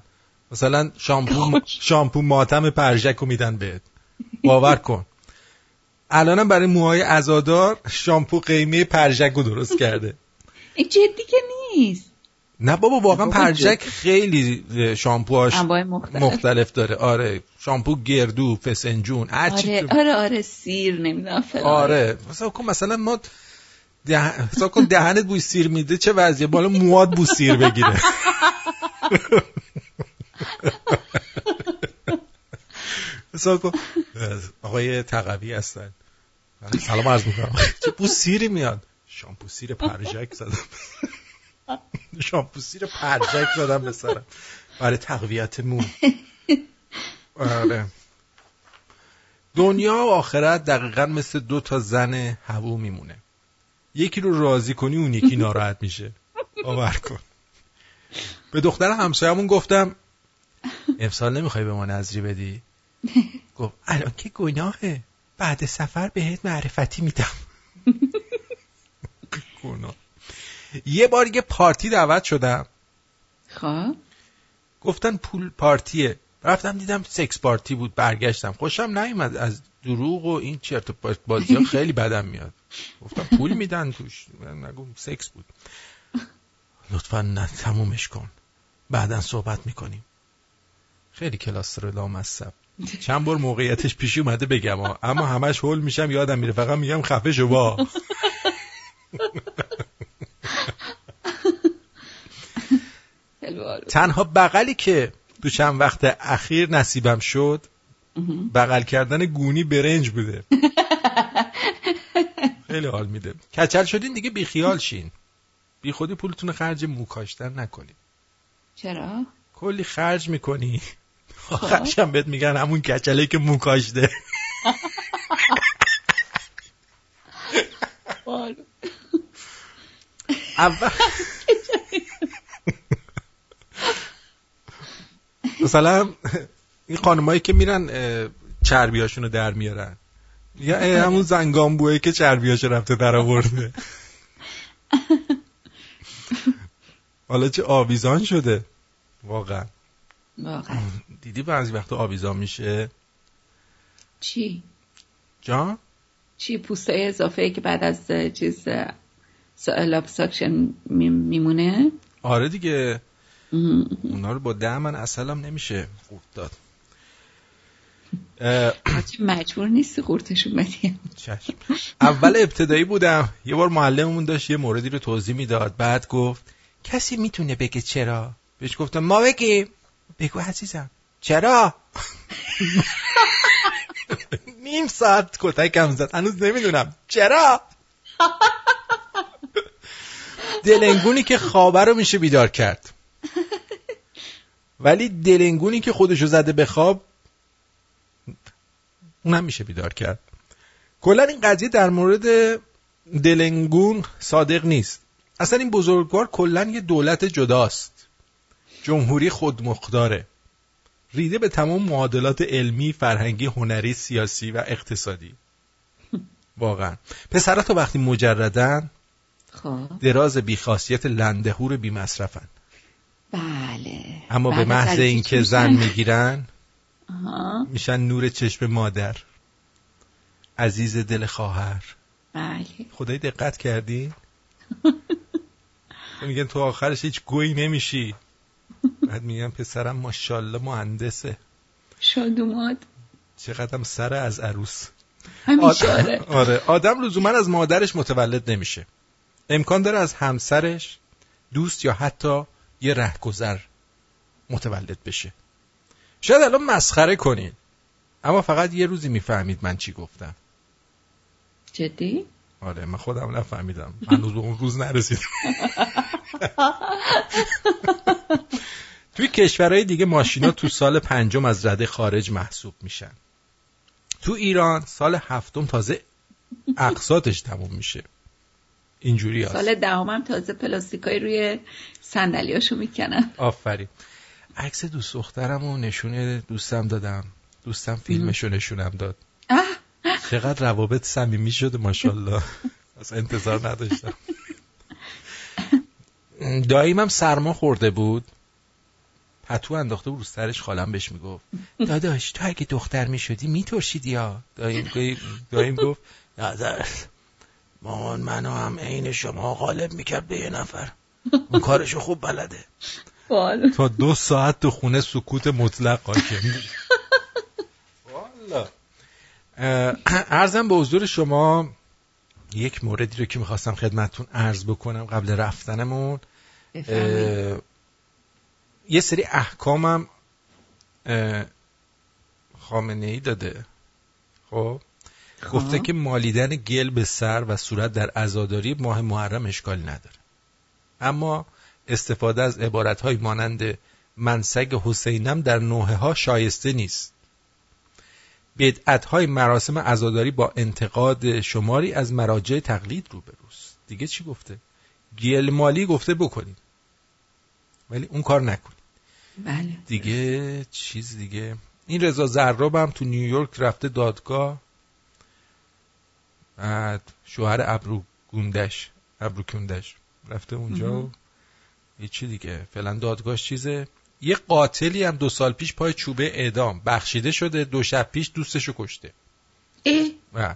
Speaker 4: مثلا شامپو شامپو ماتم پرژک رو میدن بهت. باور کن. الانم برای موهای ازادار شامپو قیمه پرژک رو درست کرده.
Speaker 5: این جدی که نیست.
Speaker 4: نه بابا واقعا پرژک خیلی شامپوهاش
Speaker 5: مختلف.
Speaker 4: مختلف داره. آره شامپو گردو فسنجون هرچی
Speaker 5: آره آره آره سیر نمی‌دونم فلان.
Speaker 4: آره. مثلا کن مثلا ما ده... کن دهنت بوی سیر میده چه وضعیه؟ بالا مواد بو سیر بگیره. حساب کن آقای تقوی هستن. سلام عرض می‌کنم. چه بو سیری میاد؟ شامپو سیر پرژک زدم. شامپو سیر پرژک زدم به سرم. برای تقویت مو آره. دنیا و آخرت دقیقا مثل دو تا زن هوو میمونه. یکی رو راضی کنی اون یکی ناراحت میشه. باور کن. به دختر همسایمون گفتم امسال نمی‌خوای به ما نظری بدی؟ گفت الان که گناهه. بعد سفر بهت معرفتی میدم. یه بار یه پارتی دعوت شدم.
Speaker 5: خب.
Speaker 4: گفتن پول پارتیه. رفتم دیدم سکس پارتی بود برگشتم. خوشم نیومد از دروغ و این چرت و پرت بازی ها خیلی بدم میاد. گفتم پول میدن توش. من نگو سکس بود. لطفا نه تمومش کن. بعدا صحبت می‌کنیم. خیلی کلاس رو لامصب. چند بار موقعیتش پیش اومده بگم. ها. اما همش هول میشم یادم میره. فقط میگم خفه شو با. تنها بغلی که تو چند وقت اخیر نصیبم شد بغل کردن گونی برنج بوده. خیلی حال میده. کچل شدین دیگه بیخیال شین. بی خودی پولتون خرج مو کاشتن نکنید
Speaker 5: چرا؟
Speaker 4: کلی خرج می‌کنی. آخرش هم بهت میگن همون کچله که مو کاشته اول مثلا این خانمایی که میرن چربیاشونو در میارن. یا همون زنگامبوه که چربیاشو رفته در آورده. حالا چه آویزان شده. واقعا.
Speaker 5: واقعا.
Speaker 4: دیدی بعضی وقت آویزان میشه؟
Speaker 5: چی؟
Speaker 4: جان؟
Speaker 5: چی پوستای اضافه که بعد از چیز سوال ساکشن میمونه؟
Speaker 4: آره دیگه. اونا رو با ده من اصلم نمیشه. خوب داد.
Speaker 5: مجبور نیستی قورتشون بدی.
Speaker 4: چشم. اول ابتدایی بودم. یه بار معلممون داشت یه موردی رو توضیح می‌داد. بعد گفت کسی می‌تونه بگه چرا؟ بهش گفتم ما بگیم بگو عزیزم. چرا؟ نیم ساعت کتکم زد. هنوز نمی‌دونم. چرا؟ دلنگونی که خوابه رو میشه بیدار کرد. ولی دلنگونی که خودشو زده به خواب اونم میشه بیدار کرد. کلا این قضیه در مورد دلنگون صادق نیست. اصلا این بزرگوار کلا یه دولت جداست. جمهوری خودمختاره. ریده به تمام معادلات علمی، فرهنگی، هنری، سیاسی و اقتصادی. واقعا. پسرها تا وقتی مجردن
Speaker 5: خب.
Speaker 4: دراز بیخاصیت لندهور بی مصرفن
Speaker 5: بله.
Speaker 4: اما به محض اینکه. زن می‌گیرن. میشن نور چشم مادر. عزیز دل خواهر.
Speaker 5: بله.
Speaker 4: خدای دقت کردی؟ میگن تو آخرش هیچ گویی نمیشی. بعد میگن پسرم ماشاءالله مهندسه.
Speaker 5: شادوماد.
Speaker 4: چقدرم سر از عروس.
Speaker 5: همیشه
Speaker 4: آد-
Speaker 5: آره.
Speaker 4: آره. آدم لزوما از مادرش متولد نمیشه. امکان داره از همسرش دوست یا حتی یه رهگذر متولد بشه. شاید الان مسخره کنین. اما فقط یه روزی می‌فهمید من چی گفتم.
Speaker 5: جدی؟
Speaker 4: آره من خودم نفهمیدم. هنوز به اون روز نرسیدم. توی کشورهای دیگه ماشینا تو سال پنجم از رده خارج محسوب میشن. تو ایران سال هفتم تازه اقساطش تموم میشه. اینجوری هست.
Speaker 5: سال دهمم تازه پلاستیکای روی صندلیاشو می‌کنن.
Speaker 4: آفرین. عکس دوست دخترم و نشون دوستم دادم. دوستم فیلمشو نشونم داد. چقدر روابط صمیمی شده ماشاءالله. از انتظار نداشتم. داییمم سرما خورده بود. پتو انداخته بود رو سرش خالم بهش می‌گفت. داداش تو اگه دختر می‌شدی میترشیدی یا؟ داییم, داییم گفت نظر مامان منو هم عین شما غالب می‌کرد به یه نفر. اون کارشو خوب بلده. تا دو ساعت تو خونه سکوت مطلق حاکم والا. ارزم به حضور شما یک موردی رو که می‌خواستم خدمتتون عرض بکنم قبل رفتنمون. یه سری احکامم خامنه ای داده. خب؟ گفته که مالیدن گل به سر و صورت در عزاداری ماه محرم اشکالی نداره. اما استفاده از عبارتهای مانند منسگ حسینم در نوحه ها شایسته نیست. بدعت های مراسم عزاداری با انتقاد شماری از مراجع تقلید روبروست. دیگه چی گفته؟ گل مالی گفته بکنید. ولی اون کار نکنید
Speaker 5: بله.
Speaker 4: دیگه چیز دیگه. این رضا زراب هم تو نیویورک رفته دادگاه. بعد شوهر ابرو گوندش ابرو کندش رفته اونجا و چی دیگه. فعلا دادگاهش چیزه. یه قاتلی هم دو سال پیش پای چوبه اعدام. بخشیده شده دو شب پیش دوستشو کشته.
Speaker 5: ای
Speaker 4: و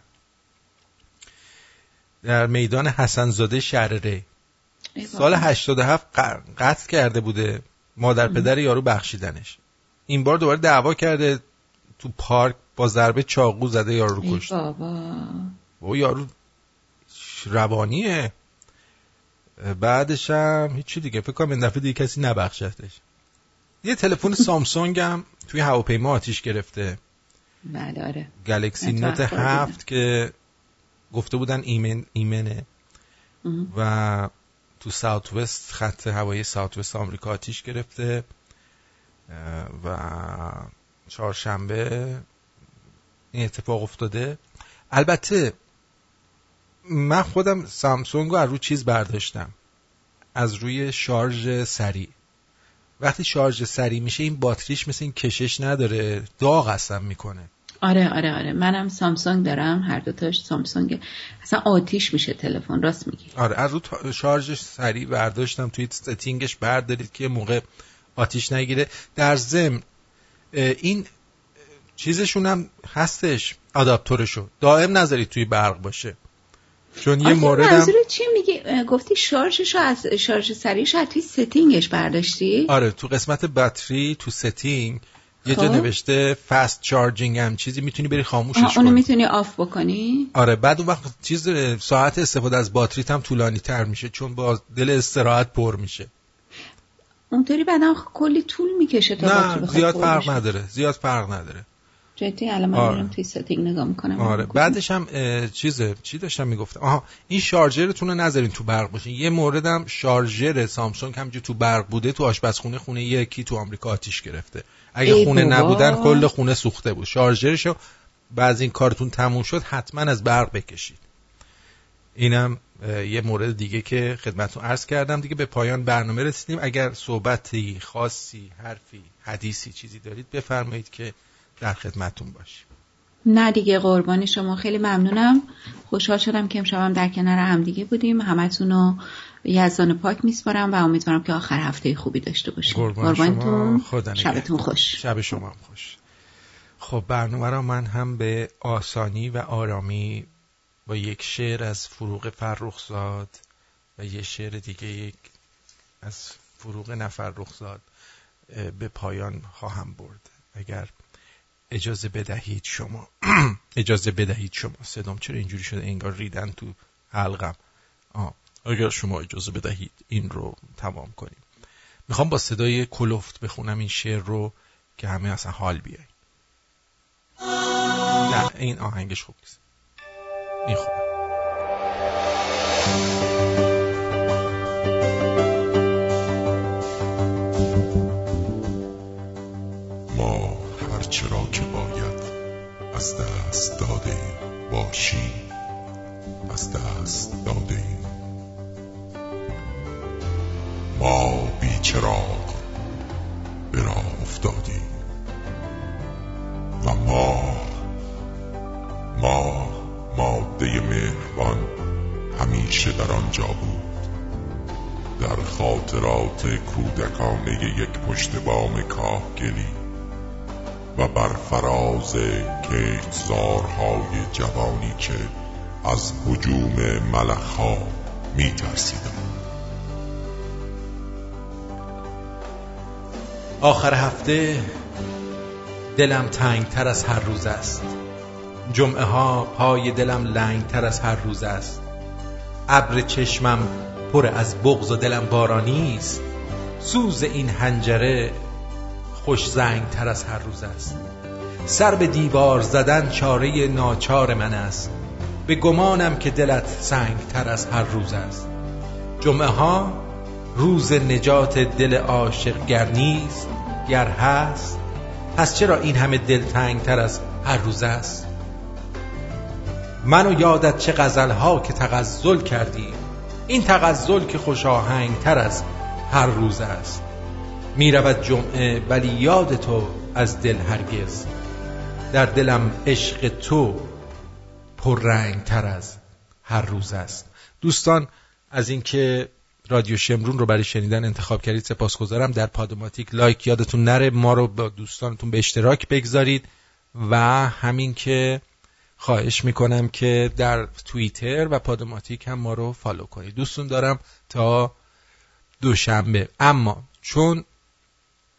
Speaker 4: در میدان حسنزاده شهر ری. سال 87 قتل کرده بوده مادر پدر یارو بخشیدنش. این بار دوباره دعوا کرده تو پارک با ضربه چاقو زده یارو رو کشته.
Speaker 5: بابا.
Speaker 4: و یارو روانیه. بعدش هم هیچی دیگه. فکر کنم این دفعه دیگه کسی نبخشتش. یه تلفن سامسونگ هم توی هواپیما آتیش گرفته.
Speaker 5: بله آره.
Speaker 4: گلکسی نوت هفت که گفته بودن ایمن ایمنه. و تو ساوت وست خط هوایی ساوت وست آمریکا آتیش گرفته و چهارشنبه این اتفاق افتاده. البته من خودم سامسونگ رو از روی چیز برداشتم. از روی شارژ سریع وقتی شارژ سریع میشه این باتریش مثل این کشش نداره. داغ اصلا می‌کنه.
Speaker 5: آره آره آره. منم سامسونگ دارم هر دوتاش سامسونگ اصلا آتیش میشه تلفن راست میگی.
Speaker 4: آره از رو شارژش سریع برداشتم توی ستینگش بردارید که موقع آتیش نگیره. در ضمن این چیزشون هم هستش آداپتورشو دائم نذارید توی برق باشه. چون یه مورد هم...
Speaker 5: چی میگی؟ گفتی شارژش از شارژ سریعش از توی setting ش برداشتی؟
Speaker 4: آره تو قسمت باتری تو setting یه جا نوشته fast charging هم چیزی می‌تونی بری خاموشش کنی
Speaker 5: اونو می‌تونی off بکنی؟
Speaker 4: آره بعد اون وقت چیز ساعت استفاده از باتری هم طولانی تر میشه چون با دل استراحت پر میشه.
Speaker 5: اونطوری بعدا کلی طول می‌کشه تا
Speaker 4: نه زیاد فرق نداره زیاد فرق نداره.
Speaker 5: جدی الان من آره. توی setting نگاه می‌کنم.
Speaker 4: آره بعدش هم چیز چی داشتم می‌گفتم؟ آها این شارژرتون رو نذارین تو برق باشین یه موردم شارژر سامسونگ همینجور تو برق بوده تو آشپزخونه خونه یکی تو آمریکا آتیش گرفته. اگه خونه بابا. نبودن کل خونه سوخته بود. شارژرشو بعد این کارتون تموم شد حتما از برق بکشید. اینم یه مورد دیگه که خدمتتون عرض کردم. دیگه به پایان برنامه رسیدیم. اگر صحبتی خاصی حرفی حدیثی چیزی دارید بفرمایید که در خدمتون باشیم.
Speaker 5: نه دیگه قربان شما. خیلی ممنونم. خوشحال شدم که امشبم در کنار هم دیگه بودیم. همتون رو یزدان پاک میسپارم و امیدوارم که آخر هفته خوبی داشته باشیم.
Speaker 4: قربانتون
Speaker 5: شبتون خوش.
Speaker 4: شب شما هم خوش. خب برنامه را من هم به آسانی و آرامی با یک شعر از فروغ فرخزاد و یه شعر دیگه یک از فروغ نفرخزاد به پایان خواهم برد. اگر اجازه بدهید شما. اجازه بدهید شما. صدام چرا اینجوری شده؟ انگار ریدن تو حلقم. آه. اگر شما اجازه بدهید این رو تمام کنیم. می‌خوام با صدای کلفت بخونم این شعر رو که همه اصلا حال بیای نه این آهنگش خوب نیست. این خوبه
Speaker 28: ما هرچرا که باید از دست داده باشیم از دست داده ما بیچراغ به راه افتادیم. و ما ما ماده مهربان همیشه در آنجا بود. در خاطرات کودکانه یک پشت بام کاهگلی و بر فراز کشتزارهای جوانی که از هجوم ملخها می
Speaker 4: آخر هفته دلم تنگ تر از هر روز است. جمعه ها پای دلم لنگ تر از هر روز است. ابر چشمم پر از بغض و دلم بارانی است. سوز این هنجره خوش زنگ تر از هر روز است. سر به دیوار زدن چاره ناچار من است. به گمانم که دلت سنگ تر از هر روز است. جمعه ها روز نجات دل عاشق گر نیست گر هست پس چرا این همه دلتنگ تر از هر روز است؟ من و یادت چه غزلها که تغزل کردی این تغزل که خوش آهنگ تر از هر روز است. می رود جمعه ولی یاد تو از دل هرگز. در دلم عشق تو پررنگ تر از هر روز است. دوستان از اینکه رادیو شمرون رو برای شنیدن انتخاب کردید. سپاسگزارم. در Podomatic لایک یادتون نره. ما رو با دوستانتون به اشتراک بگذارید. و همین که خواهش می‌کنم که در توییتر و Podomatic هم ما رو follow کنید. دوستون دارم تا دوشنبه. اما چون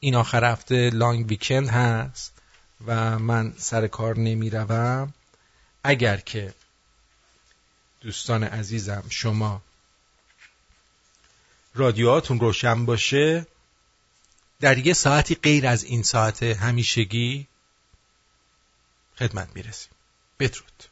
Speaker 4: این آخر هفته long weekend هست و من سر کار نمی‌روم اگر که دوستان عزیزم شما رادیوهاتون روشن باشه؟ در یه ساعتی غیر از این ساعت همیشگی خدمت می‌رسیم. بدرود.